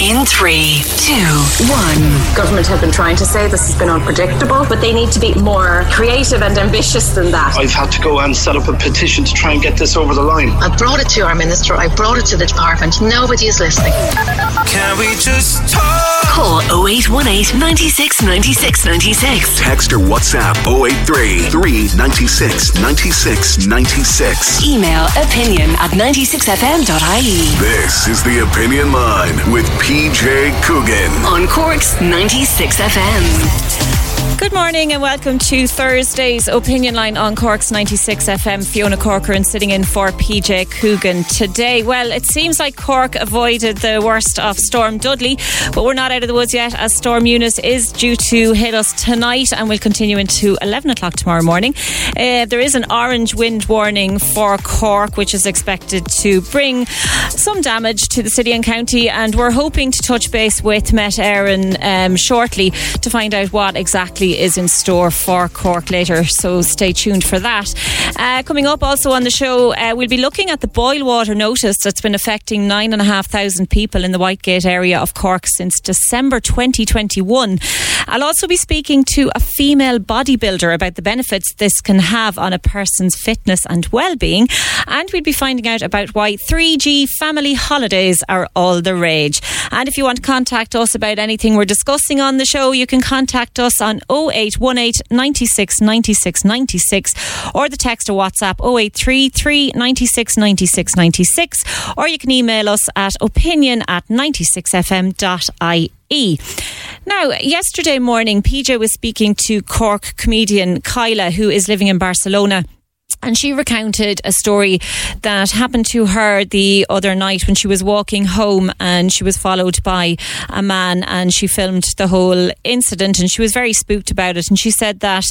In three, two, one. Government have been trying to say this has been unpredictable, but they need to be more creative and ambitious than that. I've had to go and set up a petition to try and get this over the line. I brought it to our minister, I brought it to the department. Nobody is listening. Can we just talk? Call 0818 96 96 96. Text or WhatsApp 083 396 96 96. Email opinion at 96fm.ie. This is the Opinion Line with PJ Coogan. On Cork's 96 FM. Good morning and welcome to Thursday's Opinion Line on Cork's 96 FM. Fiona Corcoran sitting in for PJ Coogan today. Well, it seems like Cork avoided the worst of Storm Dudley, but we're not out of the woods yet as Storm Eunice is due to hit us tonight and will continue into 11 o'clock tomorrow morning. Uh, there is an orange wind warning for Cork, which is expected to bring some damage to the city and county, and we're hoping to touch base with Met Éireann um, shortly to find out what exactly is in store for Cork later. So stay tuned for that. Uh, coming up also on the show, uh, we'll be looking at the boil water notice that's been affecting nine and a half thousand people in the Whitegate area of Cork since December 2021. I'll also be speaking to a female bodybuilder about the benefits this can have on a person's fitness and well-being, and we'll be finding out about why 3G family holidays are all the rage. And if you want to contact us about anything we're discussing on the show, you can contact us on 0818 96 96 96 or the text or WhatsApp 0833 96 96 96 or you can email us at opinion at 96fm.ie. Now, yesterday morning, PJ was speaking to Cork comedian Kyla, who is living in Barcelona. And she recounted a story that happened to her the other night when she was walking home and she was followed by a man and she filmed the whole incident and she was very spooked about it. And she said that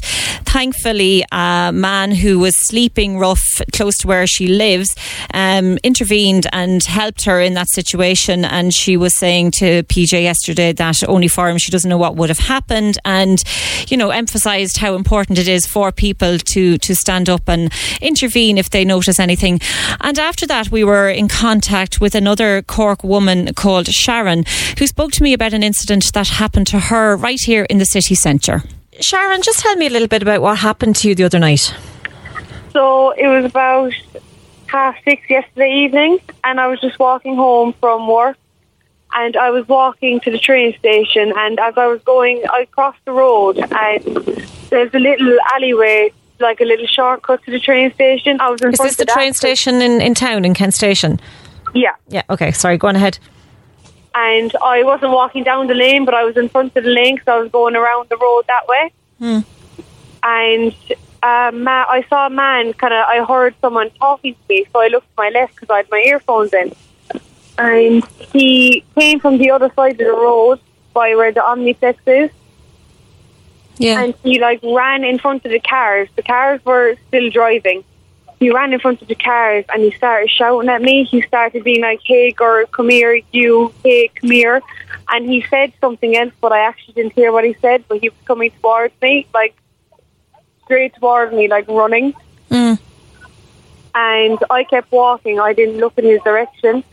thankfully a man who was sleeping rough close to where she lives um, intervened and helped her in that situation. And she was saying to PJ yesterday that only for him she doesn't know what would have happened and, you know, emphasised how important it is for people to, to stand up and intervene if they notice anything. And after that, we were in contact with another Cork woman called Sharon, who spoke to me about an incident that happened to her right here in the city centre. Sharon, just tell me a little bit about what happened to you the other night. So it was about half six yesterday evening, and I was just walking home from work. And I was walking to the train station, and as I was going, I crossed the road, and there's a little alleyway like a little shortcut to the train station. I was in Is front this the of that. train station in, in town, in Kent Station? Yeah. Yeah, okay, sorry, go on ahead. And I wasn't walking down the lane, but I was in front of the lane because I was going around the road that way. Hmm. And uh, ma- I saw a man, kind of, I heard someone talking to me, so I looked to my left because I had my earphones in. And he came from the other side of the road by where the Omniplex is. Yeah. And he like ran in front of the cars. The cars were still driving. He ran in front of the cars and he started shouting at me. He started being like, "Hey, girl, come here, you. Hey, come here." And he said something else, but I actually didn't hear what he said. But he was coming towards me, like straight towards me, like running. Mm. And I kept walking. I didn't look in his direction.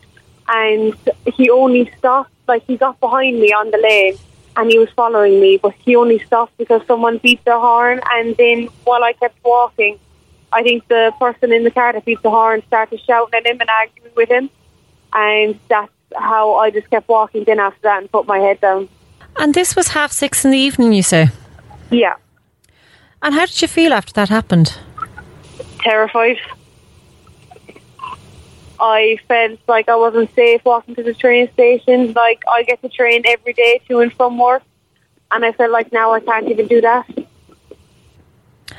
And he only stopped, like he got behind me on the lane and he was following me, but he only stopped because someone beat the horn. And then while I kept walking, I think the person in the car that beat the horn started shouting at him and arguing with him, and that's how I just kept walking then after that and put my head down. And this was half six in the evening, you say? Yeah. And how did you feel after that happened? Terrified. I felt like I wasn't safe walking to the train station. Like I get the train every day to and from work, and I felt like now I can't even do that.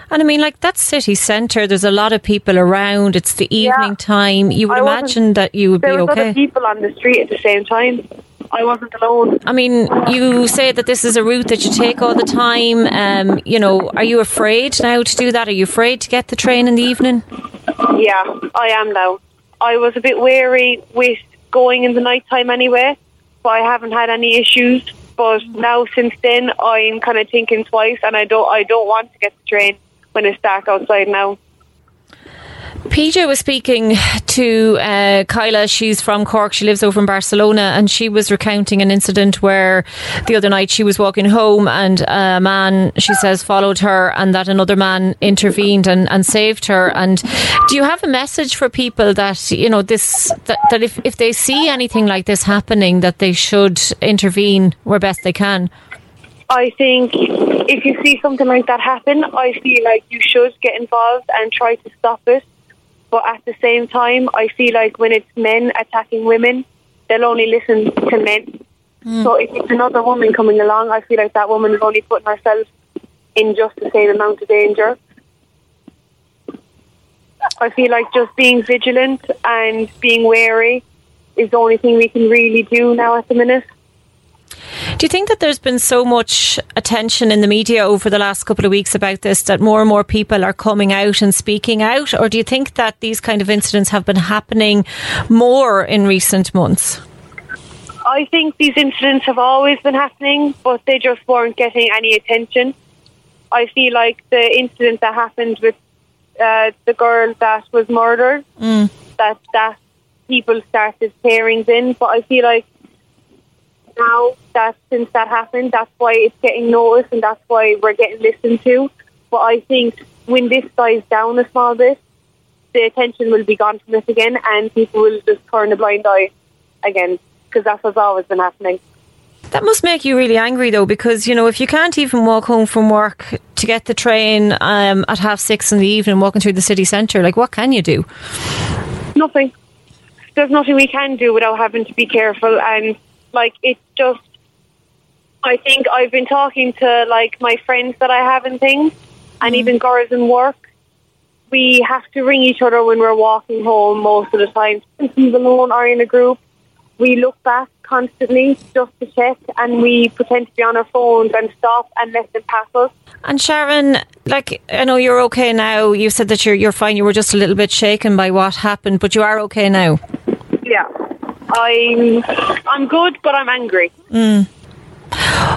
And I mean, like that city centre, there's a lot of people around. It's the evening yeah. time. You would I imagine that you would be okay. There people on the street at the same time. I wasn't alone. I mean, you say that this is a route that you take all the time. Um, you know, are you afraid now to do that? Are you afraid to get the train in the evening? Yeah, I am now. I was a bit wary with going in the night time anyway, but I haven't had any issues. But now since then, I'm kind of thinking twice, and I don't. I don't want to get the train when it's dark outside now. PJ was speaking to uh, Kyla. She's from Cork. She lives over in Barcelona, and she was recounting an incident where the other night she was walking home, and a man, she says, followed her, and that another man intervened and, and saved her. And do you have a message for people that you know this that, that if if they see anything like this happening, that they should intervene where best they can? I think if you see something like that happen, I feel like you should get involved and try to stop it. But at the same time, I feel like when it's men attacking women, they'll only listen to men. Mm. So if it's another woman coming along, I feel like that woman is only putting herself in just the same amount of danger. I feel like just being vigilant and being wary is the only thing we can really do now at the minute. Do you think that there's been so much attention in the media over the last couple of weeks about this that more and more people are coming out and speaking out? Or do you think that these kind of incidents have been happening more in recent months? I think these incidents have always been happening, but they just weren't getting any attention. I feel like the incident that happened with uh, the girl that was murdered, mm. that that people started pairings in, but I feel like now that since that happened, that's why it's getting noticed and that's why we're getting listened to. But I think when this dies down a small bit, the attention will be gone from this again and people will just turn a blind eye again because that's what's always been happening. That must make you really angry though, because you know if you can't even walk home from work to get the train um, at half six in the evening, walking through the city centre, like what can you do? Nothing. There's nothing we can do without having to be careful, and like it's just. I think I've been talking to like my friends that I have and things, and mm. even girls in work. We have to ring each other when we're walking home most of the time. Even alone or in a group, we look back constantly just to check and we pretend to be on our phones and stop and let them pass us. And Sharon, like I know you're okay now. You said that you're you're fine. You were just a little bit shaken by what happened, but you are okay now. I'm I'm good, but I'm angry. Mm.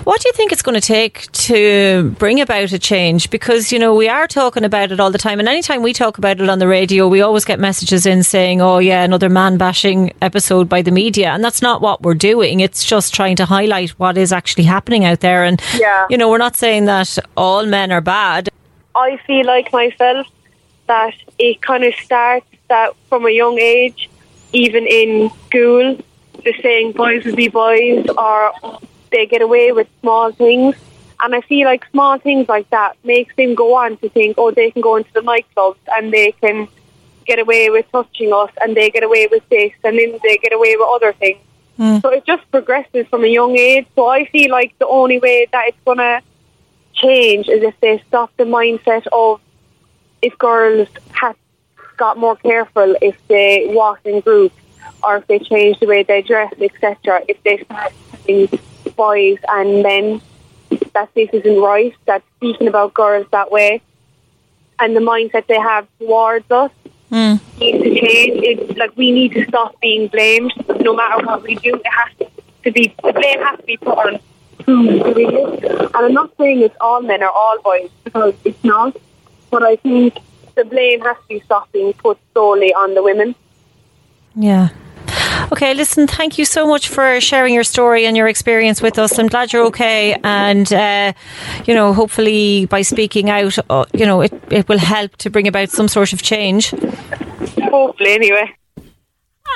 What do you think it's going to take to bring about a change? Because, you know, we are talking about it all the time. And anytime we talk about it on the radio, we always get messages in saying, oh, yeah, another man bashing episode by the media. And that's not what we're doing. It's just trying to highlight what is actually happening out there. And, yeah. you know, we're not saying that all men are bad. I feel like myself that it kind of starts that from a young age, even in school, the saying boys will be boys or they get away with small things. And I feel like small things like that makes them go on to think, oh, they can go into the nightclubs and they can get away with touching us and they get away with this and then they get away with other things. Mm. So it just progresses from a young age. So I feel like the only way that it's going to change is if they stop the mindset of if girls have got more careful if they walk in groups or if they change the way they dress, etc. If they start boys and men that this isn't right, that speaking about girls that way and the mindset they have towards us mm. needs to change. It's like we need to stop being blamed no matter what we do. It has to be the blame has to be put on who's doing it. And I'm not saying it's all men or all boys because it's not. But I think the blame has to be stopped being put solely on the women. Yeah. Okay, listen, thank you so much for sharing your story and your experience with us. I'm glad you're okay, and uh, you know, hopefully by speaking out, uh, you know, it, it will help to bring about some sort of change. Hopefully, anyway.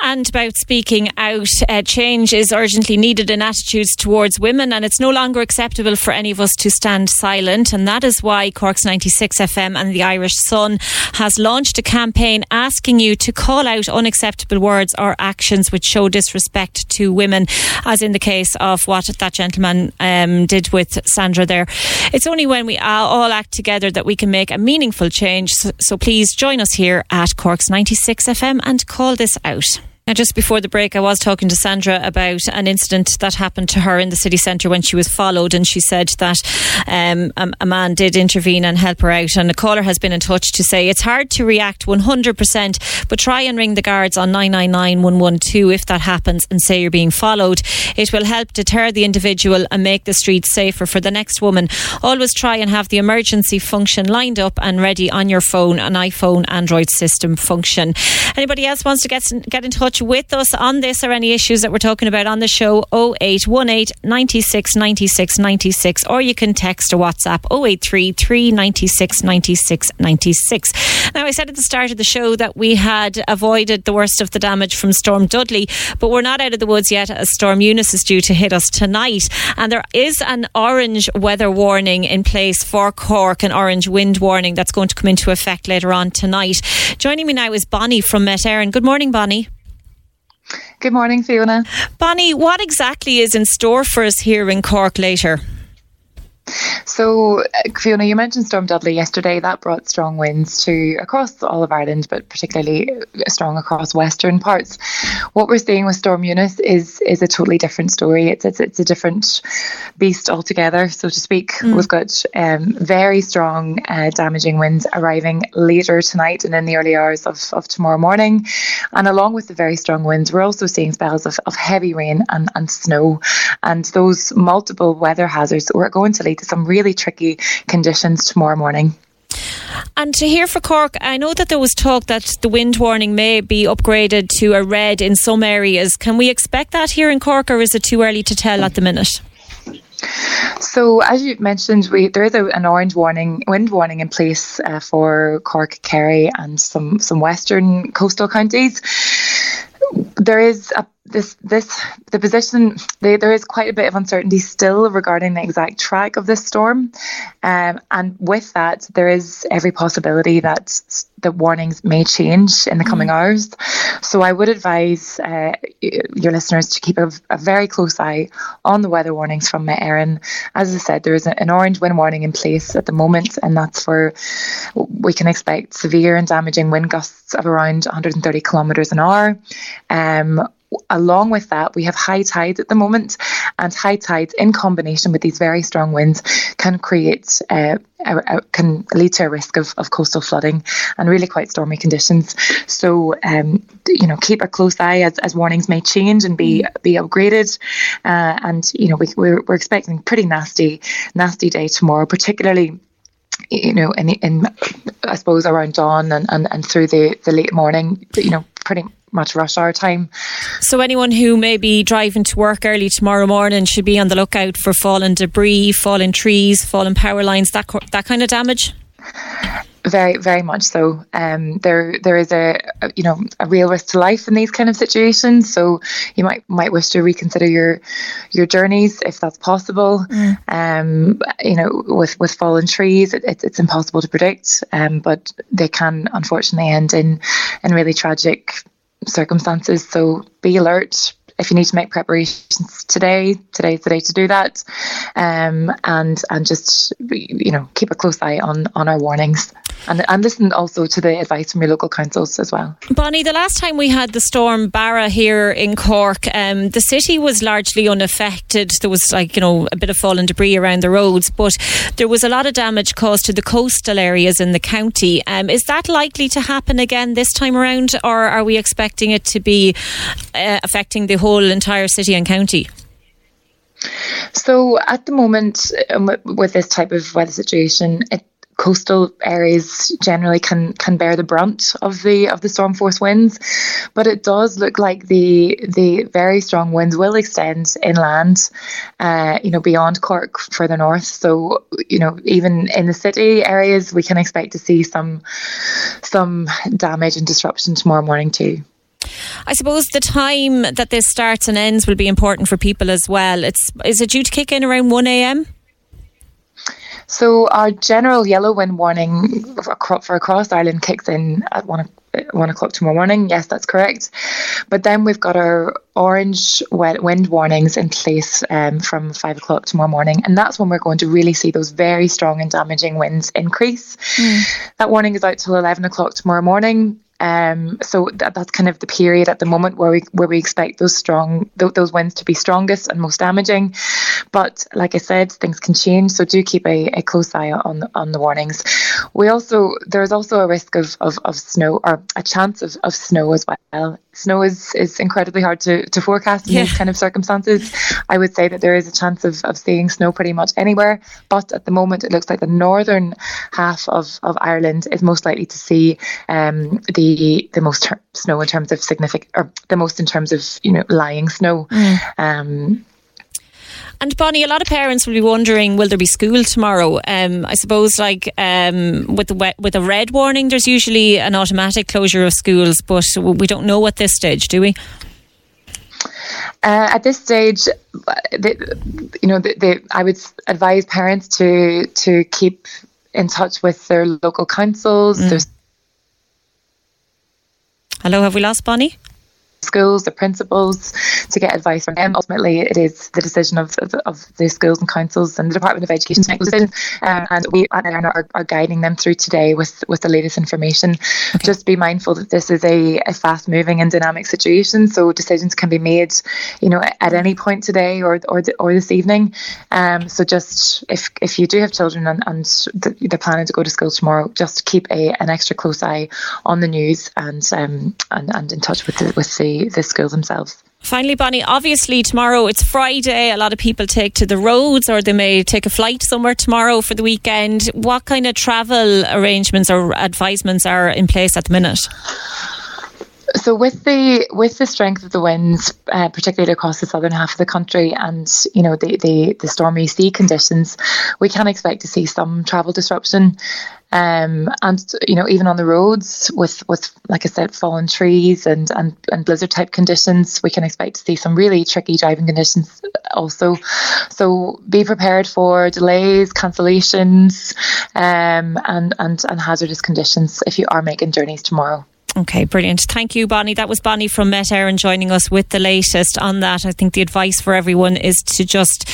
And about speaking out, uh, change is urgently needed in attitudes towards women, and it's no longer acceptable for any of us to stand silent. And that is why Cork's 96 FM and the Irish Sun has launched a campaign asking you to call out unacceptable words or actions which show disrespect to women, as in the case of what that gentleman um, did with Sandra there. It's only when we all act together that we can make a meaningful change. So, so please join us here at Cork's 96 FM and call this out. Now, just before the break, I was talking to Sandra about an incident that happened to her in the city centre when she was followed, and she said that um, a, man did intervene and help her out. And a caller has been in touch to say it's hard to react 100%, but try and ring the guards on 999 112 if that happens and say you're being followed. It will help deter the individual and make the streets safer for the next woman. Always try and have the emergency function lined up and ready on your phone, an iPhone Android system function. Anybody else wants to get, get in touch? Touch with us on this or any issues that we're talking about on the show 0818 96 96 96 or you can text or WhatsApp 083 396 96 96. Now, I said at the start of the show that we had avoided the worst of the damage from Storm Dudley, but we're not out of the woods yet as Storm Eunice is due to hit us tonight. And there is an orange weather warning in place for Cork, an orange wind warning that's going to come into effect later on tonight. Joining me now is Bonnie from Met Éireann. Good morning, Bonnie. Good morning, Fiona. Bonnie, what exactly is in store for us here in Cork later? So, uh, Fiona, you mentioned Storm Dudley yesterday. That brought strong winds to across all of Ireland, but particularly uh, strong across western parts. What we're seeing with Storm Eunice is is a totally different story. It's it's, it's a different beast altogether, so to speak. Mm. We've got um, very strong, uh, damaging winds arriving later tonight and in the early hours of, of tomorrow morning. And along with the very strong winds, we're also seeing spells of, of heavy rain and, and snow. And those multiple weather hazards are going to lead to some really tricky conditions tomorrow morning. And to hear for Cork, I know that there was talk that the wind warning may be upgraded to a red in some areas. Can we expect that here in Cork, or is it too early to tell at the minute? So, as you mentioned, we there is a, an orange warning, wind warning in place uh, for Cork, Kerry, and some some western coastal counties. There is a this this the position they, there is quite a bit of uncertainty still regarding the exact track of this storm. Um, and with that there is every possibility that the warnings may change in the coming mm-hmm. hours. So i would advise uh, your listeners to keep a, a, very close eye on the weather warnings from Met Éireann as i said there is an orange wind warning in place at the moment and that's for we can expect severe and damaging wind gusts of around 130 kilometers an hour um, along with that, we have high tides at the moment, and high tides in combination with these very strong winds can create uh, a, a, can lead to a risk of, of coastal flooding and really quite stormy conditions. So, um, you know, keep a close eye as, as warnings may change and be mm. be upgraded. Uh, and you know, we, we're, we're expecting pretty nasty nasty day tomorrow, particularly you know, in, in I suppose around dawn and, and, and through the, the late morning, you know, pretty much rush hour time. So anyone who may be driving to work early tomorrow morning should be on the lookout for fallen debris, fallen trees, fallen power lines, that that kind of damage. Very, very much so. Um, there, there is a, a, you know a real risk to life in these kind of situations. So you might might wish to reconsider your your journeys if that's possible. Mm. Um, you know, with with fallen trees, it, it, it's impossible to predict. Um, but they can unfortunately end in in really tragic circumstances. So be alert. If you need to make preparations today, today's the day to do that, um, and and just you know keep a close eye on on our warnings and, and listen also to the advice from your local councils as well. Bonnie, the last time we had the storm Barra here in Cork, um, the city was largely unaffected. There was like, you know, a bit of fallen debris around the roads, but there was a lot of damage caused to the coastal areas in the county. Um, is that likely to happen again this time around, or are we expecting it to be uh, affecting the whole entire city and county? So at the moment, um, with this type of weather situation, it coastal areas generally can can bear the brunt of the of the storm force winds, but it does look like the the very strong winds will extend inland, uh, you know, beyond Cork further north. So you know, even in the city areas, we can expect to see some some damage and disruption tomorrow morning too. I suppose the time that this starts and ends will be important for people as well. It's is it due to kick in around one a.m. So our general yellow wind warning for across Ireland kicks in at one one o'clock tomorrow morning. Yes, that's correct. But then we've got our orange wind warnings in place um, from five o'clock tomorrow morning, and that's when we're going to really see those very strong and damaging winds increase. Mm. That warning is out till eleven o'clock tomorrow morning. Um, so that, that's kind of the period at the moment where we where we expect those strong th- those winds to be strongest and most damaging. But like I said, things can change, so do keep a, a close eye on on the warnings. We also there's also a risk of, of, of snow or a chance of, of snow as well. Snow is, is incredibly hard to, to forecast in yeah. these kind of circumstances. I would say that there is a chance of, of seeing snow pretty much anywhere, but at the moment it looks like the northern half of, of Ireland is most likely to see um, the the most ter- snow in terms of significant or the most in terms of you know lying snow. Mm. Um, and Bonnie, a lot of parents will be wondering, will there be school tomorrow? Um, I suppose, like um, with the with a red warning, there's usually an automatic closure of schools, but we don't know at this stage, do we? Uh, at this stage, the, you know, I would advise parents to to keep in touch with their local councils. Mm. Hello, have we lost Bonnie? Schools, the principals, to get advice from them. Ultimately, it is the decision of, of, of the schools and councils and the Department of Education to make decisions. Um, and we are, are, guiding them through today with, with the latest information. Okay. Just be mindful that this is a, a fast moving and dynamic situation. So decisions can be made, you know, at any point today or or, or this evening. Um, so just if if you do have children and, and they're planning to go to school tomorrow, just keep a an extra close eye on the news and um, and, and in touch with the, with the the, schools themselves. Finally, Bonnie, obviously tomorrow it's Friday. A lot of people take to the roads or they may take a flight somewhere tomorrow for the weekend. What kind of travel arrangements or advisements are in place at the minute? So with the with the strength of the winds, uh, particularly across the southern half of the country, and you know the, the the stormy sea conditions, we can expect to see some travel disruption. Um, and you know even on the roads with with like I said fallen trees and and, and blizzard type conditions we can expect to see some really tricky driving conditions also so be prepared for delays cancellations um, and and and hazardous conditions if you are making journeys tomorrow Okay, brilliant. Thank you, Bonnie. That was Bonnie from Met Éireann joining us with the latest on that. I think the advice for everyone is to just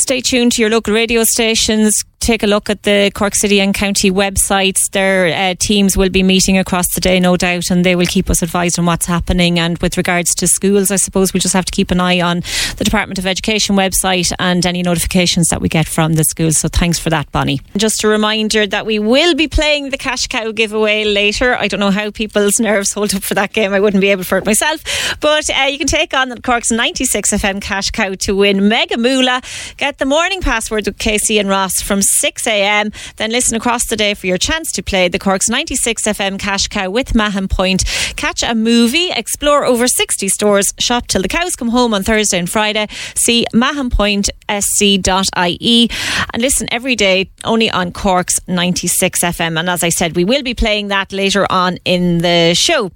stay tuned to your local radio stations, take a look at the Cork City and County websites. Their uh, teams will be meeting across the day, no doubt, and they will keep us advised on what's happening. And with regards to schools, I suppose we just have to keep an eye on the Department of Education website and any notifications that we get from the schools. So thanks for that, Bonnie. Just a reminder that we will be playing the Cash Cow giveaway later. I don't know how people's nerves hold up for that game. I wouldn't be able for it myself. But uh, you can take on the Cork's 96 FM Cash Cow to win Mega Moolah. Get the morning password with Casey and Ross from 6 a.m. Then listen across the day for your chance to play the Cork's 96 FM Cash Cow with Mahon Point. Catch a movie, explore over 60 stores, shop till the cows come home on Thursday and Friday. See mahonpointsc.ie and listen every day only on Cork's 96 FM. And as I said, we will be playing that later on in the show.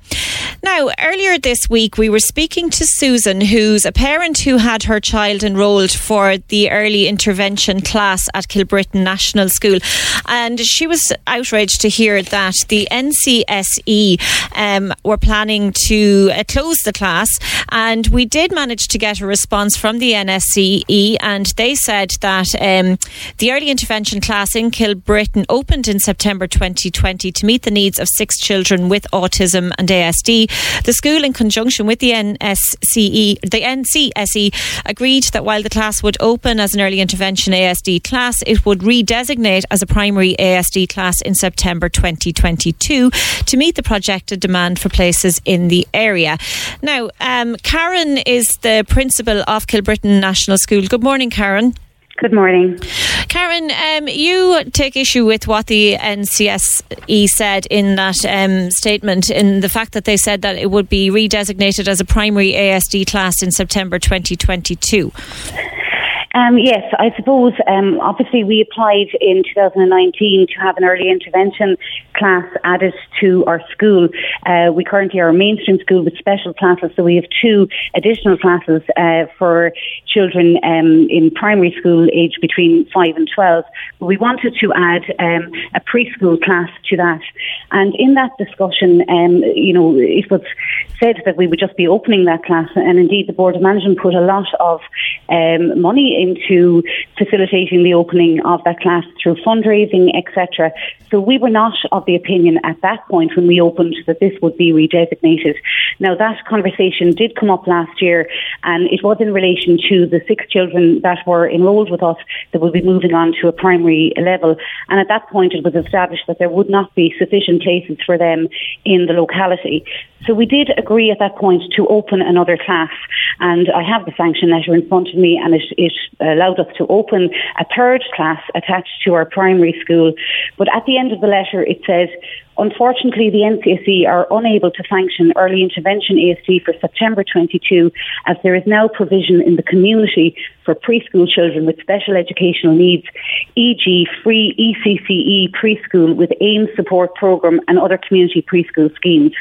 Now, earlier this week, we were speaking to Susan, who's a parent who had her child enrolled for the early intervention class at Kilbrittain National School. And she was outraged to hear that the NCSE um, were planning to uh, close the class. And we did manage to get a response from the NSCE, and they said that um, the early intervention class in Kilbrittain opened in September 2020 to meet the needs of six children with autism and ASD. The school, in conjunction with the NSCE, the NCSE, agreed that while the class would open as an early intervention ASD class, it would redesignate as a primary ASD class in September 2022 to meet the projected demand for places in the area. Now, um, Karen is the principal of Kilbrittain National School. Good morning, Karen. Good morning. Karen, um, you take issue with what the NCSE said in that um, statement, in the fact that they said that it would be redesignated as a primary ASD class in September 2022. Um, yes, I suppose um, obviously we applied in 2019 to have an early intervention class added to our school. Uh, we currently are a mainstream school with special classes, so we have two additional classes uh, for children um, in primary school age between 5 and 12. But we wanted to add um, a preschool class to that. And in that discussion, um, you know, it was said that we would just be opening that class, and indeed the Board of Management put a lot of um, into facilitating the opening of that class through fundraising, etc. So we were not of the opinion at that point when we opened that this would be redesignated. Now that conversation did come up last year and it was in relation to the six children that were enrolled with us that would be moving on to a primary level. And at that point it was established that there would not be sufficient places for them in the locality. So we did agree at that point to open another class and I have the sanction letter in front of me and it, it allowed us to open a third class attached to our primary school. But at the end of the letter, it says, Unfortunately, the NCSE are unable to sanction early intervention ASD for September 22 as there is now provision in the community for preschool children with special educational needs, e.g. free ECCE preschool with AIM support programme and other community preschool schemes.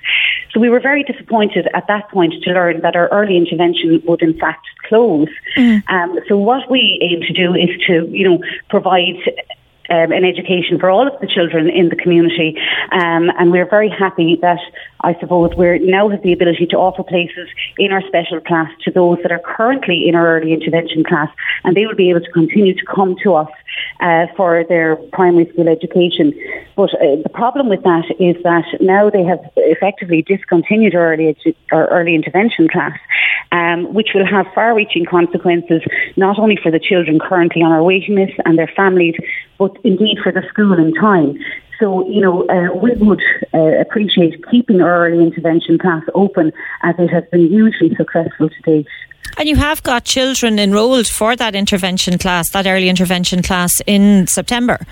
So we were very disappointed at that point to learn that our early intervention would in fact close. Mm. Um, so what we aim to do is to, you know, provide um, an education for all of the children in the community. Um, and we're very happy that I suppose we now have the ability to offer places in our special class to those that are currently in our early intervention class, and they will be able to continue to come to us uh, for their primary school education. But uh, the problem with that is that now they have effectively discontinued early, edu- our early intervention class, um, which will have far-reaching consequences not only for the children currently on our waiting list and their families, but indeed for the school in time. So, you know, uh, we would uh, appreciate keeping early intervention class open as it has been hugely successful to date. And you have got children enrolled for that intervention class, that early intervention class in September.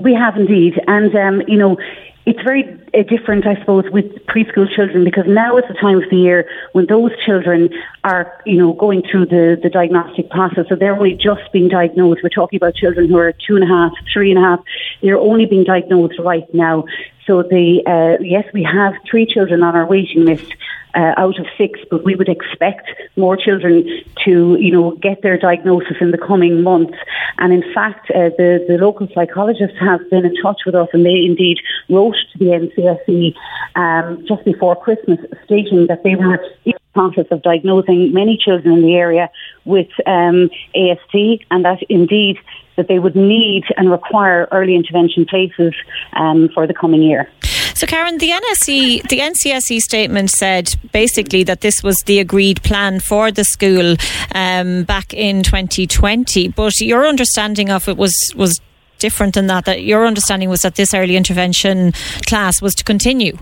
We have indeed. And, um, you know, it's very uh, different, I suppose, with preschool children because now is the time of the year when those children are, you know, going through the, the diagnostic process. So they're only just being diagnosed. We're talking about children who are two and a half, three and a half. They're only being diagnosed right now. So the uh, yes, we have three children on our waiting list uh, out of six, but we would expect more children to, you know, get their diagnosis in the coming months. And in fact, uh, the, the local psychologists have been in touch with us and they indeed wrote to the NCSE um, just before Christmas stating that they were in the process of diagnosing many children in the area with um, ASD and that indeed that they would need and require early intervention places um, for the coming year. So, Karen, the NSE, the NCSE statement said basically that this was the agreed plan for the school um, back in 2020, but your understanding of it was was different than that. That your understanding was that this early intervention class was to continue.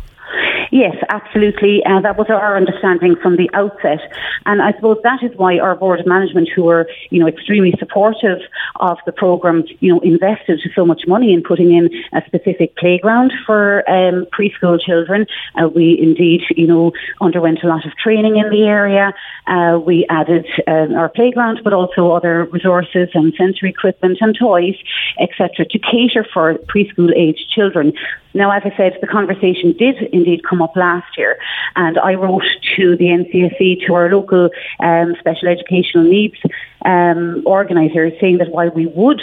Yes, absolutely. Uh, that was our understanding from the outset. And I suppose that is why our board of management, who were, you know, extremely supportive of the programme, you know, invested so much money in putting in a specific playground for um, preschool children. Uh, we indeed, you know, underwent a lot of training in the area. Uh, we added uh, our playground, but also other resources and sensory equipment and toys, etc., to cater for preschool age children. Now, as I said, the conversation did indeed come up last year, and I wrote to the NCSE, to our local um, special educational needs um, organisers, saying that while we would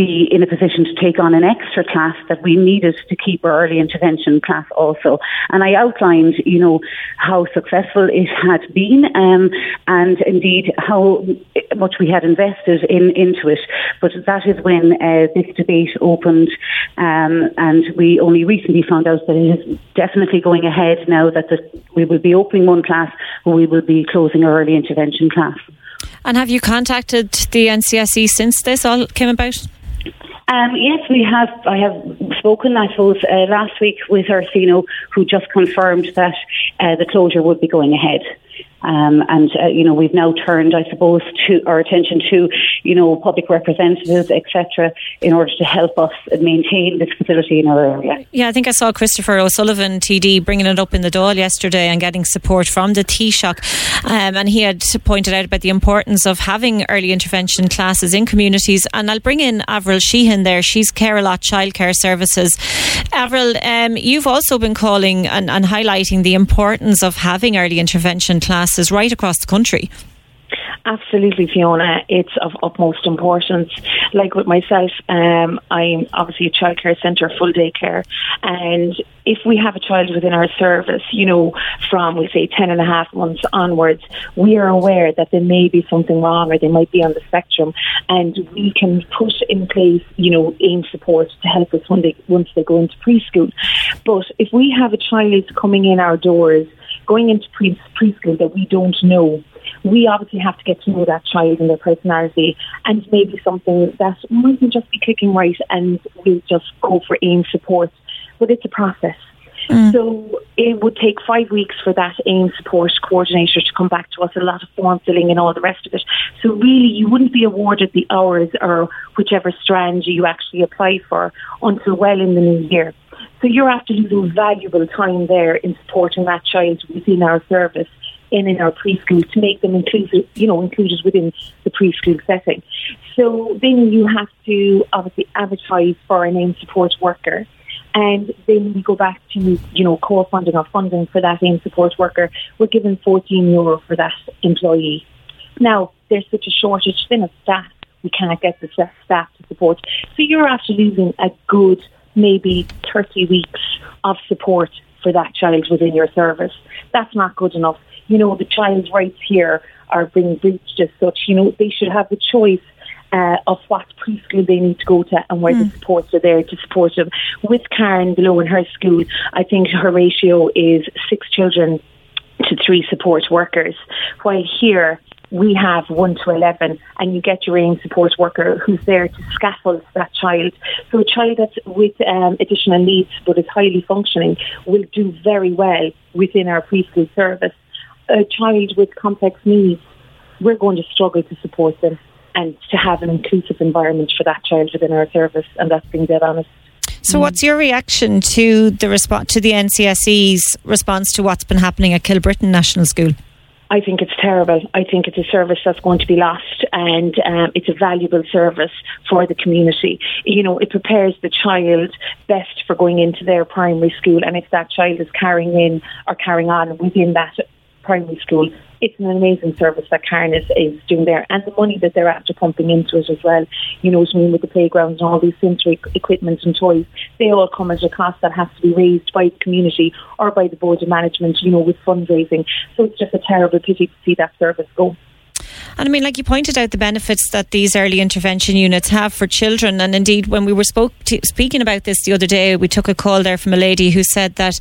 be in a position to take on an extra class that we needed to keep our early intervention class also. And I outlined, you know, how successful it had been um, and indeed how much we had invested in into it. But that is when uh, this debate opened um, and we only recently found out that it is definitely going ahead now that the, we will be opening one class we will be closing our early intervention class. And have you contacted the NCSE since this all came about? Um, yes, we have. I have spoken, I suppose, uh, last week with our SENO, who just confirmed that uh, the closure would be going ahead. Um, and, uh, you know, we've now turned, I suppose, to our attention to, you know, public representatives, etc., in order to help us maintain this facility in our area. Yeah, I think I saw Christopher O'Sullivan, TD, bringing it up in the Dáil yesterday and getting support from the Taoiseach. Um, and he had pointed out about the importance of having early intervention classes in communities. And I'll bring in Avril Sheehan there. She's Care-a-Lot Childcare Services. Avril, um, you've also been calling and, and highlighting the importance of having early intervention classes right across the country. Absolutely, Fiona. It's of utmost importance. Like with myself, um, I'm obviously a childcare centre, full day care. And if we have a child within our service, you know, from we say 10 and a half months onwards, we are aware that there may be something wrong or they might be on the spectrum. And we can put in place, you know, aim support to help us when they, once they go into preschool. But if we have a child coming in our doors, going into pre- preschool that we don't know, we obviously have to get to know that child and their personality and maybe something that mightn't just be clicking right and we'll just go for aim support. But it's a process. Mm. So it would take five weeks for that AIM support coordinator to come back to us, a lot of form filling and all the rest of it. So really you wouldn't be awarded the hours or whichever strand you actually apply for until well in the new year. So you're after losing valuable time there in supporting that child within our service in in our preschool to make them inclusive, you know, included within the preschool setting. So then you have to obviously advertise for an AIM support worker. And then we go back to, you know, co-funding or funding for that AIM support worker. We're given 14 euro for that employee. Now, there's such a shortage then of staff. We can't get the staff to support. So you're after losing a good maybe 30 weeks of support for that child within your service. That's not good enough you know, the child's rights here are being breached as such. You know, they should have the choice uh, of what preschool they need to go to and where mm. the hmm. supports are there to support them. With Karen below in her school, I think her ratio is six children to three support workers, while here we have 1 to 11 and you get your AIM support worker who's there to scaffold that child. So a child that's with um, additional needs but is highly functioning will do very well within our preschool service a child with complex needs, we're going to struggle to support them and to have an inclusive environment for that child within our service, and that's being dead honest. So, mm. what's your reaction to the response to the NCSE's response to what's been happening at Kilbrittain National School? I think it's terrible. I think it's a service that's going to be lost, and um, it's a valuable service for the community. You know, it prepares the child best for going into their primary school, and if that child is carrying in or carrying on within that primary school. It's an amazing service that Karen is, is doing there, and the money that they're after pumping into it as well. You know what I mean with the playgrounds and all these sensory equipment and toys. They all come at a cost that has to be raised by the community or by the board of management. You know, with fundraising. So it's just a terrible pity to see that service go. And I mean, like you pointed out, the benefits that these early intervention units have for children. And indeed, when we were spoke to, speaking about this the other day, we took a call there from a lady who said that,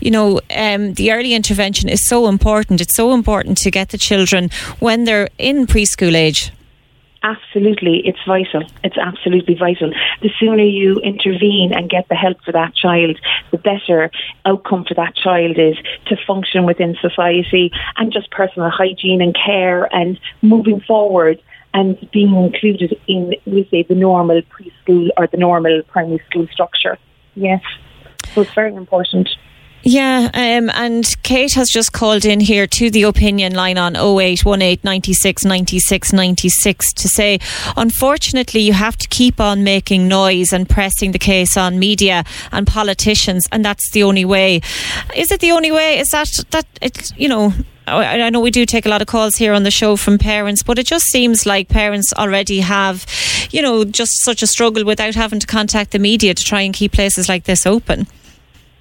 you know, um, the early intervention is so important. It's so important to get the children when they're in preschool age. Absolutely, it's vital. It's absolutely vital. The sooner you intervene and get the help for that child, the better outcome for that child is to function within society and just personal hygiene and care and moving forward and being included in, we say, the normal preschool or the normal primary school structure. Yes. So it's very important. Yeah, um, and Kate has just called in here to the opinion line on 0818 96 96 96 to say, unfortunately, you have to keep on making noise and pressing the case on media and politicians, and that's the only way. Is it the only way? Is that, that it's, you know, I know we do take a lot of calls here on the show from parents, but it just seems like parents already have, you know, just such a struggle without having to contact the media to try and keep places like this open.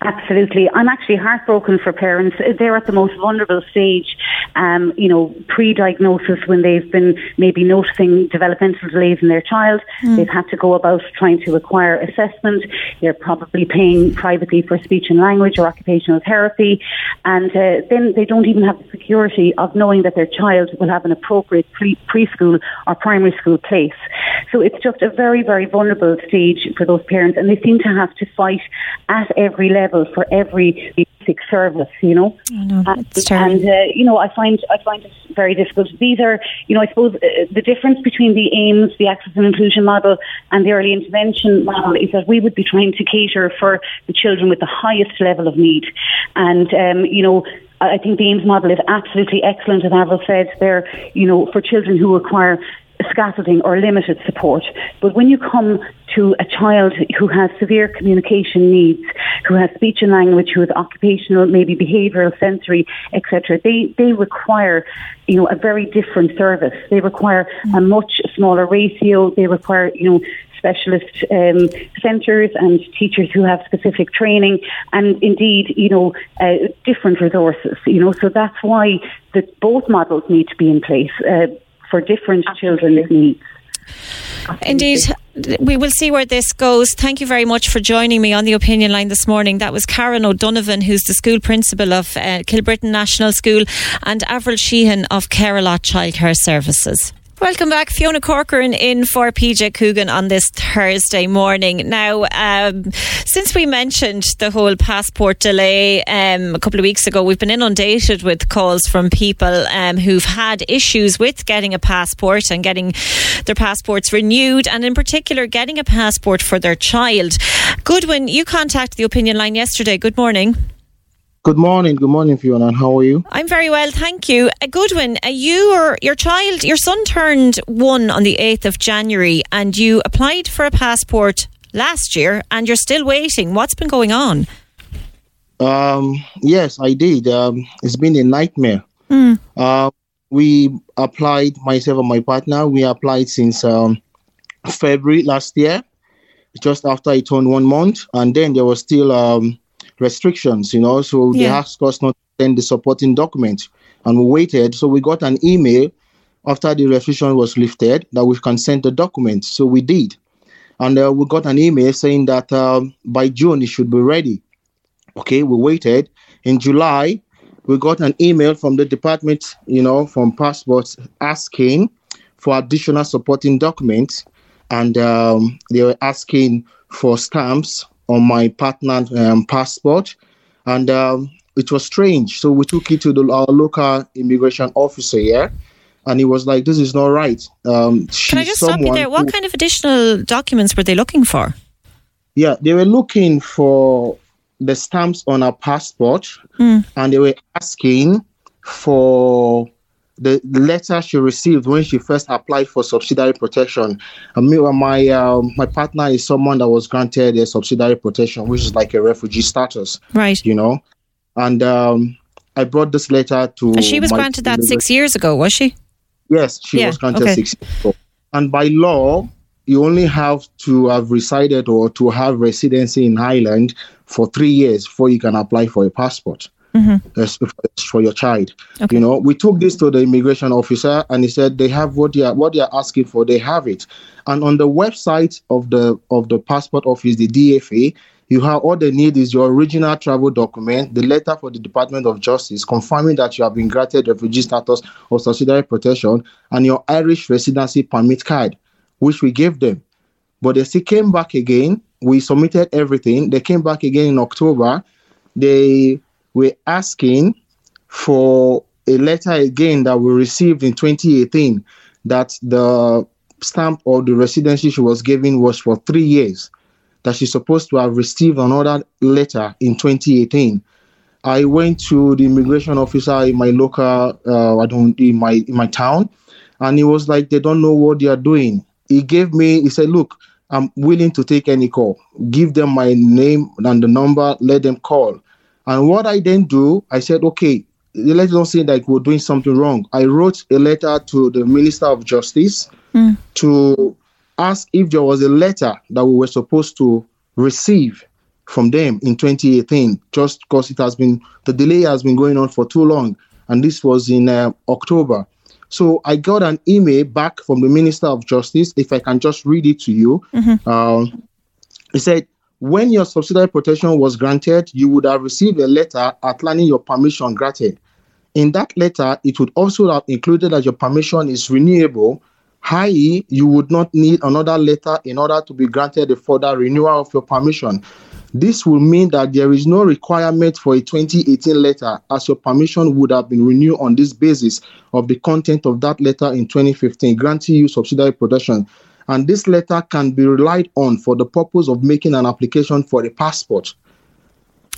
Absolutely. I'm actually heartbroken for parents. They're at the most vulnerable stage, um, you know, pre-diagnosis when they've been maybe noticing developmental delays in their child. Mm. They've had to go about trying to acquire assessment. They're probably paying privately for speech and language or occupational therapy. And uh, then they don't even have the security of knowing that their child will have an appropriate pre- preschool or primary school place. So it's just a very, very vulnerable stage for those parents. And they seem to have to fight at every level level for every basic service, you know. Oh, no, and, and uh, you know, I find I find it very difficult. These are, you know, I suppose uh, the difference between the aims, the access and inclusion model, and the early intervention model is that we would be trying to cater for the children with the highest level of need, and um, you know. I think the AIMS model is absolutely excellent, as Avril said there, you know, for children who require scaffolding or limited support. But when you come to a child who has severe communication needs, who has speech and language, who has occupational, maybe behavioural, sensory, etc., they, they require, you know, a very different service. They require a much smaller ratio. They require, you know, specialist um, centres and teachers who have specific training and indeed, you know, uh, different resources, you know, so that's why the, both models need to be in place. Uh, for different children children's needs. Indeed, we will see where this goes. Thank you very much for joining me on the opinion line this morning. That was Karen O'Donovan, who's the school principal of uh, Kilbrittain National School, and Avril Sheehan of Carolot Childcare Services. Welcome back, Fiona Corcoran in for PJ Coogan on this Thursday morning. Now, um, since we mentioned the whole passport delay um, a couple of weeks ago, we've been inundated with calls from people um, who've had issues with getting a passport and getting their passports renewed, and in particular, getting a passport for their child. Goodwin, you contacted the opinion line yesterday. Good morning. Good morning, good morning, Fiona. How are you? I'm very well, thank you. A Goodwin, uh, you or your child, your son turned one on the 8th of January and you applied for a passport last year and you're still waiting. What's been going on? Um, yes, I did. Um, it's been a nightmare. Mm. Uh, we applied, myself and my partner, we applied since um, February last year, just after I turned one month. And then there was still um, restrictions, you know. So yeah. they asked us not to send the supporting document, and we waited. So we got an email after the restriction was lifted that we can send the document. So we did, and uh, we got an email saying that um, by June it should be ready. Okay, we waited. In July, we got an email from the department, you know, from passports asking for additional supporting documents, and um, they were asking for stamps on my partner's um, passport, and um, it was strange. So we took it to the, our local immigration officer here, and he was like, "This is not right." Um, Can I just stop you there? What who, kind of additional documents were they looking for? Yeah, they were looking for the stamps on our passport, mm. and they were asking for the letter she received when she first applied for subsidiary protection. And me, my um, my partner is someone that was granted a subsidiary protection, which is like a refugee status. Right. You know, and um, I brought this letter to. And she was granted that six years ago, was she? Yes, she yeah, was granted okay. six years ago. And by law, you only have to have resided or to have residency in Ireland for three years before you can apply for a passport mm-hmm. for your child. Okay. You know, we took this to the immigration officer, and he said they have what they are what they are asking for. They have it, and on the website of the of the passport office, the DFA. You have all they need is your original travel document, the letter for the Department of Justice confirming that you have been granted refugee status or subsidiary protection, and your Irish residency permit card, which we gave them. But they still came back again. We submitted everything. They came back again in October. They we're asking for a letter again that we received in 2018 that the stamp or the residency she was given was for three years, that she's supposed to have received another letter in 2018. I went to the immigration officer in my local, uh, I don't in my in my town, and he was like, they don't know what they are doing. He gave me, he said, look, I'm willing to take any call. Give them my name and the number, let them call. And what I then do, I said, okay, let's not say that we're doing something wrong. I wrote a letter to the Minister of Justice mm. to ask if there was a letter that we were supposed to receive from them in 2018, just because it has been the delay has been going on for too long, and this was in uh, October. So I got an email back from the Minister of Justice. If I can just read it to you, mm-hmm. um, he said when your subsidiary protection was granted, you would have received a letter outlining your permission granted. In that letter, it would also have included that your permission is renewable i.e., you would not need another letter in order to be granted a further renewal of your permission. This will mean that there is no requirement for a 2018 letter, as your permission would have been renewed on this basis of the content of that letter in 2015, granting you subsidiary protection. And this letter can be relied on for the purpose of making an application for a passport.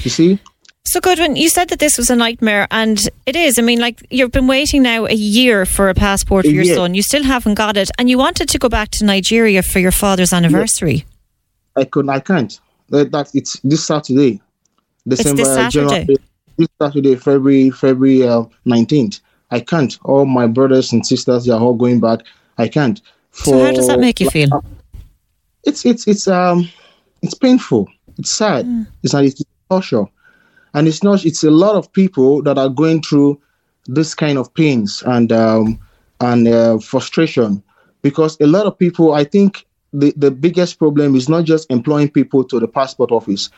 You see? So, Goodwin, you said that this was a nightmare, and it is. I mean, like, you've been waiting now a year for a passport for your Yeah. son. You still haven't got it, and you wanted to go back to Nigeria for your father's anniversary. I could I can't. That, that it's this Saturday, December it's this uh, Saturday? January, this Saturday, February February uh, nineteenth. I can't. All my brothers and sisters they are all going back. I can't. So, how does that make you feel? It's it's it's um it's painful. It's sad. Mm. It's not it's torture, and it's not. It's a lot of people that are going through this kind of pains and um and uh, frustration because a lot of people. I think the the biggest problem is not just employing people to the passport office.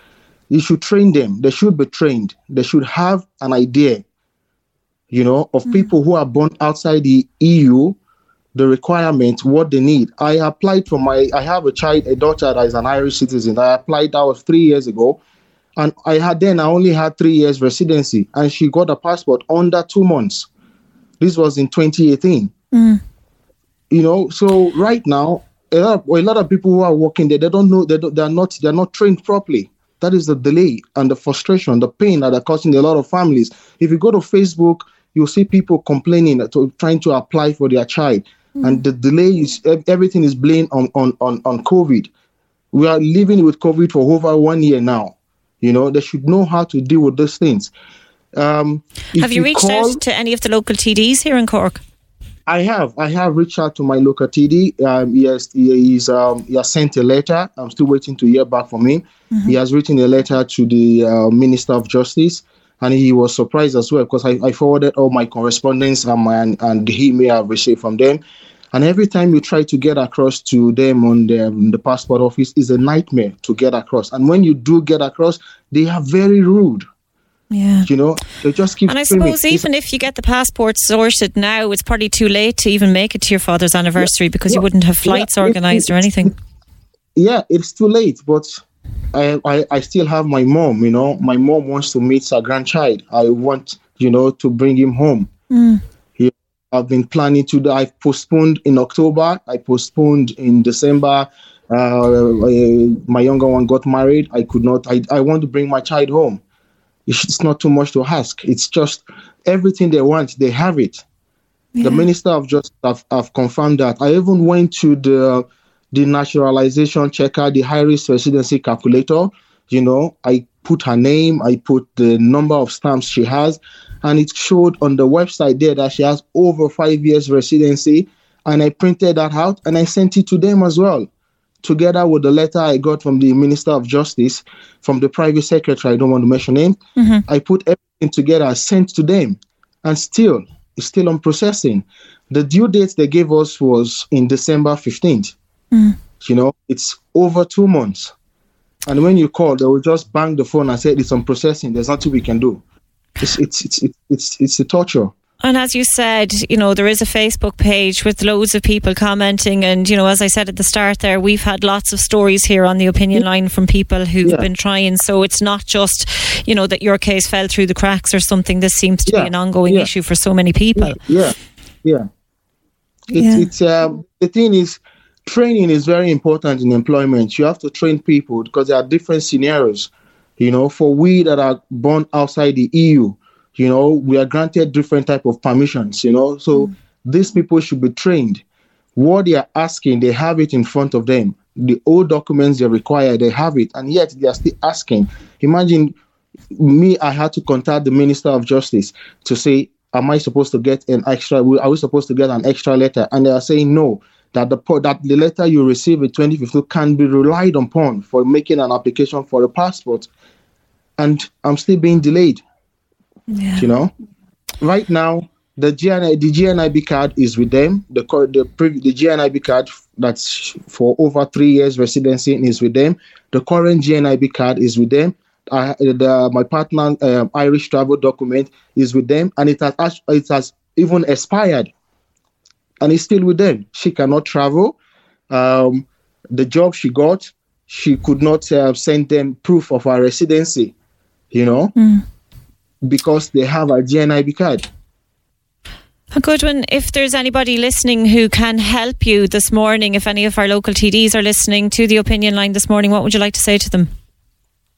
You should train them. They should be trained. They should have an idea, you know, of people who are born outside the EU the requirement, what they need. I applied for my, I have a child, a daughter that is an Irish citizen. I applied, that was three years ago. And I had then, I only had three years residency, and she got a passport under two months. This was in 2018. Mm. You know, so right now, a lot, of, a lot of people who are working there, they don't know, they don't, they're not, they're not trained properly. That is the delay and the frustration, the pain that are causing a lot of families. If you go to Facebook, you'll see people complaining, to, trying to apply for their child and the delay is everything is blamed on, on on on covid we are living with covid for over one year now you know they should know how to deal with those things um Have you, reached call- out to any of the local TDs here in Cork? I have. I have reached out to my local TD. Um, yes, he, he's um, he has sent a letter. I'm still waiting to hear back from him. He has written a letter to the uh, Minister of Justice, and he was surprised as well because I, I forwarded all my correspondence and, my, and and the email I've received from them. And every time you try to get across to them on the, the passport office is a nightmare to get across. And when you do get across, they are very rude. Yeah. You know, they just keep. And I suppose even if you get the passport sorted now, it's probably too late to even make it to your father's anniversary because you wouldn't have flights Yeah, organised or anything. yeah, it's too late, but I, I I still have my mom. You know, my mom wants to meet her grandchild. I want you know to bring him home. Mm. He, I've been planning to. I've postponed in October. I postponed in December. Uh, I- my younger one got married. I could not. I I want to bring my child home. It's not too much to ask. It's just everything they want. They have it. The Minister of Justice have, have confirmed that. I even went to the the naturalization checker, the high risk residency calculator. You know, I put her name, I put the number of stamps she has, and it showed on the website there that she has over five years residency. And I printed that out and I sent it to them as well, together with the letter I got from the Minister of Justice, from the private secretary. I don't want to mention name. Mm-hmm. I put everything together, sent to them, and still it's still on processing. The due date they gave us was in December 15th. You know, it's over two months. And when you call, they will just bang the phone and say it's on processing. There's nothing we can do. It's it's it's it's it's, it's a torture. And as you said, you know, there is a Facebook page with loads of people commenting. And, you know, as I said at the start there, we've had lots of stories here on the opinion line from people who've Yeah. been trying. So it's not just, you know, that your case fell through the cracks or something. This seems to Yeah. be an ongoing Yeah. issue for so many people. Yeah, yeah. It's Yeah. it's um the thing is training is very important in employment. You have to train people because there are different scenarios. You know, for we that are born outside the EU, you know, we are granted different type of permissions. You know, so mm. these people should be trained. What they are asking, they have it in front of them. The old documents they require, they have it, and yet they are still asking. Imagine me, I had to contact the Minister of Justice to say, Am I supposed to get an extra? Are we supposed to get an extra letter? And they are saying no, that the that the letter you receive in 2015 can be relied upon for making an application for a passport. And I'm still being delayed. You know, right now the GNI the GNIB card is with them. The the the GNIB card that's for over three years residency is with them. The current GNIB card is with them. I, the, my partner um, Irish travel document is with them, and it has it has even expired. And is still with them. She cannot travel. Um, the job she got, she could not uh, send them proof of her residency, you know, mm. because they have a GNIB card. A Goodwin. If there's anybody listening who can help you this morning, if any of our local TDs are listening to the opinion line this morning, what would you like to say to them?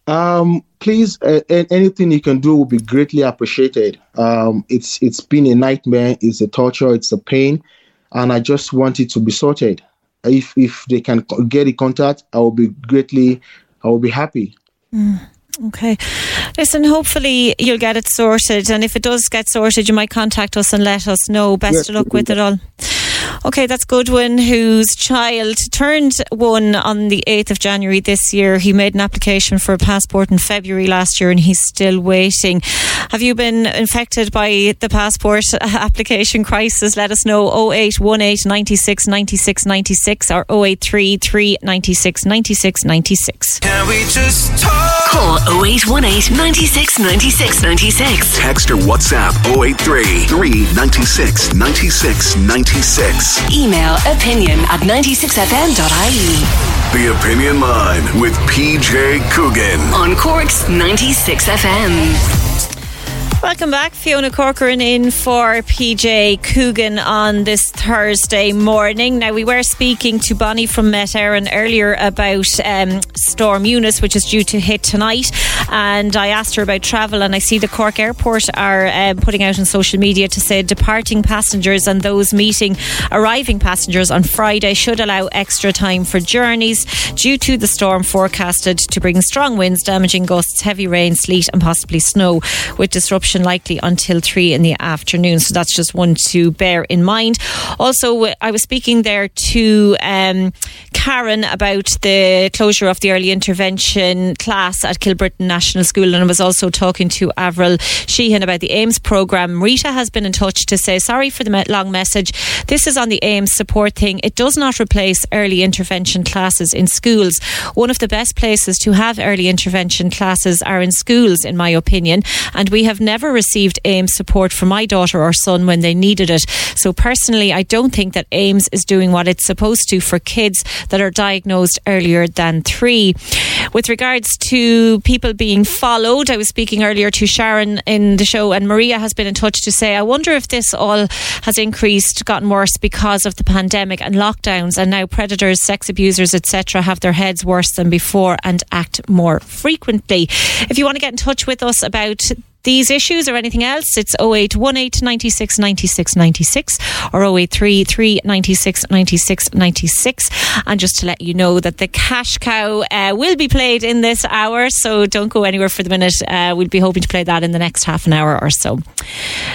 Um, please, uh, anything you can do will be greatly appreciated. Um, it's it's been a nightmare. It's a torture. It's a pain, and I just want it to be sorted. If if they can get in contact, I will be greatly, I will be happy. Mm. Okay. Listen, hopefully you'll get it sorted. And if it does get sorted, you might contact us and let us know. Best yes, of luck with it all. Okay, that's Goodwin, whose child turned one on the 8th of January this year. He made an application for a passport in February last year and he's still waiting. Have you been infected by the passport application crisis? Let us know 0818 96 96 96 or 0833 96 96 96. Can we just talk? Call 0818 96 96 96. Text or WhatsApp 083 396 96 96. Email opinion at 96fm.ie. The Opinion Line with PJ Coogan. On Cork's 96 FM. Welcome back. Fiona Corcoran in for PJ Coogan on this Thursday morning. Now, we were speaking to Bonnie from Met Éireann earlier about um, Storm Eunice, which is due to hit tonight. And I asked her about travel, and I see the Cork Airport are um, putting out on social media to say departing passengers and those meeting arriving passengers on Friday should allow extra time for journeys due to the storm forecasted to bring strong winds, damaging gusts, heavy rain, sleet, and possibly snow, with disruption likely until three in the afternoon. So that's just one to bear in mind. Also, I was speaking there to um, Karen about the closure of the early intervention class at Kilbrittain National School, and I was also talking to Avril Sheehan about the AIMS programme. Rita has been in touch to say sorry for the long message. This is on the AIMS support thing. It does not replace early intervention classes in schools. One of the best places to have early intervention classes are in schools, in my opinion, and we have never never received AIMS support for my daughter or son when they needed it. So personally, I don't think that AIMS is doing what it's supposed to for kids that are diagnosed earlier than three. With regards to people being followed, I was speaking earlier to Sharon in the show, and Maria has been in touch to say, I wonder if this all has increased, gotten worse because of the pandemic and lockdowns, and now predators, sex abusers, etc., have their heads worse than before and act more frequently. If you want to get in touch with us about these issues or anything else, it's 0818 96 96 96 or 0833 96 96 96. And just to let you know that the cash cow uh, will be played in this hour, so don't go anywhere for the minute. Uh, we'll be hoping to play that in the next half an hour or so.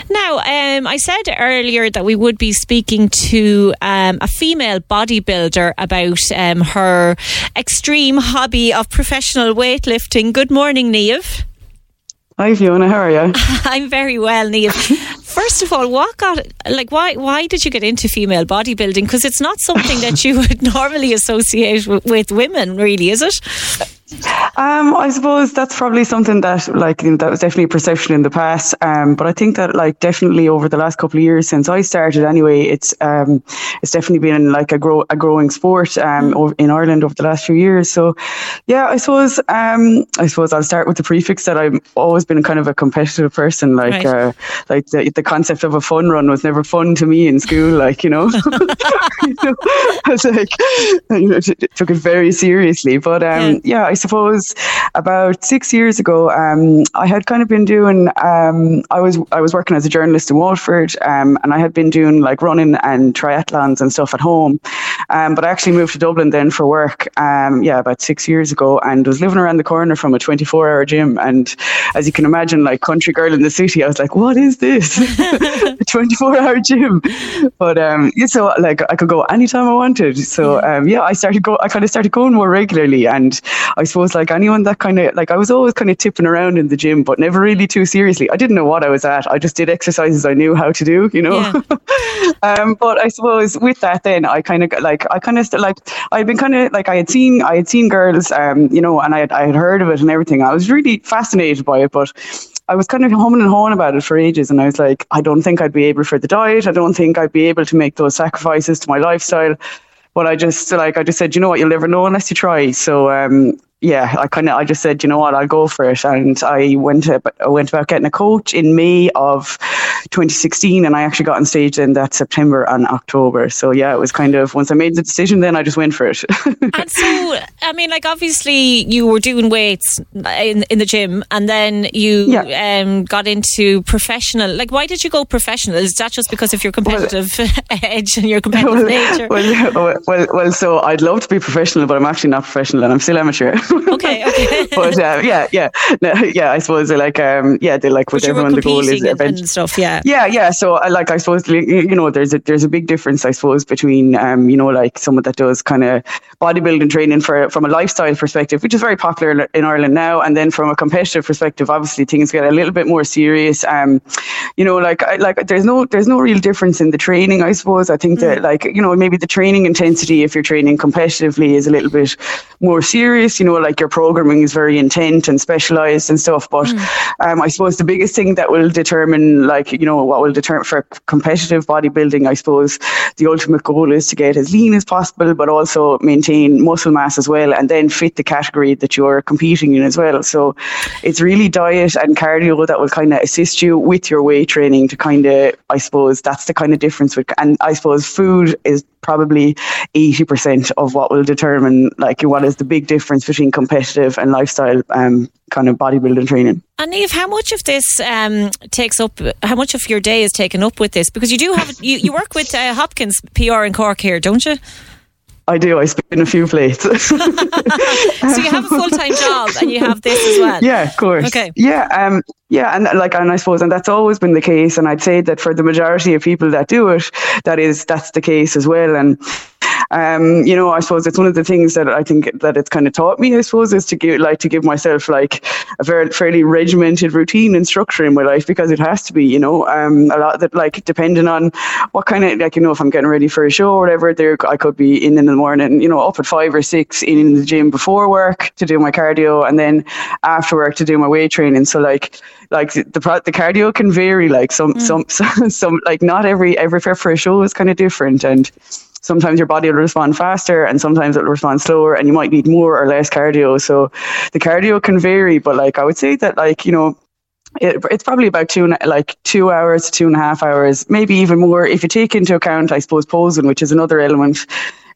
Now, um, I said earlier that we would be speaking to um, a female bodybuilder about um, her extreme hobby of professional weightlifting. Good morning, Neve. Hi Fiona, how are you? I'm very well, Neil. First of all, what got like why why did you get into female bodybuilding? Because it's not something that you would normally associate with, with women, really, is it? Um, I suppose that's probably something that, like, that was definitely a perception in the past. Um, but I think that, like, definitely over the last couple of years since I started, anyway, it's um, it's definitely been like a grow a growing sport um mm. in Ireland over the last few years. So, yeah, I suppose um, I suppose I'll start with the prefix that I've always been kind of a competitive person. Like, right. uh, like the, the concept of a fun run was never fun to me in school. Like, you know, you know I was like, you know, t- took it very seriously. But um, yeah, yeah I suppose about six years ago, um, I had kind of been doing. Um, I was I was working as a journalist in Waterford, um, and I had been doing like running and triathlons and stuff at home. Um, but I actually moved to Dublin then for work. Um, yeah, about six years ago, and was living around the corner from a 24-hour gym. And as you can imagine, like country girl in the city, I was like, "What is this? a 24-hour gym?" But um, yeah, so like I could go anytime I wanted. So um, yeah, I started go. I kind of started going more regularly, and I suppose like anyone that kind of like I was always kind of tipping around in the gym, but never really too seriously. I didn't know what I was at. I just did exercises I knew how to do, you know. Yeah. um, but I suppose with that, then I kind of like I kind of st- like I'd been kind of like I had seen I had seen girls, um, you know, and I had I had heard of it and everything. I was really fascinated by it, but I was kind of humming and hawing about it for ages, and I was like, I don't think I'd be able for the diet. I don't think I'd be able to make those sacrifices to my lifestyle. But I just like I just said, you know what, you'll never know unless you try. So um, yeah, I kind of I just said, you know what, I'll go for it, and I went to, I went about getting a coach in May of 2016, and I actually got on stage in that September and October. So yeah, it was kind of once I made the decision, then I just went for it. and so, I mean, like obviously you were doing weights in in the gym, and then you yeah. um, got into professional. Like, why did you go professional? Is that just because of your competitive well, edge and your competitive well, nature? Well, well, well, so I'd love to be professional, but I'm actually not professional, and I'm still amateur. okay, okay. but uh, yeah, yeah, no, yeah. I suppose like um, yeah, they like with everyone the goal is and, and stuff. Yeah, yeah, yeah. So I like I suppose you know there's a there's a big difference I suppose between um, you know like someone that does kind of bodybuilding training for from a lifestyle perspective, which is very popular in Ireland now, and then from a competitive perspective, obviously things get a little bit more serious. Um, you know, like I, like there's no there's no real difference in the training. I suppose I think mm. that like you know maybe the training intensity if you're training competitively is a little bit more serious. You know, like your programming is very intent and specialized and stuff. But mm. um, I suppose the biggest thing that will determine, like, you know, what will determine for competitive bodybuilding, I suppose the ultimate goal is to get as lean as possible, but also maintain muscle mass as well, and then fit the category that you're competing in as well. So it's really diet and cardio that will kind of assist you with your weight training to kind of, I suppose, that's the kind of difference with, and I suppose food is probably 80% of what will determine like what is the big difference between competitive and lifestyle um, kind of bodybuilding training. And Eve, how much of this um, takes up? How much of your day is taken up with this? Because you do have you, you work with uh, Hopkins PR in Cork here, don't you? I do. I spin a few plates. so you have a full time job and you have this as well. Yeah, of course. Okay. Yeah. Um. Yeah, and like, and I suppose, and that's always been the case. And I'd say that for the majority of people that do it, that is that's the case as well. And um, you know, I suppose it's one of the things that I think that it's kind of taught me, I suppose, is to give like to give myself like a very fairly regimented routine and structure in my life because it has to be, you know, um, a lot that like depending on what kind of like you know if I'm getting ready for a show or whatever, there I could be in in the morning, you know, up at five or six in, in the gym before work to do my cardio and then after work to do my weight training. So like like the the cardio can vary. Like some mm. some, some some like not every every prep for a show is kind of different and sometimes your body will respond faster and sometimes it'll respond slower and you might need more or less cardio. So the cardio can vary but like i would say that like you know it, it's probably about two like two hours two and a half hours maybe even more if you take into account i suppose posing which is another element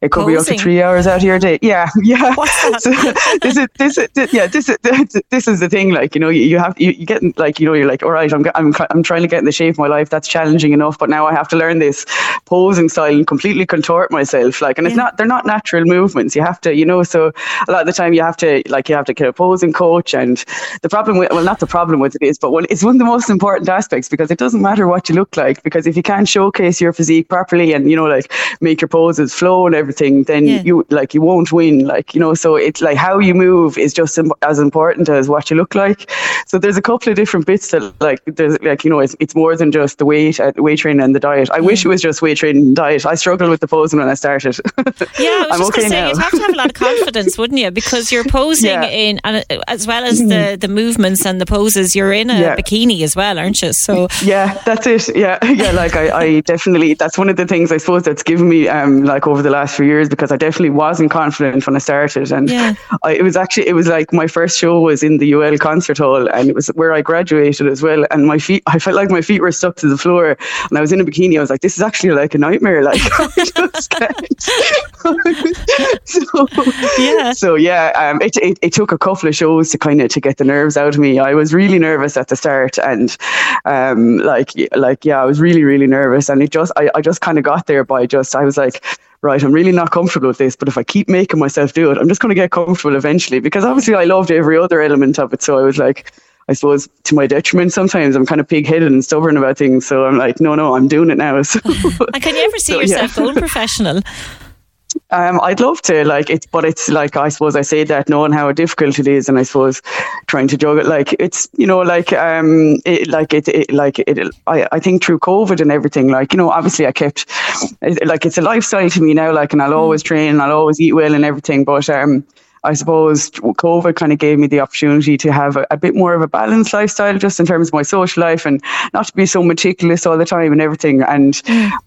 it could Posing. be up to three hours out of your day. Yeah, yeah. So this is this is this, yeah this is this is the thing. Like you know, you, you have you, you get like you know you're like all right. I'm I'm I'm trying to get in the shape of my life. That's challenging enough, but now I have to learn this posing style and completely contort myself. Like, and it's not they're not natural movements. You have to you know. So a lot of the time you have to like you have to get a posing coach. And the problem with well not the problem with it is, but well, it's one of the most important aspects because it doesn't matter what you look like because if you can't showcase your physique properly and you know like make your poses flow and everything everything, then yeah. you like you won't win. Like you know, so it's like how you move is just as important as what you look like. So there's a couple of different bits that like there's like you know it's, it's more than just the weight, uh, weight training and the diet. I yeah. wish it was just weight training and diet. I struggled with the posing when I started. Yeah, I just okay say you'd have to have a lot of confidence, wouldn't you? Because you're posing yeah. in and uh, as well as the the movements and the poses. You're in a bikini as well, aren't you? So yeah, that's it. Yeah, yeah. Like I, I definitely that's one of the things I suppose that's given me um like over the last few years because I definitely wasn't confident when I started. And yeah. I, it was actually, it was like my first show was in the UL concert hall and it was where I graduated as well. And my feet, I felt like my feet were stuck to the floor and I was in a bikini. I was like, this is actually like a nightmare. Like, I just can't. so, yeah. So yeah, um, it, it, it took a couple of shows to kind of, to get the nerves out of me. I was really nervous at the start and, um, like, like, yeah, I was really, really nervous. And it just, I, I just kind of got there by just, I was like, right, I'm really not comfortable with this, but if I keep making myself do it, I'm just going to get comfortable eventually. Because obviously, I loved every other element of it. So I was like, I suppose to my detriment sometimes I'm kind of pig headed and stubborn about things. So I'm like, no, no, I'm doing it now. So and can you ever see so, yourself yeah. going professional? Um, I'd love to, like it's, but it's like I suppose I say that knowing how difficult it is, and I suppose trying to juggle, like it's you know, like um, it, like it, it like it. I, I think through COVID and everything, like you know, obviously I kept, like it's a lifestyle to me now, like, and I'll mm. always train, and I'll always eat well and everything, but um, I suppose COVID kind of gave me the opportunity to have a, a, bit more of a balanced lifestyle, just in terms of my social life, and not to be so meticulous all the time and everything. And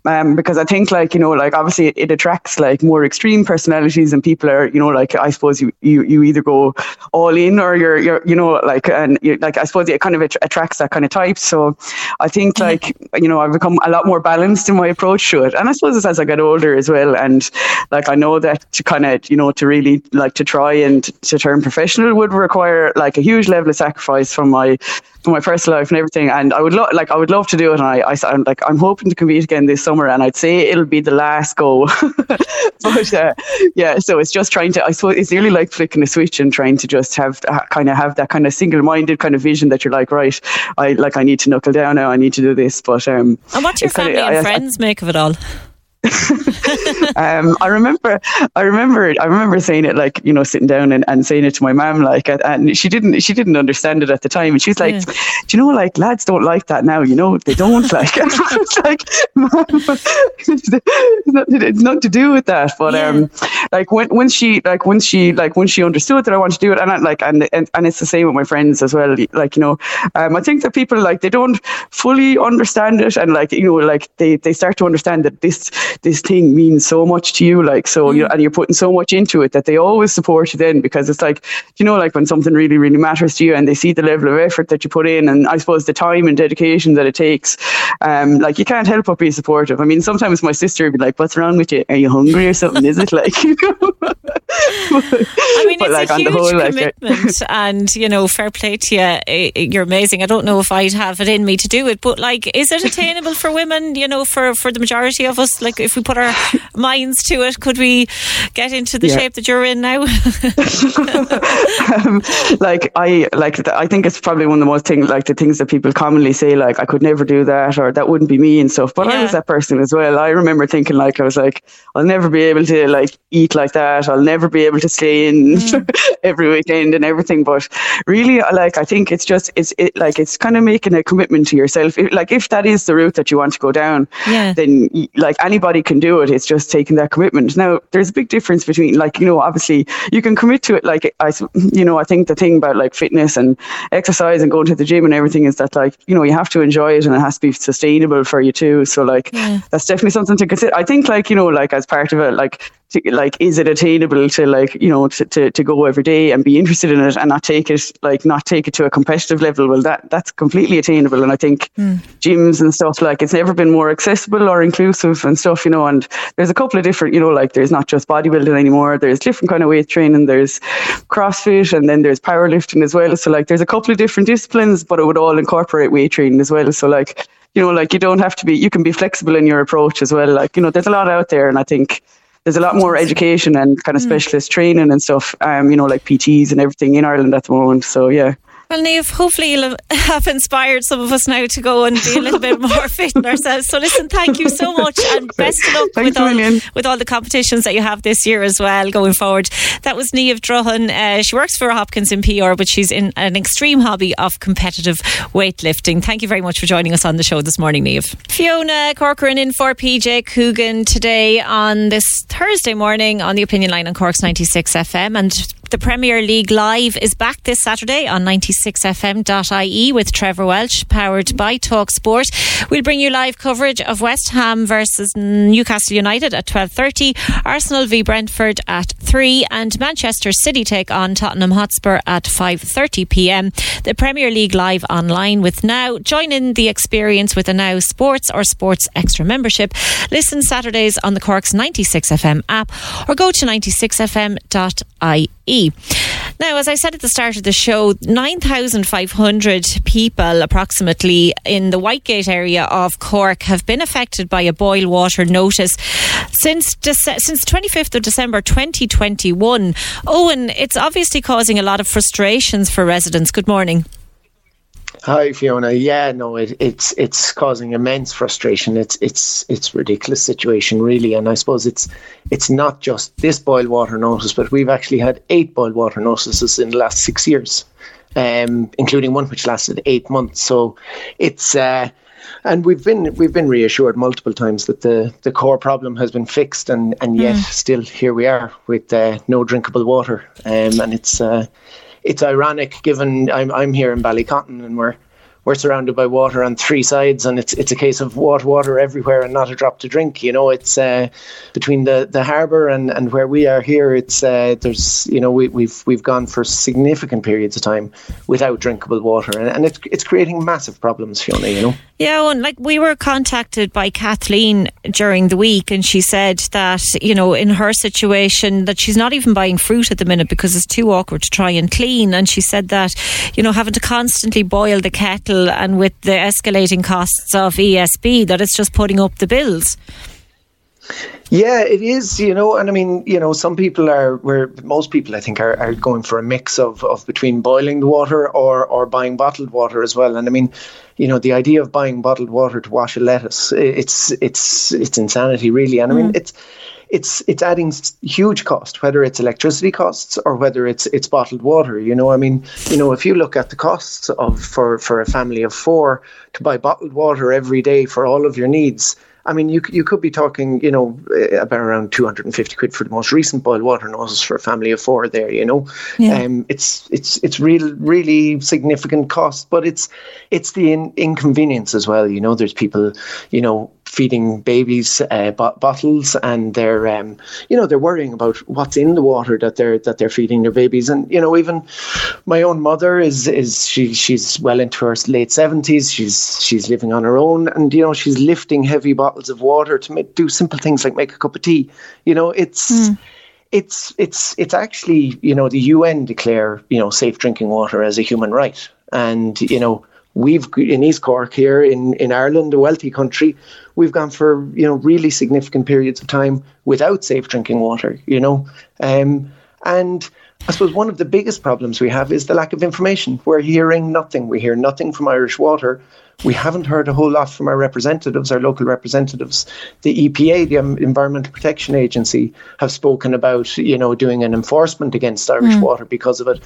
um, because I think, like you know, like obviously it, it, attracts like more extreme personalities, and people are, you know, like I suppose you you, you either go all in or you're you're you know like and like I suppose it kind of attracts that kind of type. So I think like you know I've become a lot more balanced in my approach to it, and I suppose it's as I get older as well, and like I know that to kind of you know to really like to try and to turn professional would require like a huge level of sacrifice from my from my personal life and everything. And I would love like I would love to do it. And I, I am like I'm hoping to compete again this summer. And I'd say it'll be the last go. but uh, yeah, so it's just trying to. I suppose it's nearly like flicking a switch and trying to just have uh, kind of have that kind of single minded kind of vision that you're like right. I like I need to knuckle down now. I need to do this. But um, and what your family kinda, and I, friends I, make of it all? um, I remember, I remember, I remember saying it like you know, sitting down and, and saying it to my mom, like, and she didn't, she didn't understand it at the time, and she's like, yeah. "Do you know, like lads don't like that now, you know, they don't like." And I was like, "Mom, it's nothing to do with that." But yeah. um, like when when she like when she like when she understood that I wanted to do it, and I, like and, and and it's the same with my friends as well. Like you know, um, I think that people like they don't fully understand it, and like you know, like they they start to understand that this this thing means so much to you, like so, mm. you and you're putting so much into it that they always support you then because it's like, you know, like when something really, really matters to you and they see the level of effort that you put in and I suppose the time and dedication that it takes, um, like you can't help but be supportive. I mean, sometimes my sister would be like, "What's wrong with you? Are you hungry or something? Is it like?" I mean, it's like, a huge whole, commitment, like, and you know, fair play to you. You're amazing. I don't know if I'd have it in me to do it, but like, is it attainable for women? You know, for for the majority of us, like if we put our minds to it, could we get into the yeah. shape that you're in now? um, like I like I think it's probably one of the most things like the things that people commonly say like I could never do that or that wouldn't be me and stuff. But yeah. I was that person as well. I remember thinking like I was like I'll never be able to like eat like that. I'll never be able to stay in mm. every weekend and everything. But really, like I think it's just it's it like it's kind of making a commitment to yourself. If, like if that is the route that you want to go down, yeah. then like anybody can do it. It's just taking that commitment. Now, there's a big difference between, like, you know, obviously you can commit to it. Like, I, you know, I think the thing about like fitness and exercise and going to the gym and everything is that, like, you know, you have to enjoy it and it has to be sustainable for you too. So, like, yeah. that's definitely something to consider. I think, like, you know, like as part of it, like, to, like is it attainable to like you know to, to, to go every day and be interested in it and not take it like not take it to a competitive level? Well that that's completely attainable. And I think mm. gyms and stuff like it's never been more accessible or inclusive and stuff you know and there's a couple of different you know like there's not just bodybuilding anymore. There's different kind of weight training. There's CrossFit and then there's powerlifting as well. So like there's a couple of different disciplines but it would all incorporate weight training as well. So like you know like you don't have to be you can be flexible in your approach as well. Like you know there's a lot out there and I think there's a lot more education and kind of hmm. specialist training and stuff, um, you know, like PTs and everything in Ireland at the moment. So yeah. Well, Neve, hopefully you'll have inspired some of us now to go and be a little bit more fit in ourselves. So, listen, thank you so much, and best of luck with all, with all the competitions that you have this year as well going forward. That was Neve Druhan. Uh, she works for Hopkins in PR, but she's in an extreme hobby of competitive weightlifting. Thank you very much for joining us on the show this morning, Neve. Fiona Corcoran in for PJ Coogan today on this Thursday morning on the Opinion Line on Cork's 96 FM. And the Premier League Live is back this Saturday on 96fm.ie with Trevor Welch, powered by Talk Sport. We'll bring you live coverage of West Ham versus Newcastle United at 12.30, Arsenal v Brentford at 3 and Manchester City take on Tottenham Hotspur at 5.30pm. The Premier League Live online with Now. Join in the experience with a Now Sports or Sports Extra membership. Listen Saturdays on the Cork's 96FM app or go to 96fm.ie. Now, as I said at the start of the show, 9,500 people approximately in the Whitegate area of Cork have been affected by a boil water notice since Dece- since 25th of December 2021. Owen, it's obviously causing a lot of frustrations for residents. Good morning. Hi Fiona. Yeah, no, it, it's it's causing immense frustration. It's it's it's ridiculous situation really, and I suppose it's it's not just this boil water notice, but we've actually had eight boil water notices in the last six years, um, including one which lasted eight months. So it's uh, and we've been we've been reassured multiple times that the, the core problem has been fixed, and, and yet mm. still here we are with uh, no drinkable water, um, and it's uh, it's ironic given I'm I'm here in Ballycotton and we're we're surrounded by water on three sides, and it's it's a case of water, water everywhere, and not a drop to drink. You know, it's uh, between the, the harbour and, and where we are here. It's uh, there's you know we, we've we've gone for significant periods of time without drinkable water, and, and it's it's creating massive problems, Fiona. You know. Yeah, and like we were contacted by Kathleen during the week, and she said that you know in her situation that she's not even buying fruit at the minute because it's too awkward to try and clean, and she said that you know having to constantly boil the kettle and with the escalating costs of ESB that it's just putting up the bills. Yeah, it is, you know, and I mean, you know, some people are where most people I think are, are going for a mix of, of between boiling the water or or buying bottled water as well. And I mean, you know, the idea of buying bottled water to wash a lettuce, it's it's it's insanity really. And I mean, mm. it's it's it's adding huge cost, whether it's electricity costs or whether it's it's bottled water. You know, I mean, you know, if you look at the costs of for for a family of four to buy bottled water every day for all of your needs, I mean, you you could be talking, you know, eh, about around 250 quid for the most recent boiled water noses for a family of four there, you know. Yeah. Um, it's it's it's real really significant cost, but it's it's the in, inconvenience as well, you know. There's people, you know, feeding babies uh, bottles and they're um, you know they're worrying about what's in the water that they're that they're feeding their babies. And you know even my own mother is is she she's well into her late 70s she's she's living on her own. And you know she's lifting heavy bottles of water to make, do simple things like make a cup of tea. You know it's mm. it's it's it's actually you know the UN declare you know safe drinking water as a human right. And you know we've in East Cork here in, in Ireland, a wealthy country, we've gone for you know really significant periods of time without safe drinking water. You know, um, and I suppose one of the biggest problems we have is the lack of information. We're hearing nothing. We hear nothing from Irish Water. We haven't heard a whole lot from our representatives, our local representatives. The EPA, the Environmental Protection Agency, have spoken about you know doing an enforcement against Irish mm. Water because of it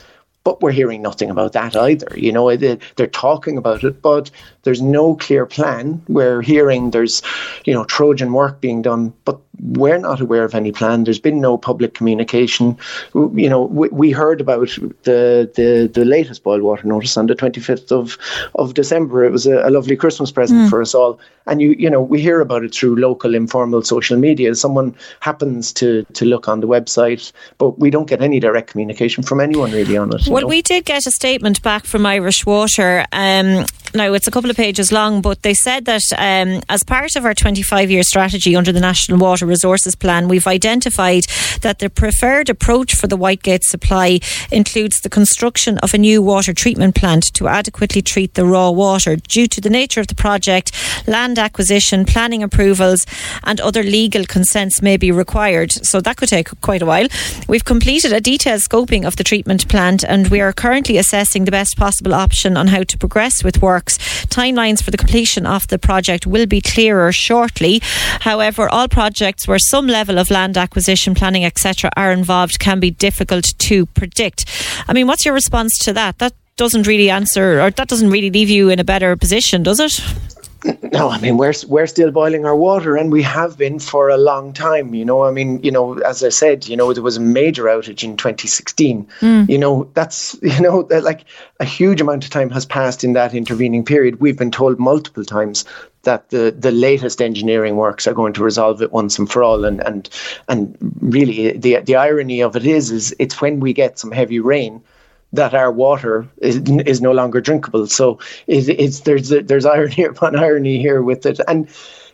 but we're hearing nothing about that either. You know, they're talking about it, but there's no clear plan. We're hearing there's, you know, Trojan work being done, but we're not aware of any plan. There's been no public communication. You know, we, we heard about the, the the latest boil water notice on the 25th of of December. It was a, a lovely Christmas present mm. for us all, and you you know we hear about it through local informal social media. Someone happens to to look on the website, but we don't get any direct communication from anyone really on it. Well, know? we did get a statement back from Irish Water. Um, now, it's a couple of pages long, but they said that um, as part of our 25 year strategy under the National Water Resources Plan, we've identified that the preferred approach for the Whitegate supply includes the construction of a new water treatment plant to adequately treat the raw water. Due to the nature of the project, land acquisition, planning approvals, and other legal consents may be required. So that could take quite a while. We've completed a detailed scoping of the treatment plant and we are currently assessing the best possible option on how to progress with works. Timelines for the completion of the project will be clearer shortly. However, all projects where some level of land acquisition, planning, etc., are involved can be difficult to predict. I mean, what's your response to that? That doesn't really answer, or that doesn't really leave you in a better position, does it? No, I mean we're we're still boiling our water, and we have been for a long time. You know, I mean, you know, as I said, you know, there was a major outage in 2016. Mm. You know, that's you know, like a huge amount of time has passed in that intervening period. We've been told multiple times that the the latest engineering works are going to resolve it once and for all. And and and really, the the irony of it is, is it's when we get some heavy rain that our water is, is no longer drinkable. So it, it's there's there's irony upon irony here with it, and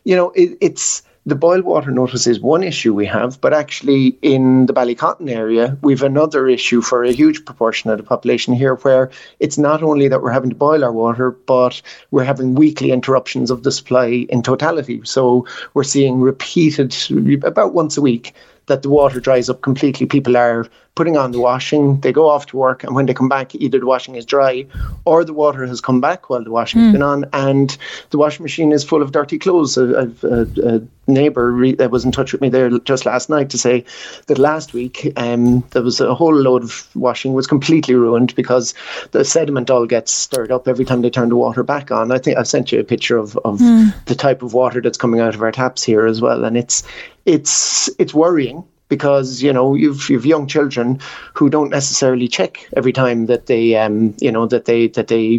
you know it, it's the boil water notice is one issue we have, but actually in the Ballycotton area, we've another issue for a huge proportion of the population here where it's not only that we're having to boil our water, but we're having weekly interruptions of the supply in totality. So we're seeing repeated, about once a week, that the water dries up completely. People are putting on the washing, they go off to work, and when they come back, either the washing is dry or the water has come back while the washing's mm. been on, and the washing machine is full of dirty clothes. A, a, a neighbour re- that was in touch with me there just last night to say that last week um, there was a whole load of washing was completely ruined because the sediment all gets stirred up every time they turn the water back on. I think I sent you a picture of, of mm. the type of water that's coming out of our taps here as well, and it's it's it's worrying because you know you've you've young children who don't necessarily check every time that they um you know that they that they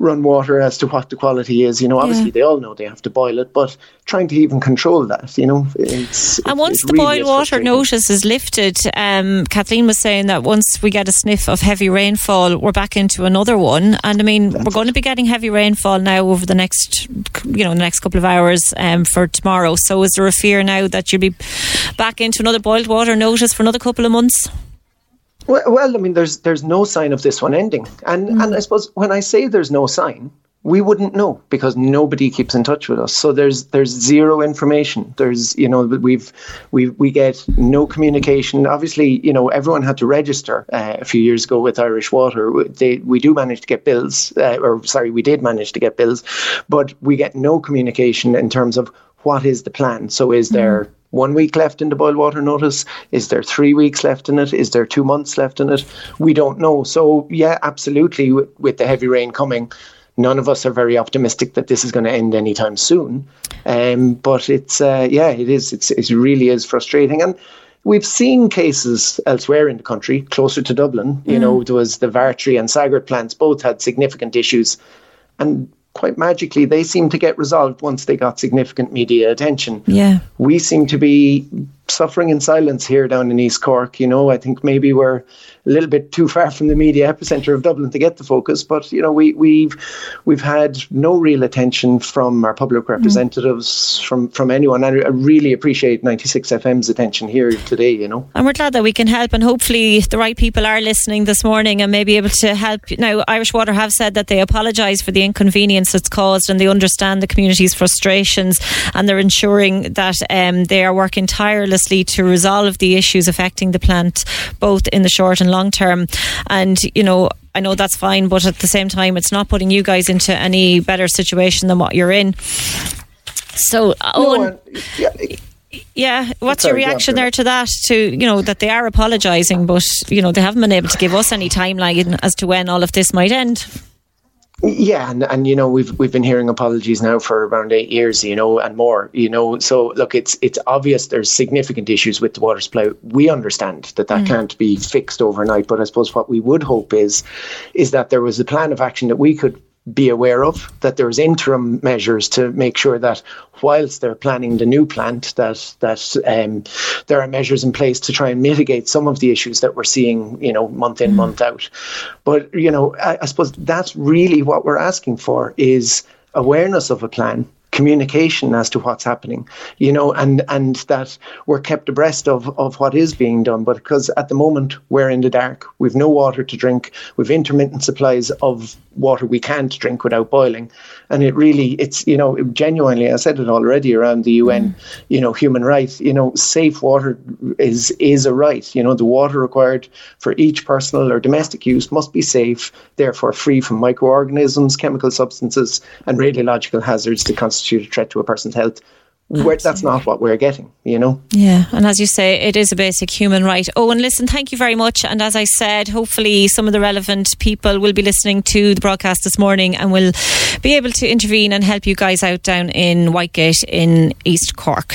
run water as to what the quality is you know obviously yeah. they all know they have to boil it but trying to even control that you know? It's and once the really boil water notice is lifted um Kathleen was saying that once we get a sniff of heavy rainfall we're back into another one. And I mean That's we're going to be getting heavy rainfall now over the next you know the next couple of hours um for tomorrow. So is there a fear now that you'll be back into another boiled water notice for another couple of months? Well, well, I mean, there's there's no sign of this one ending, and mm. and I suppose when I say there's no sign, we wouldn't know because nobody keeps in touch with us. So there's there's zero information. There's you know we've we we get no communication. Obviously, you know everyone had to register uh, a few years ago with Irish Water. They we do manage to get bills, uh, or sorry, we did manage to get bills, but we get no communication in terms of what is the plan. So is there mm one week left in the boil water notice? Is there three weeks left in it? Is there two months left in it? We don't know. So, yeah, absolutely, with, with the heavy rain coming, none of us are very optimistic that this is going to end anytime soon. Um, but it's, uh, yeah, it is. It's, it really is frustrating. And we've seen cases elsewhere in the country, closer to Dublin. You mm. know, there was the Vartry and Sagart plants, both had significant issues. And quite magically, they seem to get resolved once they got significant media attention. Yeah. We seem to be suffering in silence here down in East Cork. You know, I think maybe we're a little bit too far from the media epicenter of Dublin to get the focus, but you know, we, we've we've had no real attention from our public mm. representatives, mm. from from anyone. And I really appreciate 96 FM's attention here today. You know, and we're glad that we can help, and hopefully the right people are listening this morning and may be able to help. Now, Irish Water have said that they apologise for the inconvenience it's caused, and they understand the community's frustrations, and they're ensuring that um, they are working tirelessly to resolve the issues affecting the plant, both in the short and long term. And, you know, I know that's fine, but at the same time, it's not putting you guys into any better situation than what you're in. So, uh, Owen, yeah, yeah, what's your reaction there to that? To you know that they are apologising, but you know they haven't been able to give us any timeline as to when all of this might end. Yeah, and, and you know we've we've been hearing apologies now for around eight years, you know, and more, you know. So look, it's it's obvious there's significant issues with the water supply. We understand that that mm. can't be fixed overnight, but I suppose what we would hope is is that there was a plan of action that we could be aware of that there's interim measures to make sure that whilst they're planning the new plant that that um, there are measures in place to try and mitigate some of the issues that we're seeing you know month in mm. month out but you know I, I suppose that's really what we're asking for is awareness of a plan communication as to what's happening, you know, and and that we're kept abreast of of what is being done. But because at the moment we're in the dark, we've no water to drink, we've intermittent supplies of water we can't drink without boiling, and it really it's you know genuinely I said it already around the UN, mm. you know, human rights, you know, safe water is is a right. You know, the water required for each personal or domestic use must be safe, therefore free from microorganisms, chemical substances, and radiological hazards that constitute a threat to a person's health that's not what we're getting, you know? Yeah, and as you say, it is a basic human right. Oh, and listen, thank you very much. And as I said, hopefully some of the relevant people will be listening to the broadcast this morning and will be able to intervene and help you guys out down in Whitegate in East Cork.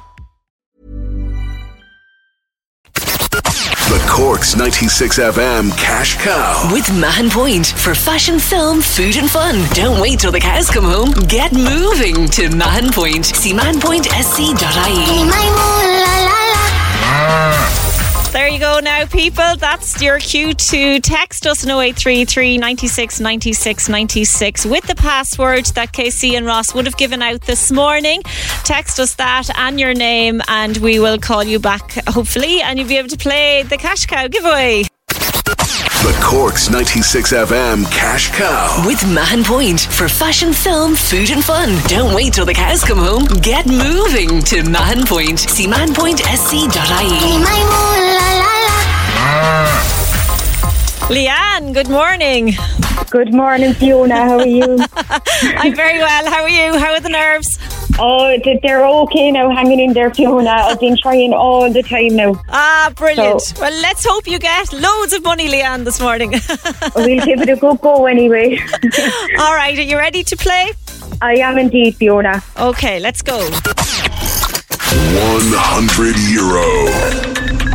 The Cork's 96 FM Cash Cow. With Mahon Point for fashion, film, food, and fun. Don't wait till the cows come home. Get moving to Mahon Point. See mahonpointsc.ie. There you go now, people. That's your cue to text us on 0833 96 96 96 with the password that Casey and Ross would have given out this morning. Text us that and your name, and we will call you back, hopefully, and you'll be able to play the Cash Cow giveaway. The Cork's 96 FM Cash Cow. With Mahon Point for fashion, film, food, and fun. Don't wait till the cows come home. Get moving to Mahon Point. See mahonpointsc.ie. Leanne, good morning. Good morning, Fiona. How are you? I'm very well. How are you? How are the nerves? Oh, they're okay now, hanging in there, Fiona. I've been trying all the time now. Ah, brilliant. So, well, let's hope you get loads of money, Leanne, this morning. we'll give it a good go anyway. all right, are you ready to play? I am indeed, Fiona. Okay, let's go. 100 euro.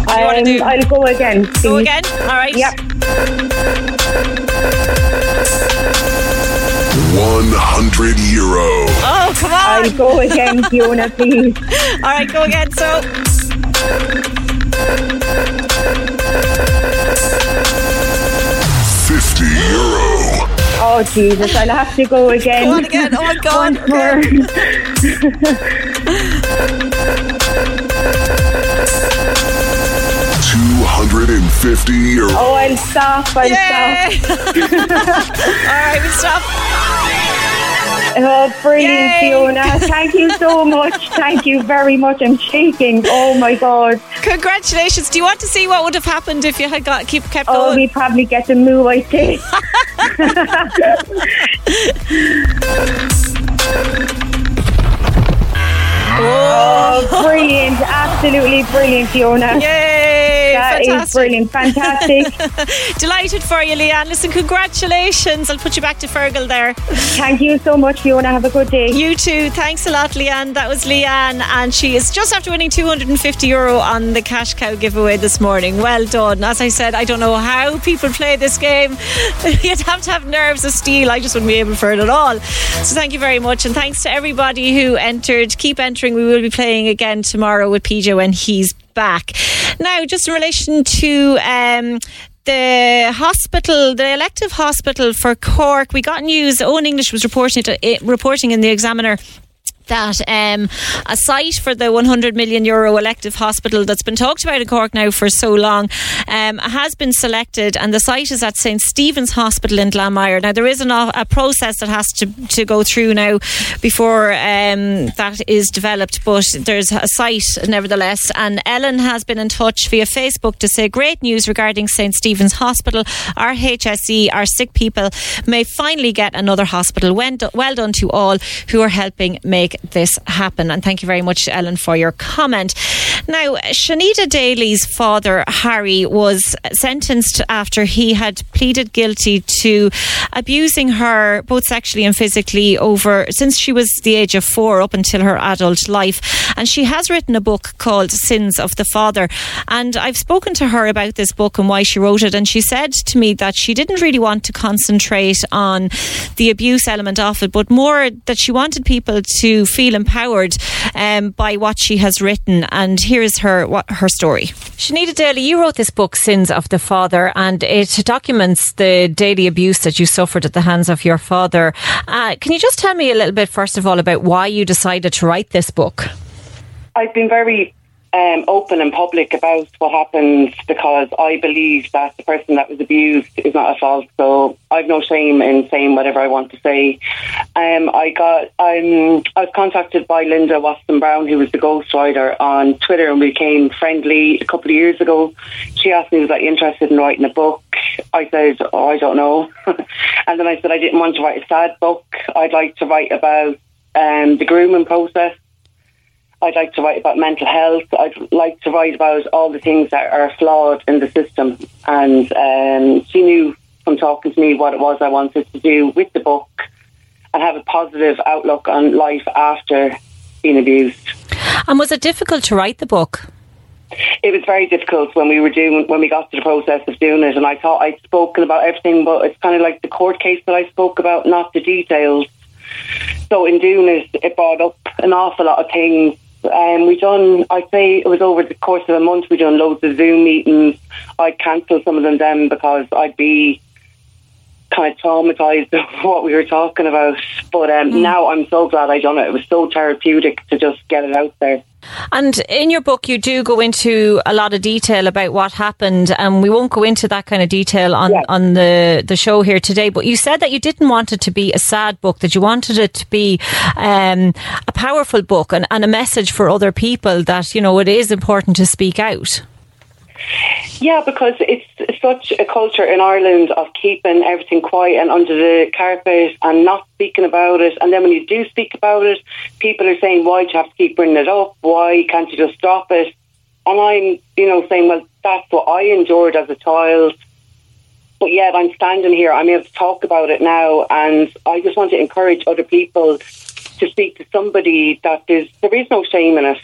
Um, I'll go again. Please. Go again? All right. Yep. 100 euro. Oh, come on. I'll go again, Fiona, please. All right, go again. So. Fifty euro. Oh Jesus! I'll have to go again. Go on again. Oh my God. Once more. Two hundred and fifty euro. Oh, I'll stop. I'll Yay. stop. All right, we stop. Oh, brilliant, Yay. Fiona. Thank you so much. Thank you very much. I'm shaking. Oh, my God. Congratulations. Do you want to see what would have happened if you had got keep kept Oh, going? we probably get the move, I think. Oh, brilliant. Absolutely brilliant, Fiona. Yay! Is fantastic. brilliant. Fantastic. Delighted for you, Leanne. Listen, congratulations. I'll put you back to Fergal there. Thank you so much, Fiona. Have a good day. You too. Thanks a lot, Leanne. That was Leanne, and she is just after winning 250 euro on the cash cow giveaway this morning. Well done. As I said, I don't know how people play this game. You'd have to have nerves of steel. I just wouldn't be able for it at all. So thank you very much, and thanks to everybody who entered. Keep entering. We will be playing again tomorrow with PJ when he's back. Now, just in relation to. Um, the hospital, the elective hospital for Cork, we got news. Eoin English was reporting it, it, reporting in the Examiner that um, a site for the 100 million euro elective hospital that's been talked about in Cork now for so long um, has been selected, and the site is at St Stephen's Hospital in Glanmire. Now there is an, a process that has to to go through now before um, that is developed, but there's a site nevertheless. And Ellen has been in touch via Facebook to say great news regarding St Stephen's Hospital. Our HSE, our sick people, may finally get another hospital. Well done to all who are helping make this happen. And thank you very much, Ellen, for your comment. Now, Shaneda Daly's father, Harry, was sentenced after he had pleaded guilty to abusing her both sexually and physically over since she was the age of four up until her adult life. And she has written a book called Sins of the Father. And I've spoken to her about this book and why she wrote it. And she said to me that she didn't really want to concentrate on the abuse element of it, but more that she wanted people to feel empowered um, by what she has written. And here's her what, her story. Shaneda Daly, you wrote this book, Sins of the Father, and it documents the daily abuse that you suffered at the hands of your father. Uh, can you just tell me a little bit, first of all, about why you decided to write this book? I've been very um, open and public about what happened because I believe that the person that was abused is not at fault. So I've no shame in saying whatever I want to say. Um, I got um, I was contacted by Linda Watson Brown, who was the ghostwriter on Twitter, and we became friendly a couple of years ago. She asked me was I interested in writing a book. I said, oh, I don't know, and then I said I didn't want to write a sad book. I'd like to write about um, the grooming process I'd like to write about mental health. I'd like to write about all the things that are flawed in the system. And um, she knew from talking to me what it was I wanted to do with the book and have a positive outlook on life after being abused. And was it difficult to write the book? It was very difficult when we were doing when we got to the process of doing it, and I thought I'd spoken about everything, but it's kind of like the court case that I spoke about, not the details. So in doing it, it brought up an awful lot of things um, we done, I'd say it was over the course of a month, we done loads of Zoom meetings. I'd cancel some of them then because I'd be kind of traumatized of what we were talking about. But um, mm. now I'm so glad I done it. It was so therapeutic to just get it out there. And in your book, you do go into a lot of detail about what happened, and we won't go into that kind of detail on, yeah. on the, the show here today. But you said that you didn't want it to be a sad book, that you wanted it to be um, a powerful book and, and a message for other people that, you know, it is important to speak out. Yeah, because it's such a culture in Ireland of keeping everything quiet and under the carpet and not speaking about it. And then when you do speak about it, people are saying, why do you have to keep bringing it up? Why can't you just stop it? And I'm, you know, saying, well, that's what I endured as a child. But yet I'm standing here, I'm able to talk about it now. And I just want to encourage other people to speak to somebody that there's, there is no shame in it.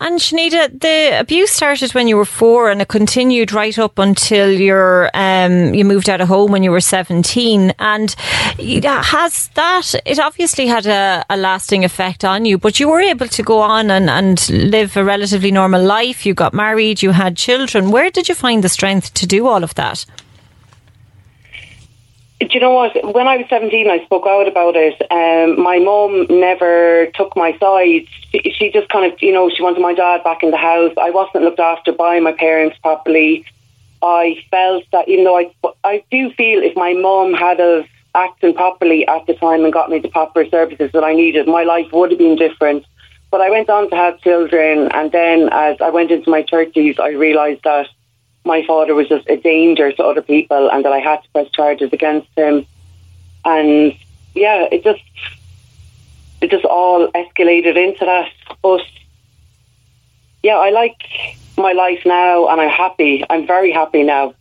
And Shaneda, the abuse started when you were four, and it continued right up until your um, you moved out of home when you were seventeen. And has that? It obviously had a, a, lasting effect on you, but you were able to go on and, and live a relatively normal life. You got married, you had children. Where did you find the strength to do all of that? Do you know what? When I was 17, I spoke out about it. Um, my mum never took my side. She, she, just kind of, you know, she wanted my dad back in the house. I wasn't looked after by my parents properly. I felt that, even though I, I do feel if my mum had have acted properly at the time and got me the proper services that I needed, my life would have been different. But I went on to have children, and then as I went into my 30s, I realised that my father was just a danger to other people and that I had to press charges against him. And yeah, it just it just all escalated into that. But yeah, I like my life now and I'm happy. I'm very happy now.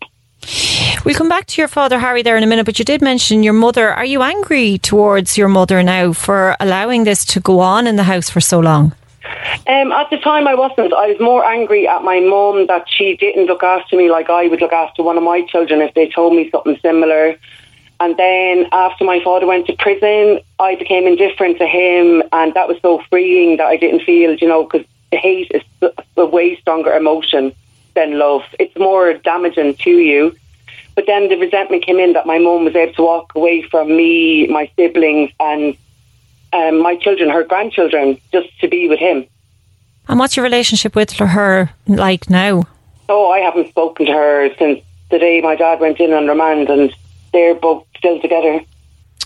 We'll come back to your father, Harry, there in a minute, but you did mention your mother. Are you angry towards your mother now for allowing this to go on in the house for so long? Um, at the time, I wasn't. I was more angry at my mum that she didn't look after me like I would look after one of my children if they told me something similar. And then after my father went to prison, I became indifferent to him, and that was so freeing that I didn't feel, you know, because hate is a way stronger emotion than love. It's more damaging to you. But then the resentment came in that my mum was able to walk away from me, my siblings, and um, my children, her grandchildren, just to be with him. And what's your relationship with her like now? Oh, I haven't spoken to her since the day my dad went in on remand, and they're both still together.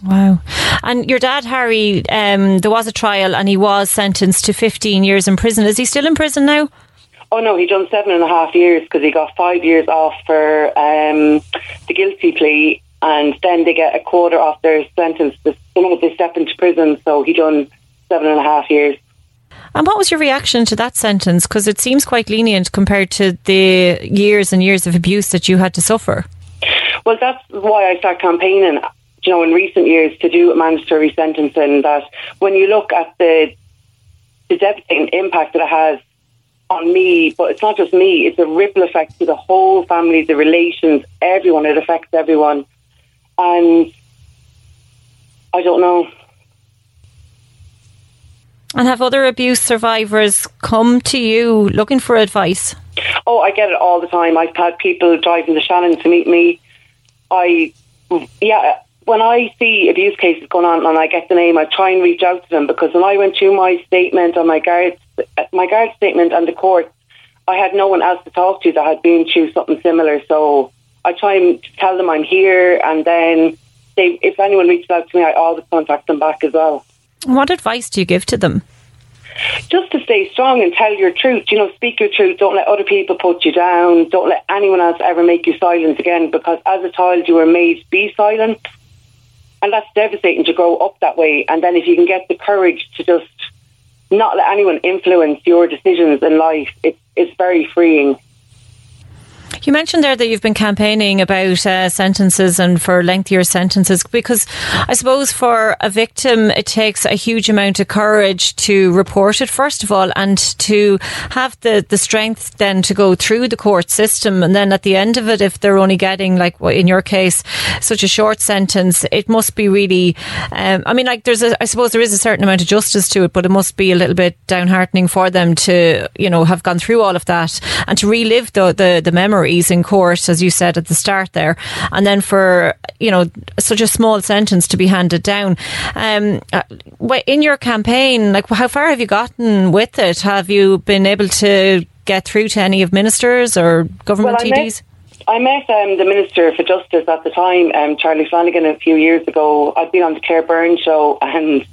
Wow. And your dad, Harry, um, there was a trial and he was sentenced to 15 years in prison. Is he still in prison now? Oh, no, he done seven and a half years because he got five years off for um, the guilty plea and then they get a quarter off their sentence the moment they step into prison. So he done seven and a half years. And what was your reaction to that sentence? Because it seems quite lenient compared to the years and years of abuse that you had to suffer. Well, that's why I started campaigning, you know, in recent years to do a mandatory sentencing. That when you look at the the devastating impact that it has on me, but it's not just me, it's a ripple effect to the whole family, the relations, everyone. It affects everyone. And I don't know. And have other abuse survivors come to you looking for advice? Oh, I get it all the time. I've had people driving to Shannon to meet me. I, yeah, when I see abuse cases going on and I get the name, I try and reach out to them because when I went through my statement on my guard, my guard statement and the court, I had no one else to talk to that had been through something similar. So I try and tell them I'm here, and then they, if anyone reaches out to me, I always contact them back as well. What advice do you give to them? Just to stay strong and tell your truth. You know, speak your truth. Don't let other people put you down. Don't let anyone else ever make you silent again because as a child you were made to be silent. And that's devastating to grow up that way. And then if you can get the courage to just not let anyone influence your decisions in life, it, it's very freeing. You mentioned there that you've been campaigning about uh, sentences and for lengthier sentences because I suppose for a victim it takes a huge amount of courage to report it first of all and to have the, the strength then to go through the court system. And then at the end of it if they're only getting like in your case such a short sentence it must be really um, I mean like there's a I suppose there is a certain amount of justice to it but it must be a little bit downheartening for them to you know have gone through all of that and to relive the the, the memory in court, as you said at the start there, and then for you know such a small sentence to be handed down. Um, uh, in your campaign, like how far have you gotten with it? Have you been able to get through to any of ministers or government well, TDs? I met um, the Minister for Justice at the time, um, Charlie Flanagan, a few years ago. I'd been on the Claire Byrne show and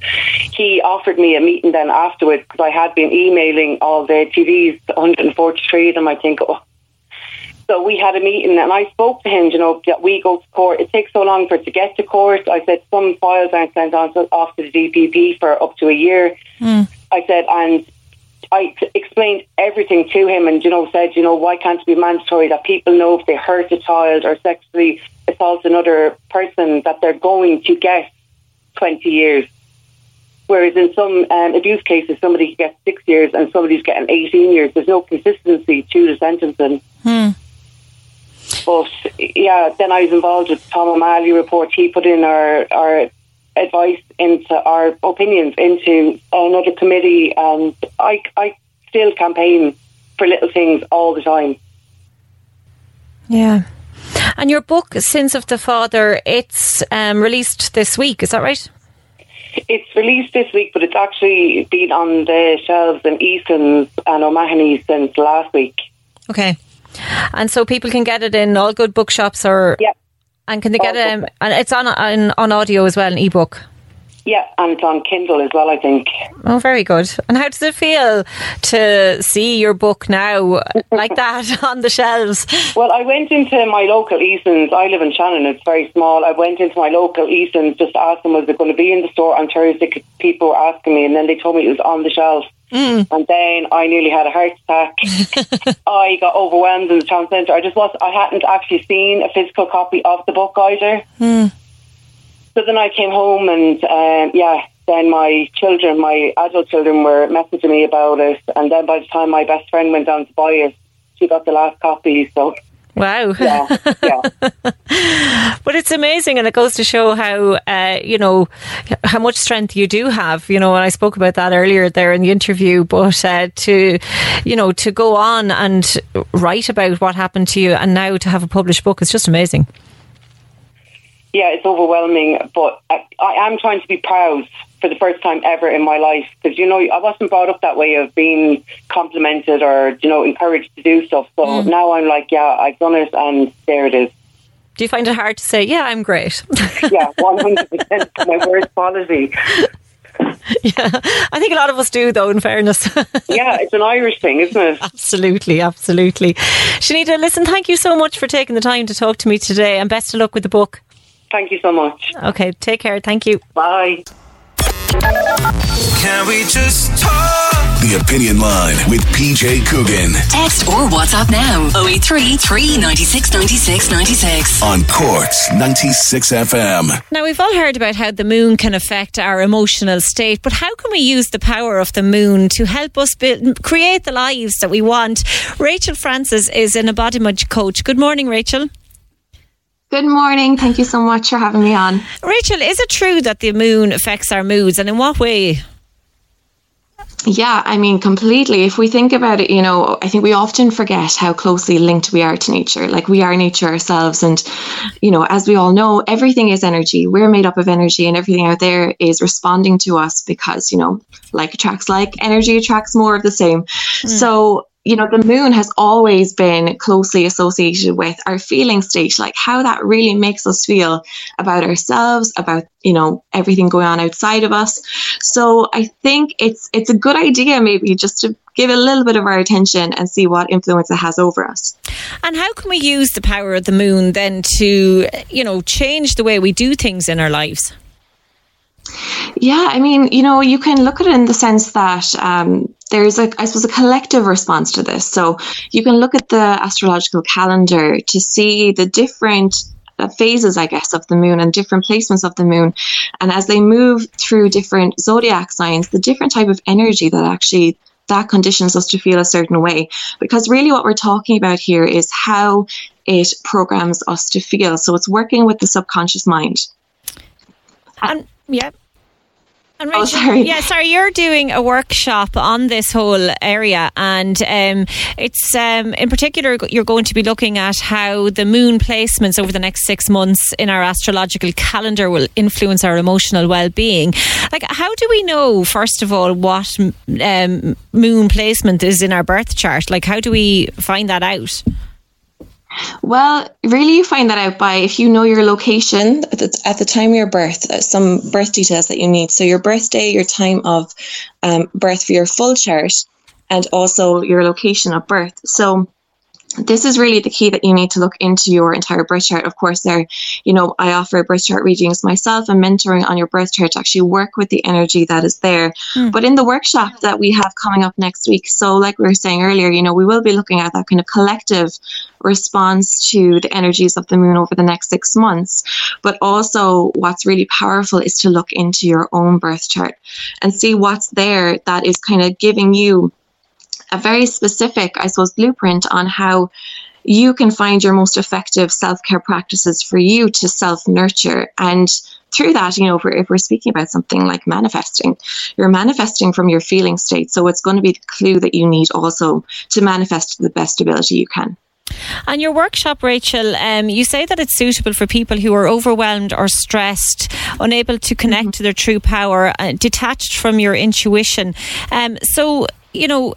he offered me a meeting then afterwards because I had been emailing all the TDs, 143 of them, I think, oh, so we had a meeting and I spoke to him, you know, that we go to court. It takes so long for it to get to court. I said some files aren't sent on to, off to the DPP for up to a year. Mm. I said, and I explained everything to him and, you know, said, you know, why can't it be mandatory that people know if they hurt a child or sexually assault another person that they're going to get 20 years. Whereas in some um, abuse cases, somebody gets six years and somebody's getting 18 years. There's no consistency to the sentencing. Hmm. But yeah, then I was involved with Tom O'Malley report. He put in our our advice into our opinions into another committee, and I I still campaign for little things all the time. Yeah. And your book, Sins of the Father, it's um, released this week, is that right? It's released this week, but it's actually been on the shelves in Eason's and O'Mahony's since last week. Okay. And so people can get it in all good bookshops or. Yeah. And can they get it? Um, and it's on, on on audio as well, an ebook. Yeah, and it's on Kindle as well, I think. Oh, very good. And how does it feel to see your book now like that on the shelves? Well, I went into my local Eason's. I live in Shannon, it's very small. I went into my local Eason's just to ask them, was it going to be in the store on Thursday? People were asking me, and then they told me it was on the shelf. Mm. And then I nearly had a heart attack. I got overwhelmed in the town centre. I just was I hadn't actually seen a physical copy of the book either. Mm. So then I came home and um, yeah, then my children, my adult children were messaging me about it. And then by the time my best friend went down to buy it, she got the last copy. So Wow. Yeah, yeah. but it's amazing and it goes to show how, uh, you know, how much strength you do have, you know, and I spoke about that earlier there in the interview, but uh, to, you know, to go on and write about what happened to you and now to have a published book is just amazing. Yeah, it's overwhelming, but I, I am trying to be proud for the first time ever in my life because you know I wasn't brought up that way of being complimented or you know encouraged to do stuff. So mm. now I'm like, yeah, I've done it, and there it is. Do you find it hard to say, yeah, I'm great? yeah, one hundred percent. My worst quality. Yeah, I think a lot of us do, though. In fairness, yeah, it's an Irish thing, isn't it? Absolutely, absolutely. Shaneda, listen, thank you so much for taking the time to talk to me today, and best of luck with the book. Thank you so much. Okay, take care. Thank you. Bye. Can we just talk? The Opinion Line with PJ Coogan Text or WhatsApp now 083 396 96 96. on Cork's 96 FM. Now, we've all heard about how the moon can affect our emotional state, but how can we use the power of the moon to help us build, create the lives that we want? Rachel Francis is an embodiment coach. Good morning, Rachel. Good morning. Thank you so much for having me on. Rachel, is it true that the moon affects our moods, and in what way? Yeah, I mean, completely. If we think about it, you know, I think we often forget how closely linked we are to nature. Like we are nature ourselves. And, you know, as we all know, everything is energy. We're made up of energy, and everything out there is responding to us because, you know, like attracts like, energy attracts more of the same. Hmm. So, you know, the moon has always been closely associated with our feeling state, like how that really makes us feel about ourselves, about, you know, everything going on outside of us. So I think it's it's a good idea maybe just to give a little bit of our attention and see what influence it has over us. And how can we use the power of the moon then to, you know, change the way we do things in our lives? Yeah, I mean, you know, you can look at it in the sense that um, there's a, I suppose, a collective response to this. So you can look at the astrological calendar to see the different uh, phases, I guess, of the moon and different placements of the moon. And as they move through different zodiac signs, the different type of energy that actually that conditions us to feel a certain way. Because really what we're talking about here is how it programs us to feel. So it's working with the subconscious mind. And yeah. And Oh, Rachel, sorry. yeah, sorry, you're doing a workshop on this whole area, and um, it's um, in particular you're going to be looking at how the moon placements over the next six months in our astrological calendar will influence our emotional well-being. Like, how do we know, first of all, what um, moon placement is in our birth chart? Like, how do we find that out? Well, really, you find that out by if you know your location at the, at the time of your birth, uh, some birth details that you need. So, your birthday, your time of um, birth for your full chart, and also your location of birth. So, this is really the key that you need to look into your entire birth chart. Of course, there, you know, I offer birth chart readings myself and mentoring on your birth chart to actually work with the energy that is there. But in the workshop that we have coming up next week, so like we were saying earlier, you know, we will be looking at that kind of collective response to the energies of the moon over the next six months. But also, what's really powerful is to look into your own birth chart and see what's there that is kind of giving you a very specific, I suppose, blueprint on how you can find your most effective self care practices for you to self nurture. And through that, you know, if we're, if we're speaking about something like manifesting, you're manifesting from your feeling state. So it's going to be the clue that you need also to manifest the best ability you can. And your workshop, Rachel, um, you say that it's suitable for people who are overwhelmed or stressed, unable to connect to their true power, uh, detached from your intuition. Um, so, you know,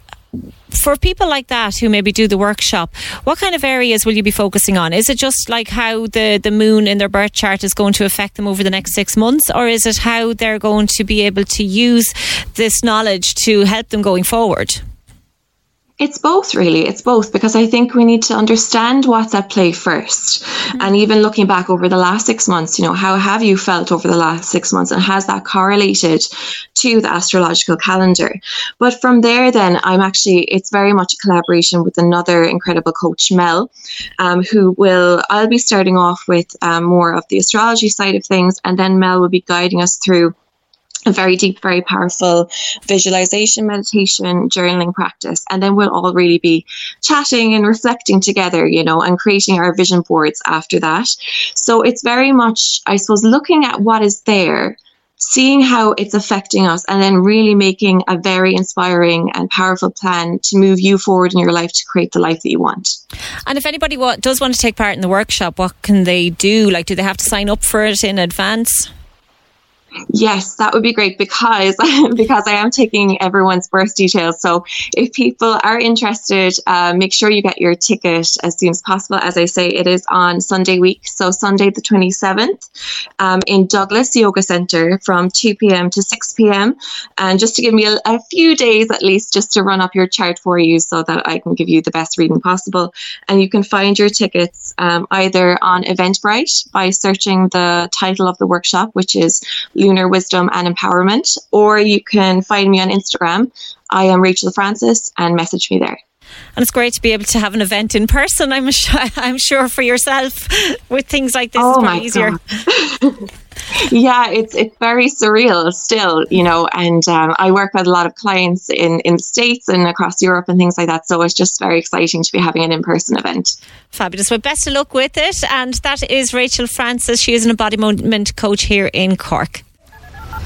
for people like that who maybe do the workshop, what kind of areas will you be focusing on? Is it just like how the, the moon in their birth chart is going to affect them over the next six months, or is it how they're going to be able to use this knowledge to help them going forward? It's both, really. It's both because I think we need to understand what's at play 1st And even looking back over the last six months, you know, how have you felt over the last six months and has that correlated to the astrological calendar? But from there, then I'm actually, it's very much a collaboration with another incredible coach, Mel, um, who will, I'll be starting off with um, more of the astrology side of things, and then Mel will be guiding us through a very deep, very powerful visualization, meditation, journaling practice. And then we'll all really be chatting and reflecting together, you know, and creating our vision boards after that. So it's very much, I suppose, looking at what is there, seeing how it's affecting us, and then really making a very inspiring and powerful plan to move you forward in your life to create the life that you want. And if anybody does want to take part in the workshop, what can they do? Like, do they have to sign up for it in advance? Yes, that would be great because because I am taking everyone's birth details. So if people are interested, uh, make sure you get your ticket as soon as possible. As I say, it is on Sunday week, so Sunday the twenty seventh, um, in Douglas Yoga Centre from two pm to six pm, and just to give me a, a, few days at least, just to run up your chart for you, so that I can give you the best reading possible. And you can find your tickets um, either on Eventbrite by searching the title of the workshop, which is Lunar wisdom and empowerment, or you can find me on Instagram. I am Rachel Francis and message me there. And it's great to be able to have an event in person. I'm sure, I'm sure for yourself with things like this, oh it's easier. yeah, it's it's very surreal still, you know. And um, I work with a lot of clients in in the states and across Europe and things like that. So it's just very exciting to be having an in person event. Fabulous. Well, best of luck with it. And that is Rachel Francis. She is an embodiment coach here in Cork.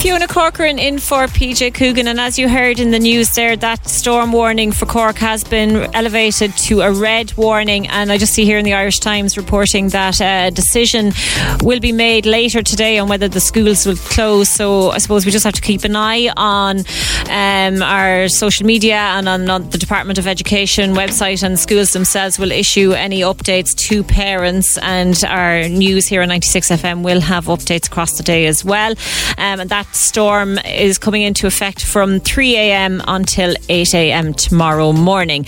Fiona Corcoran in for PJ Coogan, and as you heard in the news there, that storm warning for Cork has been elevated to a red warning. And I just see here in the Irish Times reporting that a decision will be made later today on whether the schools will close. So I suppose we just have to keep an eye on um, our social media and on, on the Department of Education website, and schools themselves will issue any updates to parents. And our news here on 96 FM will have updates across the day as well. Um, and that storm is coming into effect from 3 a.m. until 8 a.m. tomorrow morning.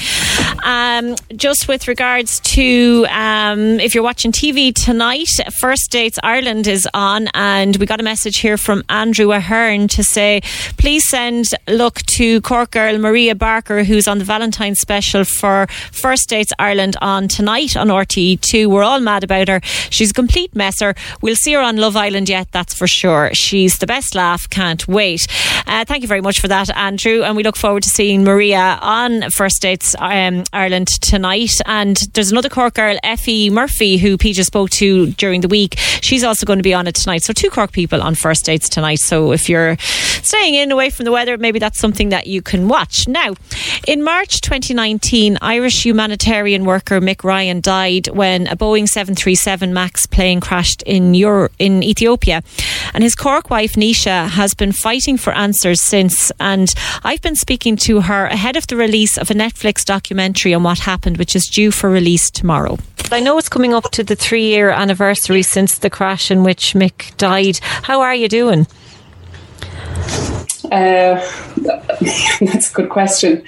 Um, just with regards to um, if you're watching TV tonight, First Dates Ireland is on, and we got a message here from Andrew Ahern to say, please send look to Cork girl Maria Barker, who's on the Valentine special for First Dates Ireland on tonight on RTE2. We're all mad about her. She's a complete messer. We'll see her on Love Island yet, that's for sure. She's the best laugh staff can't wait. Uh, thank you very much for that, Andrew. And we look forward to seeing Maria on First Dates um, Ireland tonight. And there's another Cork girl, Effie Murphy, who PJ spoke to during the week. She's also going to be on it tonight. So two Cork people on First Dates tonight. So if you're staying in away from the weather, maybe that's something that you can watch. Now, in March 2019, Irish humanitarian worker Mick Ryan died when a Boeing 737 MAX plane crashed in Euro- in Ethiopia. And his Cork wife, Naoise, has been fighting for answers since. And I've been speaking to her ahead of the release of a Netflix documentary on what happened, which is due for release tomorrow. I know it's coming up to the three year anniversary since the crash in which Mick died. How are you doing? Uh, that's a good question.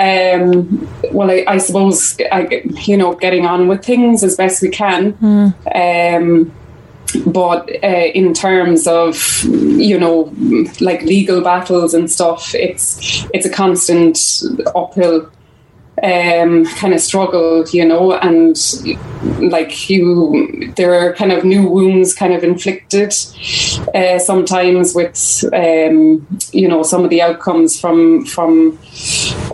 Um, well, I, I suppose I, you know, getting on with things as best we can. Mm. Um, but uh, in terms of you know like legal battles and stuff it's it's a constant uphill um, kind of struggle, you know, and like you, there are kind of new wounds kind of inflicted uh, sometimes with, um, you know, some of the outcomes from from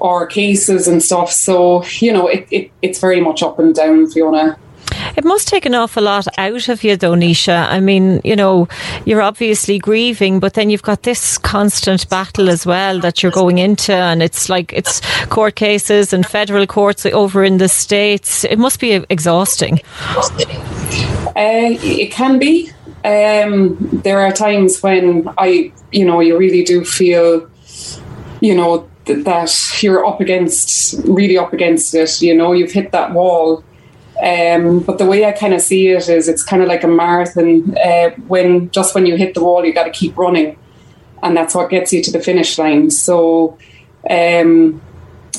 our cases and stuff. So you know, it, it it's very much up and down, Fiona. It must take an awful lot out of you, though, Naoise. I mean, you know, you're obviously grieving, but then you've got this constant battle as well that you're going into, and it's like it's court cases and federal courts over in the States. It must be exhausting. Uh, it can be. Um, there are times when I, you know, you really do feel, you know, that you're up against, really up against it. You know, you've hit that wall um, but the way I kind of see it is it's kind of like a marathon. Uh, when just when you hit the wall, you got to keep running, and that's what gets you to the finish line. So um,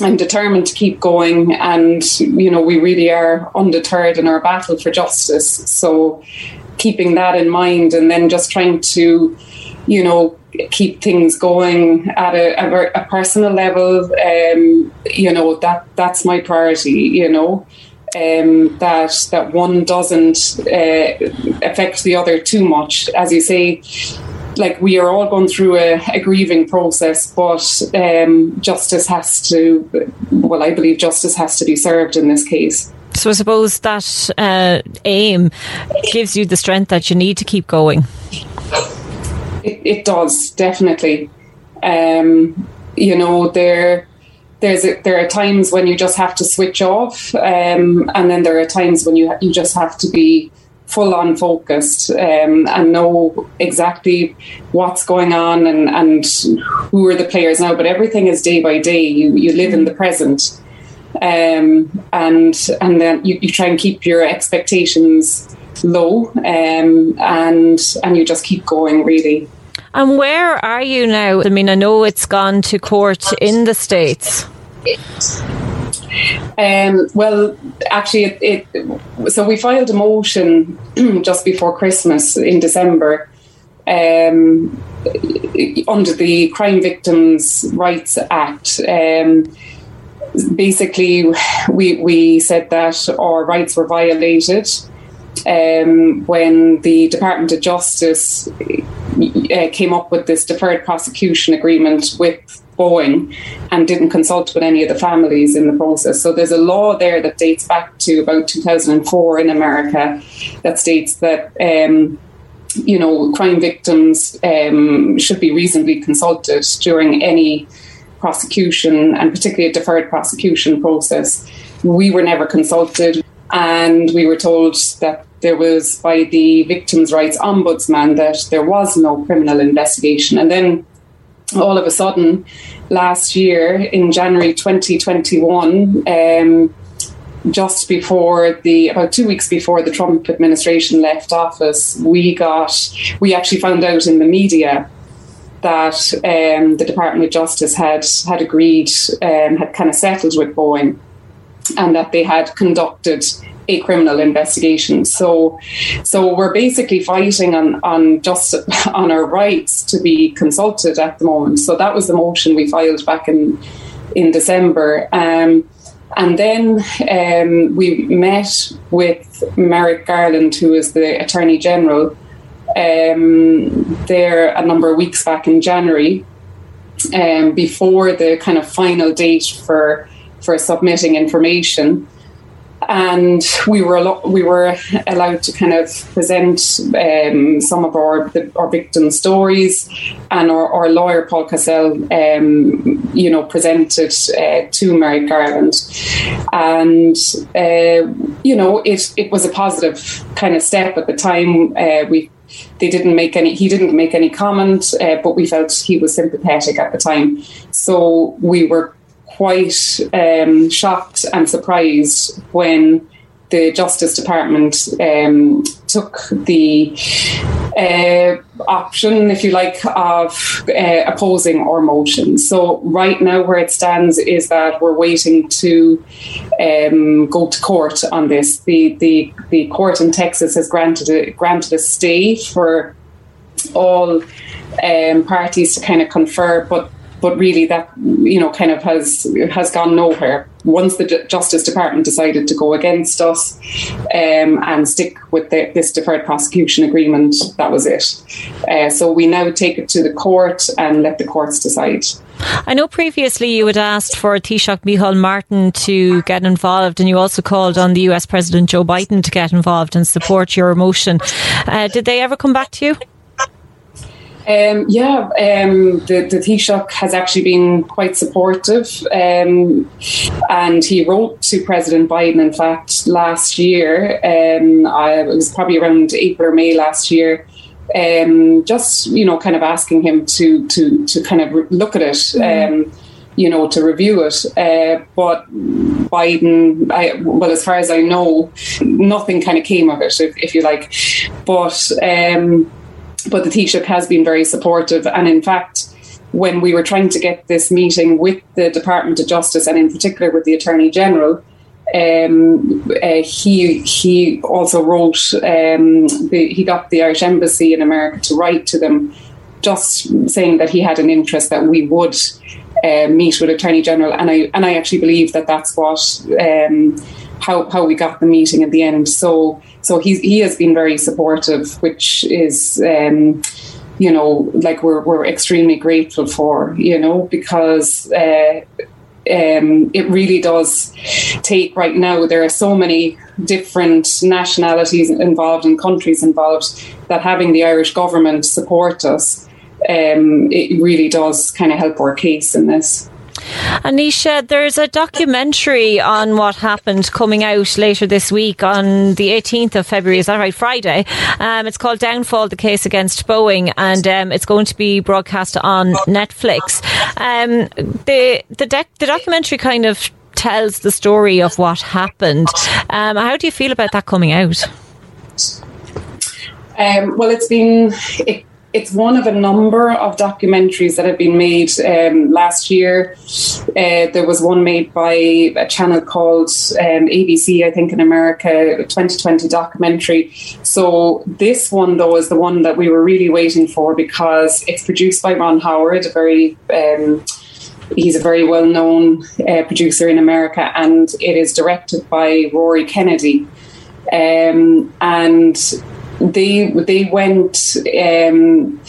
I'm determined to keep going, and you know we really are undeterred in our battle for justice. So keeping that in mind, and then just trying to, you know, keep things going at a, a, a personal level. Um, you know that that's my priority. You know um, that that one doesn't uh, affect the other too much. As you say, like we are all going through a, a grieving process, but um, justice has to, well, I believe justice has to be served in this case. So I suppose that uh, aim gives you the strength that you need to keep going. It, it does definitely. Um, you know, there there's a, there are times when you just have to switch off, um, and then there are times when you you just have to be full on focused um, and know exactly what's going on and, and who are the players now. But everything is day by day. You you live in the present, um, and and then you, you try and keep your expectations low, um, and and you just keep going really. And where are you now? I mean, I know it's gone to court in the States. Um, well, actually, it, it, so we filed a motion just before Christmas in December um, under the Crime Victims' Rights Act. Um, basically, we we said that our rights were violated um, when the Department of Justice uh, came up with this deferred prosecution agreement with Boeing and didn't consult with any of the families in the process. So there's a law there that dates back to about 2004 in America that states that. Um, you know, crime victims um, should be reasonably consulted during any prosecution and particularly a deferred prosecution process. We were never consulted and we were told that there was by the victims' rights ombudsman that there was no criminal investigation. And then all of a sudden, last year in January 2021, um, just before the about two weeks before the Trump administration left office, we got we actually found out in the media that um, the Department of Justice had had agreed um, had kind of settled with Boeing, and that they had conducted a criminal investigation. So, so we're basically fighting on on just on our rights to be consulted at the moment. So that was the motion we filed back in in December. Um, and then um, we met with Merrick Garland, who is the Attorney General, um, there a number of weeks back in January, um, before the kind of final date for for submitting information and we were al- we were allowed to kind of present um, some of our the, our victim stories, and our, our lawyer Paul Cassell, um, you know, presented uh, to Merrick Garland, and uh, you know it it was a positive kind of step at the time. Uh, we they didn't make any he didn't make any comment uh, but we felt he was sympathetic at the time. So we were quite um, shocked and surprised when the Justice Department um, took the uh, option, if you like, of uh, opposing our motion. So, right now, where it stands is that we're waiting to um, go to court on this. The, the, the court in Texas has granted a, granted a stay for all um, parties to kind of confer, but but really that you know kind of has has gone nowhere. Once the Justice Department decided to go against us um, and stick with the, this deferred prosecution agreement, that was it. Uh, so we now take it to the court and let the courts decide. I know previously you had asked for Taoiseach Micheál Martin to get involved, and you also called on the US President Joe Biden to get involved and support your motion. Uh, did they ever come back to you? Um, yeah, um, the, the Taoiseach has actually been quite supportive. Um, and he wrote to President Biden, in fact, last year. Um, I, it was probably around April or May last year. Um, just you know, kind of asking him to to to kind of look at it, mm. you know, to review it. Uh, but Biden, I, well, as far as I know, nothing kind of came of it, if, if you like. But um, but the Taoiseach has been very supportive. And in fact, when we were trying to get this meeting with the Department of Justice and in particular with the Attorney General, um, uh, he he also wrote um, the, he got the Irish Embassy in America to write to them, just saying that he had an interest that we would uh, meet with Attorney General, and I and I actually believe that that's what um, how how we got the meeting at the end. So so he he has been very supportive, which is. Um, you know, like we're we're extremely grateful for, you know, because uh, um, it really does take right now. There are so many different nationalities involved and countries involved that having the Irish government support us, um, it really does kind of help our case in this. Anisha, there's a documentary on what happened coming out later this week on the 18th of February. Is that right? Friday. Um, it's called Downfall: The Case Against Boeing, and um, it's going to be broadcast on Netflix. Um, the the, the documentary kind of tells the story of what happened. Um, how do you feel about that coming out? Um, well, it's been it, it's one of a number of documentaries that have been made um, last year. Uh, there was one made by a channel called um, ABC, I think, in America, 2020 documentary. So this one, though, is the one that we were really waiting for because it's produced by Ron Howard, a very um, he's a very well known uh, producer in America, and it is directed by Rory Kennedy. Um, and they they went um,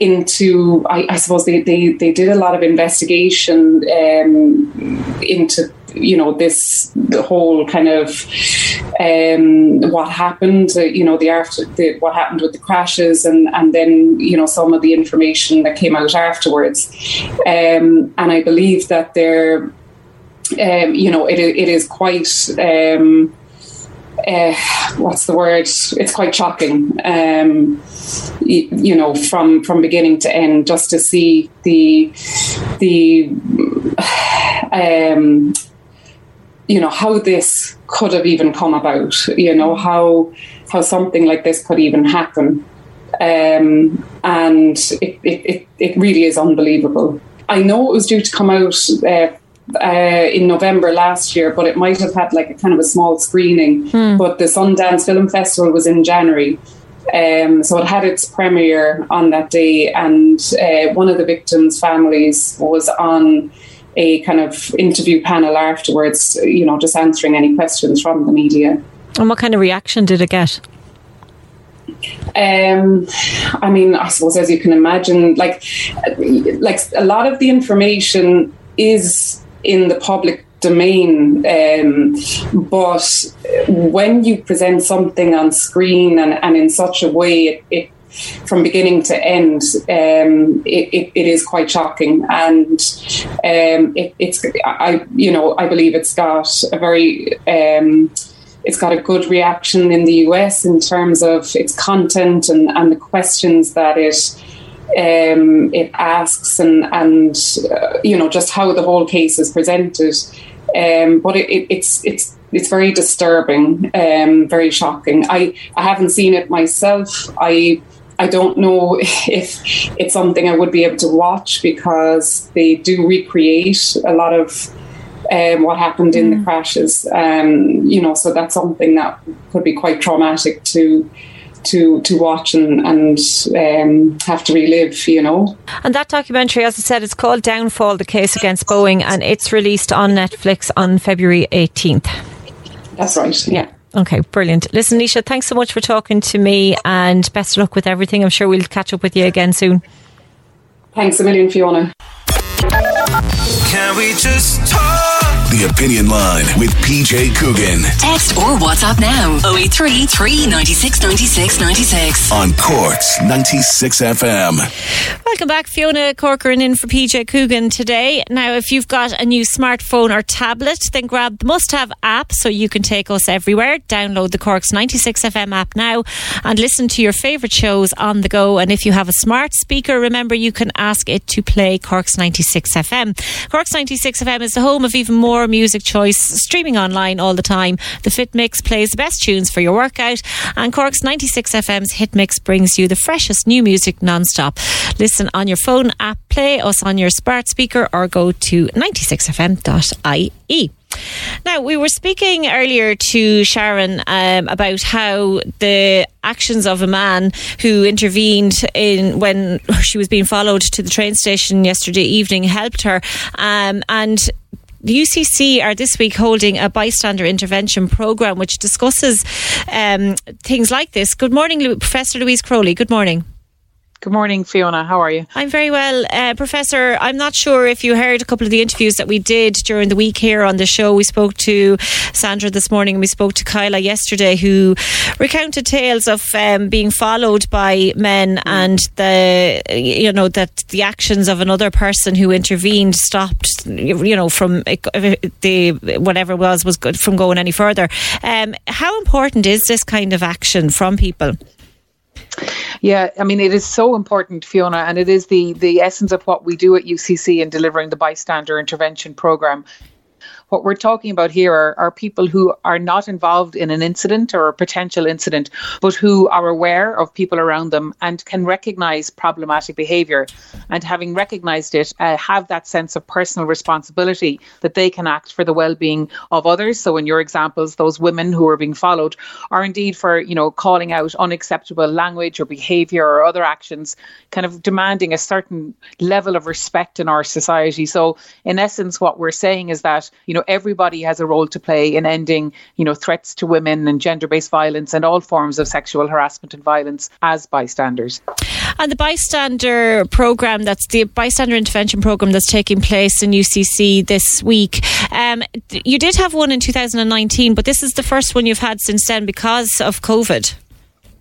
into I, I, suppose they, they they did a lot of investigation um, into you know this the whole kind of um, what happened uh, you know the after the, what happened with the crashes and and then you know some of the information that came out afterwards. Um, and I believe that they're um, you know it, it is quite um, uh, what's the word? It's quite shocking, um, you, you, know, from from beginning to end, just to see the the um, you know how this could have even come about. You know how how something like this could even happen, um, and it, it, it, it really is unbelievable. I know it was due to come out uh, uh, in November last year, but it might have had like a kind of a small screening. Hmm. But the Sundance Film Festival was in January. Um, so it had its premiere on that day, and uh, one of the victims' families was on a kind of interview panel afterwards, you know, just answering any questions from the media. And what kind of reaction did it get? Um, I mean, I suppose as you can imagine, like, like a lot of the information is in the public domain. Um, but when you present something on screen and, and in such a way, it, it from beginning to end, um, it, it, it is quite shocking, and um, it, it's I you know I believe it's got a very um, it's got a good reaction in the US in terms of its content and, and the questions that it um, it asks and and uh, you know just how the whole case is presented. Um, but it, it, it's it's it's very disturbing, um, very shocking. I I haven't seen it myself. I I don't know if it's something I would be able to watch because they do recreate a lot of um, what happened in mm. the crashes. Um, you know, so that's something that could be quite traumatic to to to watch and and um, have to relive, you know. And that documentary, as I said, it's called Downfall: The Case Against Boeing, and it's released on Netflix on February eighteenth. That's right. Yeah. Okay, brilliant. Listen, Naoise, thanks so much for talking to me, and best of luck with everything. I'm sure we'll catch up with you again soon. Thanks a million, Fiona. Can we just talk? The Opinion Line with PJ Coogan. Text or WhatsApp now 083 396 96 96. On Cork's 96 FM. Welcome back, Fiona Corcoran in for PJ Coogan today. Now, if you've got a new smartphone or tablet, then grab the must have app so you can take us everywhere. Download the Cork's 96 FM app now and listen to your favourite shows on the go. And if you have a smart speaker, remember you can ask it to play Cork's 96 FM. Cork's 96 FM is the home of even more music choice, streaming online all the time. The Fit Mix plays the best tunes for your workout, and Cork's 96 FM's Hit Mix brings you the freshest new music non-stop. Listen on your phone app, play us on your smart speaker, or go to 96fm.ie. Now, we were speaking earlier to Sharon um, about how the actions of a man who intervened in when she was being followed to the train station yesterday evening helped her, um, and the UCC are this week holding a bystander intervention programme which discusses um, things like this. Good morning, Professor Louise Crowley. Good morning. Good morning, Fiona. How are you? I'm very well. Uh, Professor, I'm not sure if you heard a couple of the interviews that we did during the week here on the show. We spoke to Sandra this morning and we spoke to Kyla yesterday, who recounted tales of um, being followed by men and the, you know, that the actions of another person who intervened stopped, you know, from the whatever it was, was good from going any further. Um, how important is this kind of action from people? Yeah, I mean, it is so important, Fiona, and it is the the essence of what we do at UCC in delivering the bystander intervention program what we're talking about here are, are people who are not involved in an incident or a potential incident, but who are aware of people around them and can recognize problematic behavior. And having recognized it, uh, have that sense of personal responsibility that they can act for the well being of others. So, in your examples, those women who are being followed are indeed for, you know, calling out unacceptable language or behavior or other actions, kind of demanding a certain level of respect in our society. So, in essence, what we're saying is that, you know, everybody has a role to play in ending, you know, threats to women and gender-based violence and all forms of sexual harassment and violence as bystanders. And the bystander program, that's the bystander intervention program that's taking place in UCC this week. Um, you did have one in 2019, but this is the first one you've had since then because of COVID.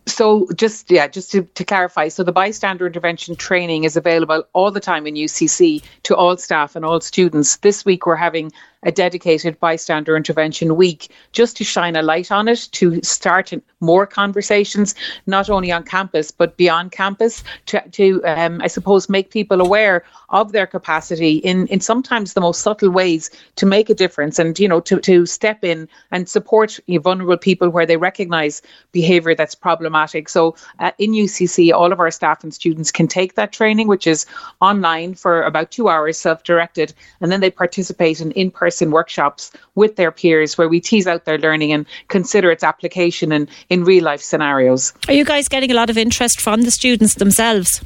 So just yeah, just to, to clarify, so the bystander intervention training is available all the time in UCC to all staff and all students. This week we're having a dedicated bystander intervention week just to shine a light on it, to start more conversations, not only on campus, but beyond campus, to, to um, I suppose, make people aware of their capacity in, in sometimes the most subtle ways to make a difference and, you know, to, to step in and support vulnerable people where they recognize behavior that's problematic. So uh, in UCC, all of our staff and students can take that training, which is online for about two hours, self directed, and then they participate in in person in workshops with their peers where we tease out their learning and consider its application in, in real life scenarios. Are you guys getting a lot of interest from the students themselves?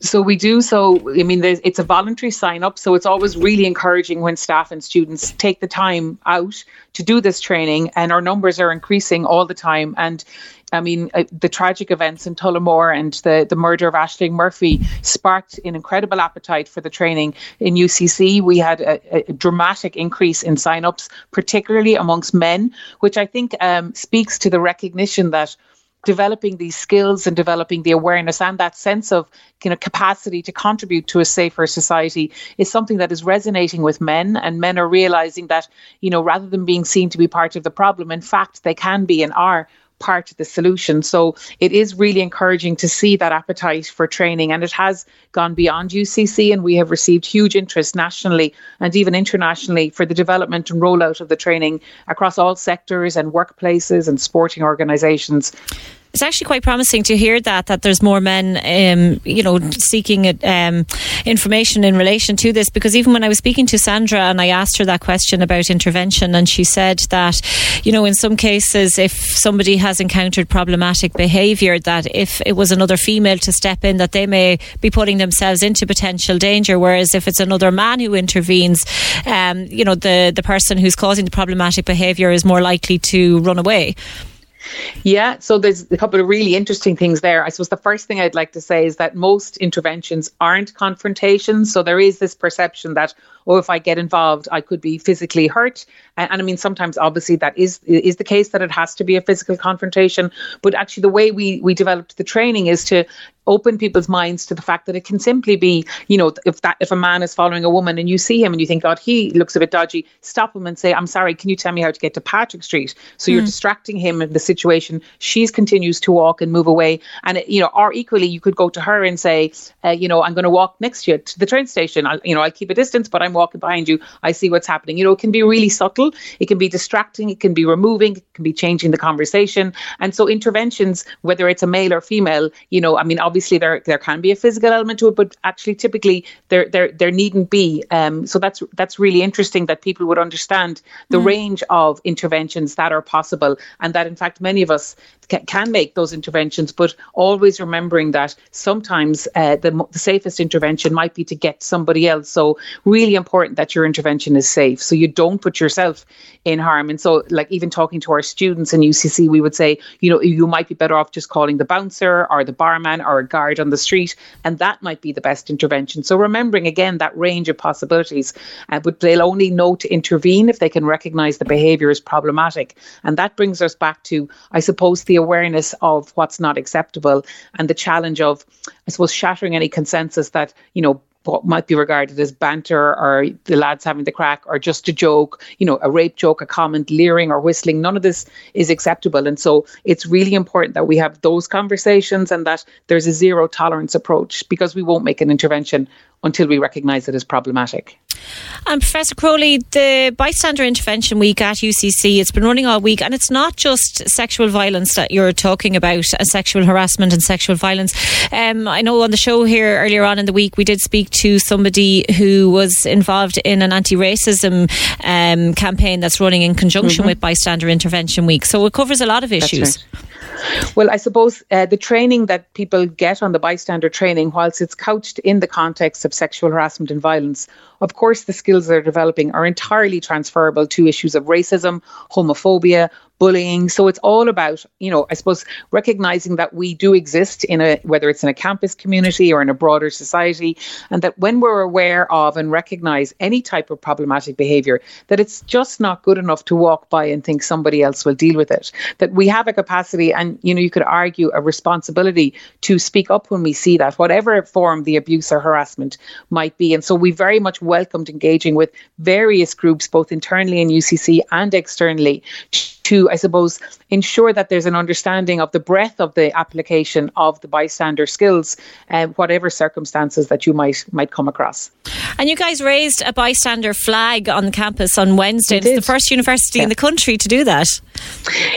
So we do. So I mean, it's a voluntary sign up. So it's always really encouraging when staff and students take the time out to do this training, and our numbers are increasing all the time. And I mean, uh, the tragic events in Tullamore and the, the murder of Ashling Murphy sparked an incredible appetite for the training in UCC. We had a, a dramatic increase in sign-ups, particularly amongst men, which I think um, speaks to the recognition that developing these skills and developing the awareness and that sense of you know capacity to contribute to a safer society is something that is resonating with men and men are realizing that you know rather than being seen to be part of the problem in fact they can be and are part of the solution. So it is really encouraging to see that appetite for training, and it has gone beyond UCC, and we have received huge interest nationally and even internationally for the development and rollout of the training across all sectors and workplaces and sporting organisations it's actually quite promising to hear that that there's more men, um, you know, seeking um, information in relation to this. Because even when I was speaking to Sandra and I asked her that question about intervention, and she said that, you know, in some cases, if somebody has encountered problematic behaviour, that if it was another female to step in, that they may be putting themselves into potential danger. Whereas if it's another man who intervenes, um, you know, the the person who's causing the problematic behaviour is more likely to run away. Yeah, so there's a couple of really interesting things there. I suppose the first thing I'd like to say is that most interventions aren't confrontations. So there is this perception that, oh, if I get involved, I could be physically hurt. And, and, I mean, sometimes obviously that is is the case that it has to be a physical confrontation. But actually, the way we we developed the training is to open people's minds to the fact that it can simply be, you know, if that if a man is following a woman and you see him and you think, God, he looks a bit dodgy, stop him and say, I'm sorry, can you tell me how to get to Patrick Street? So mm. you're hmm. distracting him in the situation. She continues to walk and move away, and it, you know, or equally, you could go to her and say, uh, you know, I'm going to walk next to you to the train station. I'll, you know, I'll keep a distance, but I'm walking behind you. I see what's happening. You know, it can be really subtle. It can be distracting. It can be removing. It can be changing the conversation. And so interventions, whether it's a male or female, you know, I mean, obviously there there can be a physical element to it, but actually typically there there there needn't be. Um, so that's that's really interesting that people would understand the mm. range of interventions that are possible, and that in fact many of us can make those interventions, but always remembering that sometimes uh, the, the safest intervention might be to get somebody else. So really important that your intervention is safe, so you don't put yourself in harm. And so, like even talking to our students in UCC, we would say, you know, you might be better off just calling the bouncer or the barman or a guard on the street, and that might be the best intervention. So remembering again that range of possibilities, uh, but they'll only know to intervene if they can recognise the behaviour is problematic, and that brings us back to, I suppose, the awareness of what's not acceptable and the challenge of, I suppose, shattering any consensus that you know what might be regarded as banter or the lads having the crack or just a joke, you know, a rape joke, a comment, leering or whistling. None of this is acceptable. And so it's really important that we have those conversations and that there's a zero tolerance approach because we won't make an intervention until we recognise it as problematic. And Professor Crowley, the bystander intervention week at UCC, it's been running all week, and it's not just sexual violence that you're talking about, uh, sexual harassment and sexual violence. Um, I know on the show here earlier on in the week, we did speak to somebody who was involved in an anti-racism um, campaign that's running in conjunction mm-hmm. with bystander intervention week. So it covers a lot of issues. Well, I suppose uh, the training that people get on the bystander training, whilst it's couched in the context of sexual harassment and violence, of course, the skills they're developing are entirely transferable to issues of racism, homophobia, bullying. So it's all about, you know, I suppose recognizing that we do exist in a whether it's in a campus community or in a broader society, and that when we're aware of and recognize any type of problematic behavior, that it's just not good enough to walk by and think somebody else will deal with it. That we have a capacity and you know, you could argue a responsibility to speak up when we see that, whatever form the abuse or harassment might be. And so we very much welcomed engaging with various groups, both internally in UCC and externally to, I suppose, ensure that there's an understanding of the breadth of the application of the bystander skills, uh, whatever circumstances that you might might come across. And you guys raised a bystander flag on the campus on Wednesday. It's the first university yeah. in the country to do that.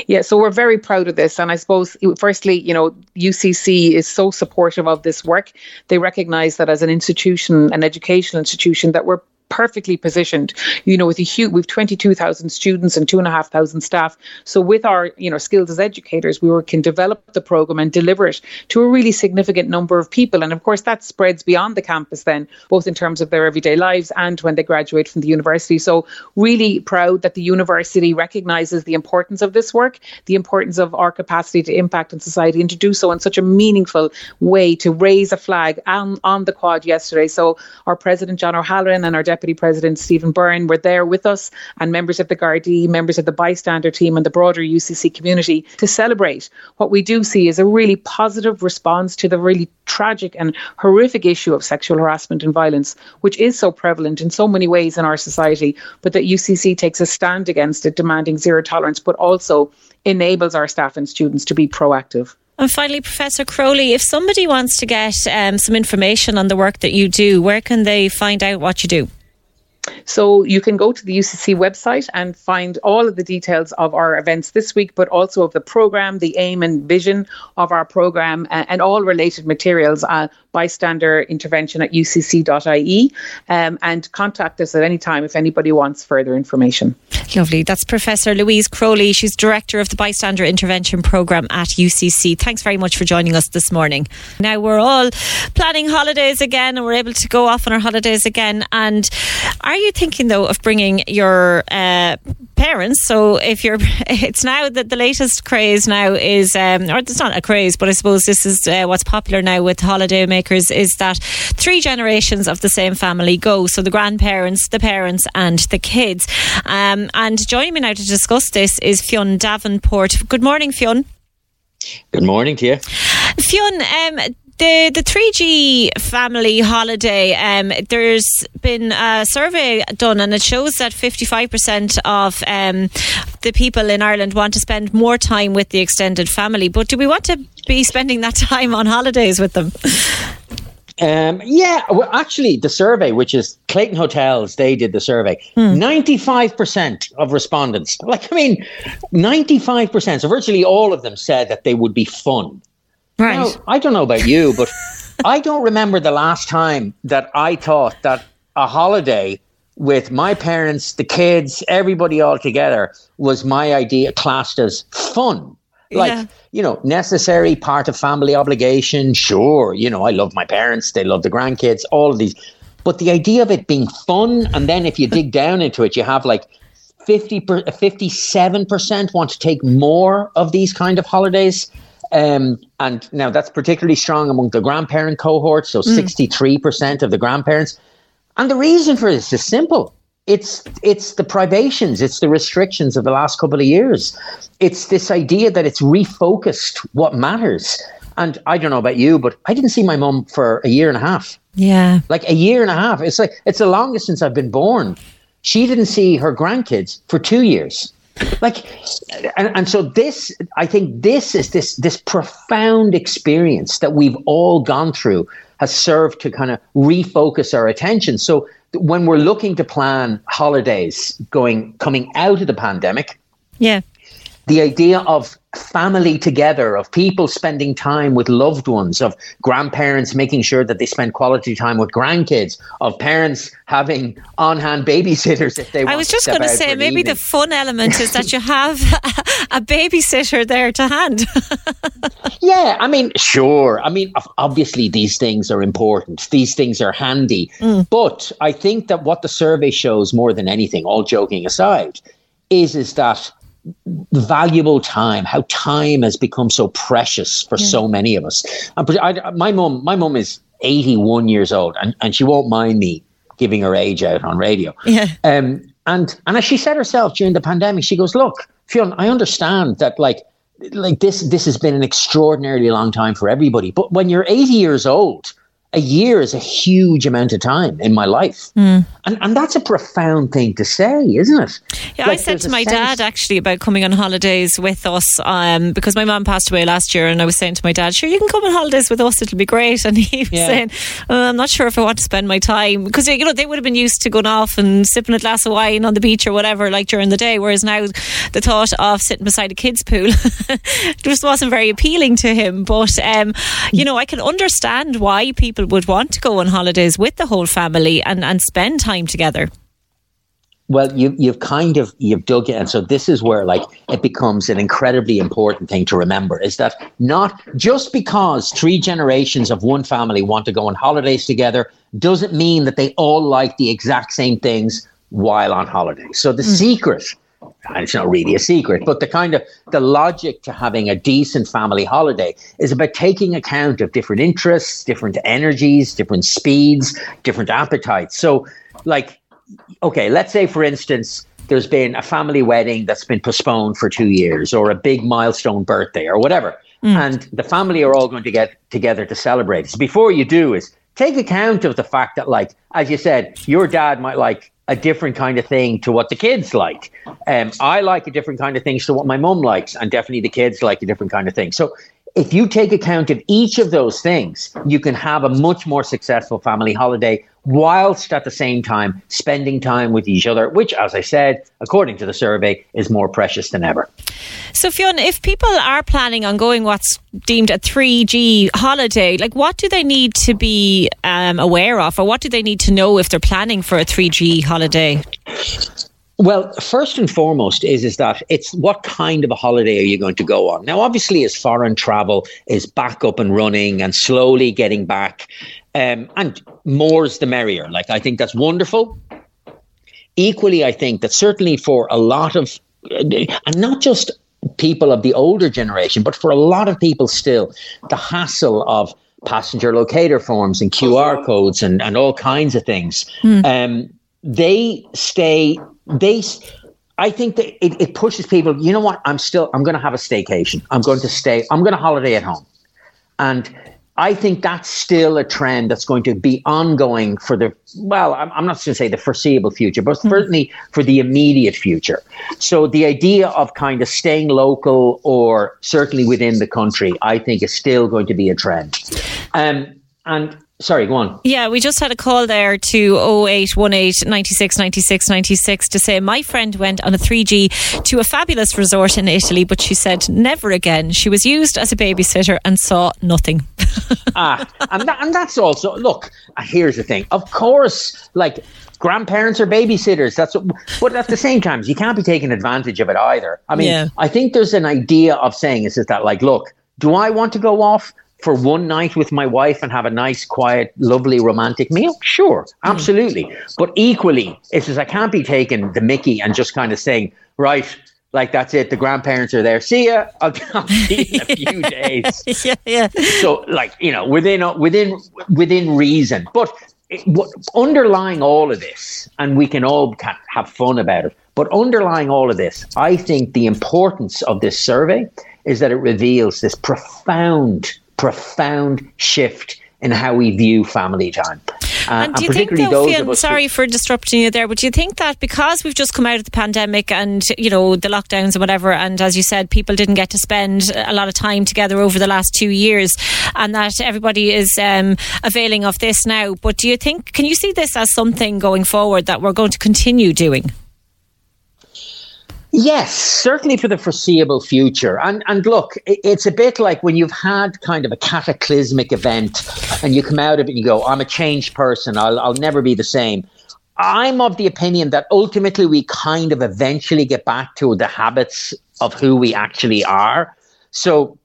Yeah, so we're very proud of this. And I suppose, firstly, you know, UCC is so supportive of this work. They recognise that as an institution, an educational institution, that we're perfectly positioned. You know, with a huge, we've 22,000 students and two and a half thousand staff. So with our, you know, skills as educators, we were, can develop the program and deliver it to a really significant number of people. And of course, that spreads beyond the campus then, both in terms of their everyday lives and when they graduate from the university. So really proud that the university recognises the importance of this work, the importance of our capacity to impact on society and to do so in such a meaningful way to raise a flag on, on the quad yesterday. So our president, John O'Halloran, and our Deputy President Stephen Byrne were there with us, and members of the Gardaí, members of the bystander team, and the broader UCC community to celebrate. What we do see is a really positive response to the really tragic and horrific issue of sexual harassment and violence, which is so prevalent in so many ways in our society, but that UCC takes a stand against it, demanding zero tolerance, but also enables our staff and students to be proactive. And finally, Professor Crowley, if somebody wants to get um, some information on the work that you do, where can they find out what you do? So you can go to the UCC website and find all of the details of our events this week, but also of the program, the aim and vision of our program, and all related materials. Uh, bystander intervention at ucc.ie um, and contact us at any time if anybody wants further information. Lovely. That's Professor Louise Crowley. She's Director of the Bystander Intervention Programme at UCC. Thanks very much for joining us this morning. Now we're all planning holidays again and we're able to go off on our holidays again. And are you thinking though of bringing your uh, parents? So if you're, it's now that the latest craze now is, um, or it's not a craze, but I suppose this is uh, what's popular now with holiday makers is that three generations of the same family go. So the grandparents, the parents, and the kids. Um, and joining me now to discuss this is Fionn Davenport. Good morning, Fionn. Good morning to you. Fionn, um, the the 3G family holiday, um, there's been a survey done and it shows that 55% of um, the people in Ireland want to spend more time with the extended family. But do we want to be spending that time on holidays with them? Um, yeah, well, actually, the survey, which is Clayton Hotels, they did the survey. Hmm. Ninety-five percent of respondents, like I mean, ninety-five percent, so virtually all of them said that they would be fun. Right. Now, I don't know about you, but I don't remember the last time that I thought that a holiday with my parents, the kids, everybody all together was my idea classed as fun. Like, yeah. you know, necessary part of family obligation. Sure, you know, I love my parents, they love the grandkids, all of these. But the idea of it being fun, and then if you dig down into it, you have like 50 per, 57% want to take more of these kind of holidays Um, and now that's particularly strong among the grandparent cohort, so Mm. 63% of the grandparents. And the reason for this is simple. It's it's the privations, it's the restrictions of the last couple of years. It's this idea that it's refocused what matters. And I don't know about you, but I didn't see my mum for a year and a half. Yeah. Like a year and a half. It's like it's the longest since I've been born. She didn't see her grandkids for two years. Like and, and so this I think this is this this profound experience that we've all gone through has served to kind of refocus our attention. So when we're looking to plan holidays going coming out of the pandemic, Yeah. The idea of family together, of people spending time with loved ones, of grandparents making sure that they spend quality time with grandkids, of parents having on hand babysitters if they want I was just going to say maybe the fun element is that you have a babysitter there to hand. Yeah, I mean, sure. I mean, obviously, these things are important. These things are handy. Mm. But I think that what the survey shows more than anything, all joking aside, is is that valuable time, how time has become so precious for so many of us. And I, my mum, my mum is eighty-one years old, and, and she won't mind me giving her age out on radio. Yeah. Um, and and as she said herself during the pandemic, she goes, "Look, Fiona, I understand that like like this this has been an extraordinarily long time for everybody, but when you're 80 years old, a year is a huge amount of time in my life, and and that's a profound thing to say, isn't it? Yeah, I said to my sense- dad actually about coming on holidays with us um, because my mum passed away last year, and I was saying to my dad, "Sure, you can come on holidays with us; it'll be great." And he was Yeah. saying, uh, "I'm not sure if I want to spend my time because you know they would have been used to going off and sipping a glass of wine on the beach or whatever, like during the day, whereas now the thought of sitting beside a kids' pool just wasn't very appealing to him. But um, you know, I can understand why people would want to go on holidays with the whole family and and spend time together. Well, you, you've kind of you've dug it, and so this is where like it becomes an incredibly important thing to remember is that not just because three generations of one family want to go on holidays together doesn't mean that they all like the exact same things while on holiday. So the mm. secret, and it's not really a secret, but the kind of the logic to having a decent family holiday is about taking account of different interests, different energies, different speeds, different appetites. So, like okay, let's say for instance, there's been a family wedding that's been postponed for two years, or a big milestone birthday, or whatever, and the family are all going to get together to celebrate. So before you do is take account of the fact that, like, as you said, your dad might like a different kind of thing to what the kids like. Um, I like a different kind of things to what my mum likes, and definitely the kids like a different kind of thing. So if you take account of each of those things, you can have a much more successful family holiday whilst at the same time spending time with each other, which, as I said, according to the survey, is more precious than ever. So, Fiona, if people are planning on going what's deemed a 3G holiday, like what do they need to be um, aware of, or what do they need to know if they're planning for a 3G holiday? Well, first and foremost is is that it's what kind of a holiday are you going to go on? Now, obviously, as foreign travel is back up and running and slowly getting back, um, and more's the merrier. Like I think that's wonderful. Equally, I think that certainly for a lot of, and not just people of the older generation, but for a lot of people still, the hassle of passenger locator forms and QR codes and, and all kinds of things. Um, they stay they I think that it, it pushes people you know what? I'm still i'm going to have a staycation. I'm going to stay i'm going to holiday at home. And i think that's still a trend that's going to be ongoing for the well i'm, I'm not going to say the foreseeable future but certainly for the immediate future. So the idea of kind of staying local or certainly within the country i think is still going to be a trend. Um, and sorry go on Yeah, we just had a call there to 0818 96 96 96 to say my friend went on a 3G to a fabulous resort in Italy, but she said never again. She was used as a babysitter and saw nothing. ah, and, that, and that's also look. Here's the thing. Of course, like grandparents are babysitters. That's what, but at the same time, you can't be taking advantage of it either. I mean, Yeah. I think there's an idea of saying is it that like, look, do I want to go off? For one night with my wife and have a nice, quiet, lovely, romantic meal? Sure, hmm. absolutely. But equally, it's just I can't be taking the Mickey and just kind of saying, right, Like that's it. The grandparents are there. See ya. I'll, I'll see you in a few days. yeah, yeah. So, like you know, within uh, within within reason, but it, what, underlying all of this, and we can all can have fun about it. But underlying all of this, I think the importance of this survey is that it reveals this profound, profound shift in how we view family time. Uh, and do you think, though, Fionn, sorry for disrupting you there, but do you think that because we've just come out of the pandemic and, you know, the lockdowns and whatever, and as you said, people didn't get to spend a lot of time together over the last two years, and that everybody is um, availing of this now, but do you think, can you see this as something going forward that we're going to continue doing? Yes, certainly for the foreseeable future. And and look, it's a bit like when you've had kind of a cataclysmic event and you come out of it and you go, I'm a changed person. I'll I'll never be the same. I'm of the opinion that ultimately we kind of eventually get back to the habits of who we actually are. So,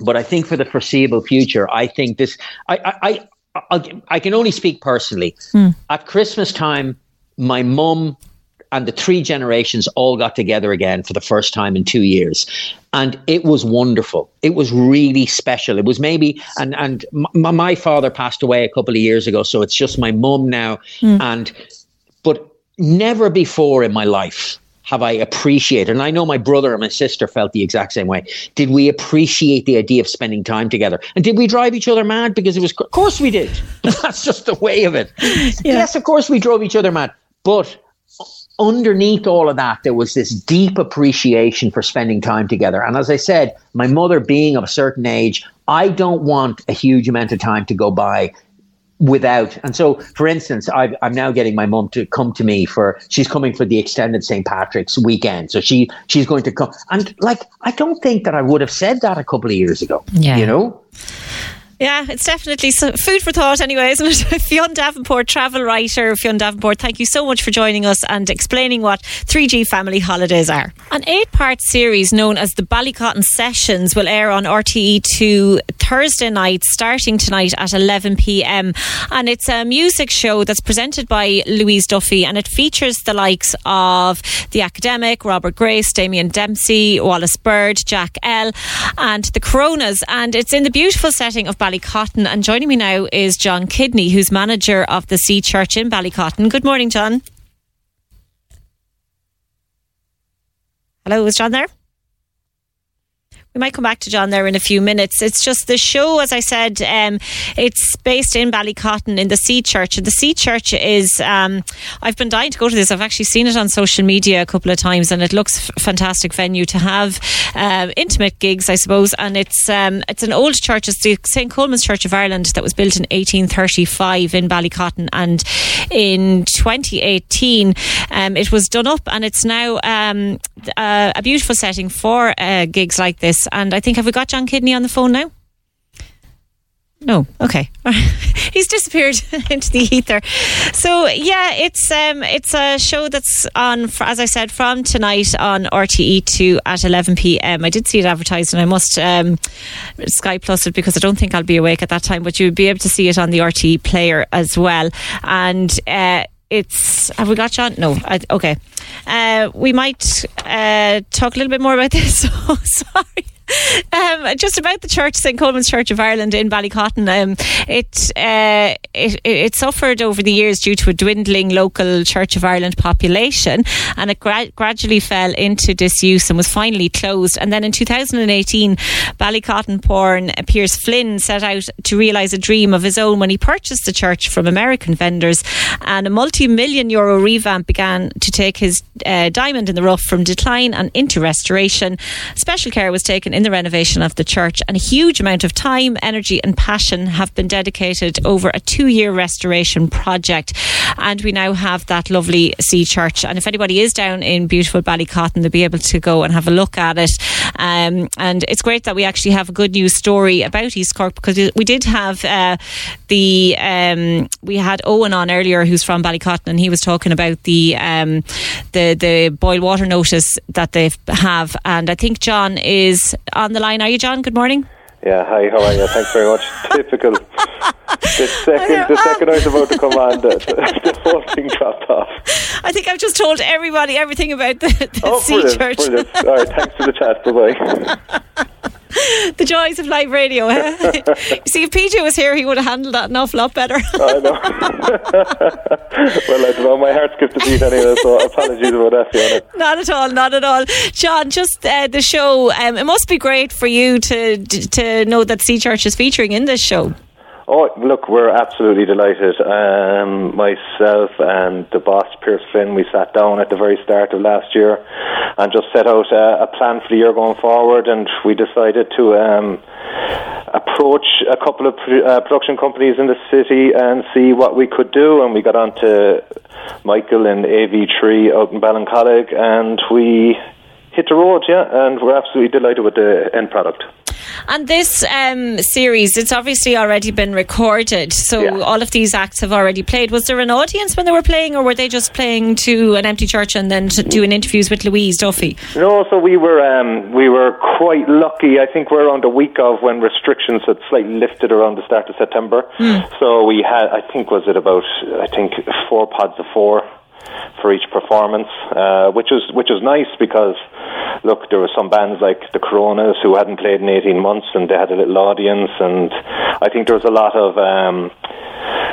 but I think for the foreseeable future, I think this. I I I, I can only speak personally. Hmm. At Christmas time, my mum and the three generations all got together again for the first time in two years and it was wonderful it was really special it was maybe and and m- my father passed away a couple of years ago so it's just my mum now Hmm. and but never before in my life have I appreciated, and I know my brother and my sister felt the exact same way. Did we appreciate the idea of spending time together? And did we drive each other mad? Because it was, of course we did. That's just the way of it. Yes, of course we drove each other mad. But underneath all of that, there was this deep appreciation for spending time together. And as I said, my mother being of a certain age, I don't want a huge amount of time to go by without. And so, for instance, i I'm now getting my mum to come to me for. She's coming for the extended St. Patrick's weekend, so she she's going to come. And like, I don't think that I would have said that a couple of years ago. Yeah. you know. Yeah, it's definitely food for thought, anyway, isn't it? Fionn Davenport, travel writer. Fionn Davenport, thank you so much for joining us and explaining what 3G family holidays are. An eight part series known as the Ballycotton Sessions will air on RTE2 Thursday night, starting tonight at 11 pm. And it's a music show that's presented by Louise Duffy and it features the likes of The Academic, Robert Grace, Damien Dempsey, Wallis Bird, Jack L, and the Coronas. And it's in the beautiful setting of Ballycotton. And joining me now is John Kidney, who's manager of the Sea Church in Ballycotton. Good morning, John. Hello, is John there? We might come back to John there in a few minutes. It's just the show, as I said, um, it's based in Ballycotton in the Sea Church. And the Sea Church is, um, I've been dying to go to this. I've actually seen it on social media a couple of times and it looks a fantastic venue to have uh, intimate gigs, I suppose. And it's um, it's an old church. It's the St. Colman's Church of Ireland that was built in 1835 in Ballycotton. And in 2018, um, it was done up and it's now um, uh, a beautiful setting for uh, gigs like this. And I think, have we got John Kidney on the phone now? No, okay. He's disappeared into the ether. So yeah, it's um it's a show that's on as I said from tonight on RTE2 at 11 p.m. I did see it advertised and I must um Sky Plus it because I don't think I'll be awake at that time, but you'll be able to see it on the RTE player as well. And uh it's have we got John? No, I, okay. Uh, we might uh, talk a little bit more about this. Sorry. Um, just about the church, St Colman's Church of Ireland in Ballycotton. Um, it, uh, it it suffered over the years due to a dwindling local Church of Ireland population, and it gra- gradually fell into disuse and was finally closed. And then in 2018, Ballycotton porn Piers Flynn set out to realise a dream of his own when he purchased the church from American vendors, and a multi-million euro revamp began to take his uh, diamond in the rough from decline and into restoration. Special care was taken in the renovation of the church, and a huge amount of time, energy, and passion have been dedicated over a two year restoration project. And we now have that lovely Sea Church. And if anybody is down in beautiful Ballycotton, they'll be able to go and have a look at it. Um, and it's great that we actually have a good news story about East Cork because we did have uh, the um, we had Owen on earlier, who's from Ballycotton, and he was talking about the um, the the boil water notice that they have. And I think John is on the line. Are you, John? Good morning. Yeah, hi, how are you? Thanks very much. Typical. The second, the um, second I was about to come on, the, the whole thing dropped off. I think I've just told everybody everything about the, the Oh, Sea brilliant, Church. brilliant. All right, thanks for the chat. Bye bye. the joys of live radio. Huh? see, if PJ was here, he would have handled that an awful lot better. I know. well, I don't know. My heart skipped a beat anyway, so apologies about that, Fiona. not at all, not at all. John, just uh, the show. Um, it must be great for you to to know that Sea Church is featuring in this show. Oh, look, we're absolutely delighted. Um, myself and the boss, Pierce Flynn, we sat down at the very start of last year and just set out a, a plan for the year going forward, and we decided to um, approach a couple of pro- uh, production companies in the city and see what we could do. And we got on to Michael and AV3 out in Ballincollig, and we hit the road, yeah, and we're absolutely delighted with the end product. And this um, series, it's obviously already been recorded, so all of these acts have already played. Was there an audience when they were playing, or were they just playing to an empty church and then doing interviews with Louise Duffy? No, so we were um, we were quite lucky. I think we're around a week of when restrictions had slightly lifted around the start of September. So we had, I think, was it about I think four pods of four for each performance, uh, which was which was nice because look, there were some bands like the Coronas who hadn't played in eighteen months and they had a little audience, and I think there was a lot of. Um,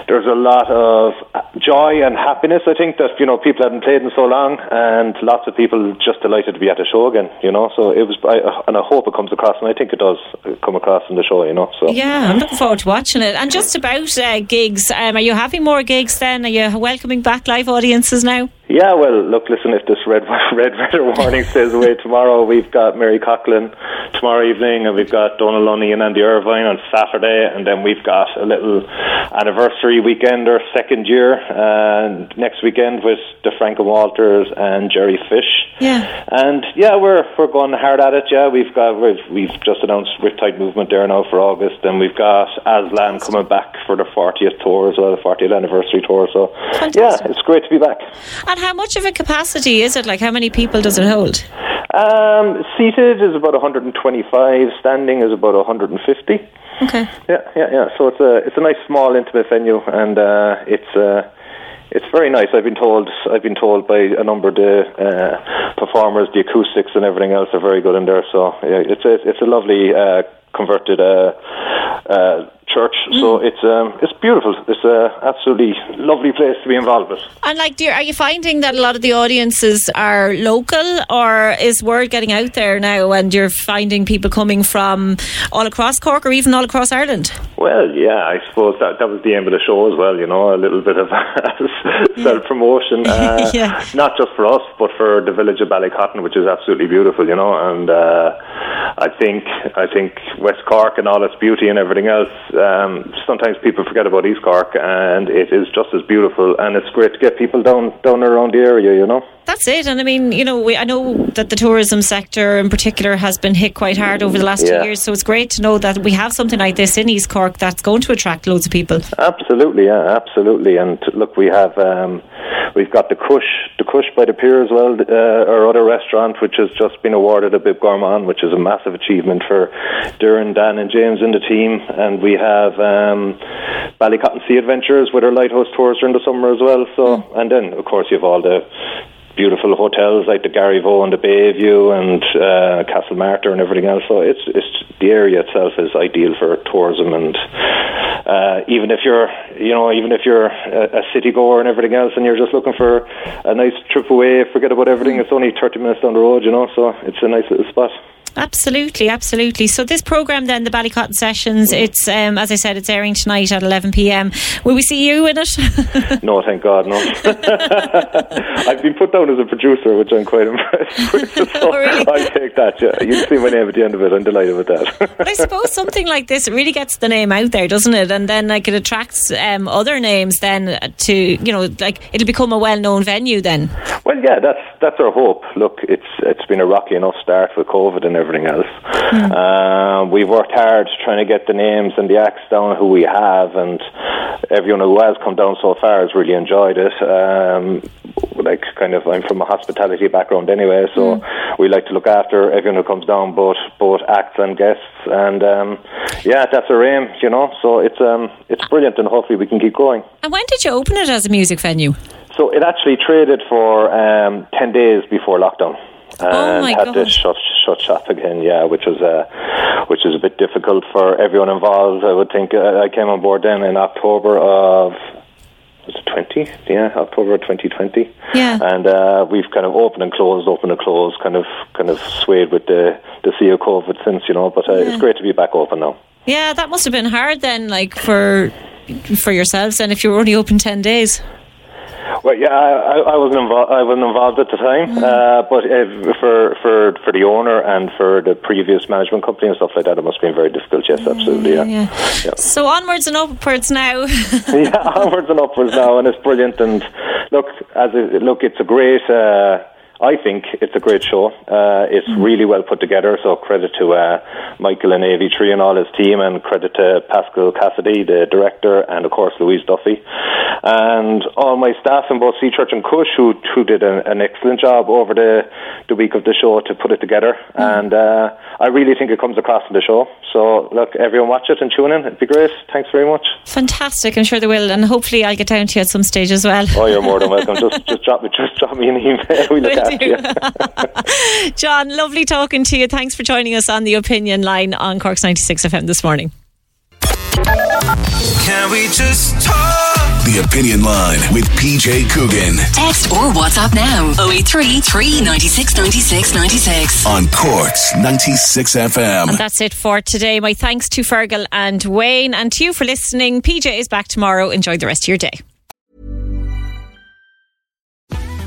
there was a lot of joy and happiness. I think that you know people hadn't played in so long, and lots of people just delighted to be at the show again. You know, so it was, I, and I hope it comes across, and I think it does come across in the show. You know, so Yeah, I'm looking forward to watching it. And just about uh, gigs, um, are you having more gigs then? Are you welcoming back live audiences now? Yeah, well, look, listen, if this red red weather warning stays away tomorrow, we've got Mary Coughlan tomorrow evening, and we've got Donal Lunny and Andy Irvine on Saturday, and then we've got a little anniversary weekend, our second year, and next weekend with the Frank and Walters and Jerry Fish. Yeah. And yeah, we're we're going hard at it. Yeah, we've got we've we've just announced Riptide Movement there now for August, and we've got Aslan coming back for the 40th tour as well, the 40th anniversary tour. So yeah, it's great to be back. And how much of a capacity is it? Like, how many people does it hold? Um, seated is about 125. Standing is about 150. Okay. Yeah, yeah, yeah. So it's a it's a nice small intimate venue, and uh, it's uh, it's very nice. I've been told I've been told by a number of the uh, performers, the acoustics and everything else are very good in there. So yeah, it's a it's a lovely uh, converted uh, uh, church. So it's um, it's beautiful. It's a absolutely lovely place to be involved with. And like, dear, are you finding that a lot of the audiences are local, or is word getting out there now, and you're finding people coming from all across Cork or even all across Ireland? Well, yeah, I suppose that that was the aim of the show as well. You know, a little bit of self promotion, uh, Yeah. not just for us, but for the village of Ballycotton, which is absolutely beautiful. You know, and uh, I think I think West Cork and all its beauty and everything else. Um, sometimes people forget about East Cork, and it is just as beautiful. And it's great to get people down down around the area. You know. That's it. And I mean, you know, we, I know that the tourism sector in particular has been hit quite hard over the last Yeah. two years. So it's great to know that we have something like this in East Cork that's going to attract loads of people. Absolutely, yeah, absolutely. And look, we have um, we've got the Cush, the Cush by the pier as well, uh, our other restaurant, which has just been awarded a Bib Gourmand, which is a massive achievement for Duran, Dan, and James and the team. And we have um, Ballycotton Sea Adventures with our lighthouse tours during the summer as well. So, and then of course you have all the beautiful hotels like the Garryvoe and the Bayview and uh, Castlemartyr and everything else. So it's it's the area itself is ideal for tourism and uh, even if you're you know even if you're a, a city goer and everything else and you're just looking for a nice trip away, forget about everything. It's only thirty minutes down the road, you know. So it's a nice little spot. Absolutely, absolutely. So this program, then the Ballycotton Sessions, it's um, as I said, it's airing tonight at 11 p.m. Will we see you in it? no, thank God, no. I've been put down as a producer, which I'm quite impressed with. So I'll take that. Yeah, You'll see my name at the end of it. I'm delighted with that. But I suppose something like this really gets the name out there, doesn't it? And then like it attracts um, other names then to you know like it'll become a well-known venue then. Well, yeah, that's that's our hope. Look, it's it's been a rocky enough start with COVID and and everything else. Um, we've worked hard trying to get the names and the acts down who we have, and everyone who has come down so far has really enjoyed it. Um, like kind of, I'm from a hospitality background anyway, so we like to look after everyone who comes down, both both acts and guests, and um, yeah, that's our aim, you know. So it's um, it's brilliant, and hopefully we can keep going. And when did you open it as a music venue? So it actually traded for um, ten days before lockdown. And Oh had to God. shut shut shop again, yeah, which was uh, which is a bit difficult for everyone involved. I would think uh, I came on board then in October of was it twenty? Yeah, October twenty twenty. Yeah. And uh, we've kind of opened and closed, opened and closed, kind of kind of swayed with the the sea of COVID since, you know. But uh, Yeah. it's great to be back open now. Yeah, that must have been hard then, like for for yourselves. And if you were only open ten days, Well, yeah, I, I wasn't involved. I wasn't involved at the time, Mm. uh, but uh, for for for the owner and for the previous management company and stuff like that, it must have been very difficult. Yes, absolutely. Yeah, yeah. yeah. so onwards and upwards now. yeah, onwards and upwards now, and it's brilliant. And look, as it, look, it's a great. Uh, I think it's a great show. Uh, it's really well put together. So credit to uh, Michael and AV3 and all his team, and credit to Pascal Cassidy, the director, and of course Louise Duffy, and all my staff in both Sea Church and Cush, who who did an, an excellent job over the the week of the show to put it together. And uh, I really think it comes across in the show. So look, everyone watch it and tune in. It'd be great. Thanks very much. Fantastic! I'm sure they will, and hopefully I'll get down to you at some stage as well. Oh, you're more than welcome. just just drop me just drop me an email. We look after. You. John, lovely talking to you. Thanks for joining us on the opinion line on Cork's 96 FM this morning. Can we just talk? The Opinion Line with PJ Coogan Text or WhatsApp now 083 396 96 96. on Corks 96 And FM. that's it for today. My thanks to Fergal and Wayne, and to you for listening. PJ is back tomorrow. Enjoy the rest of your day.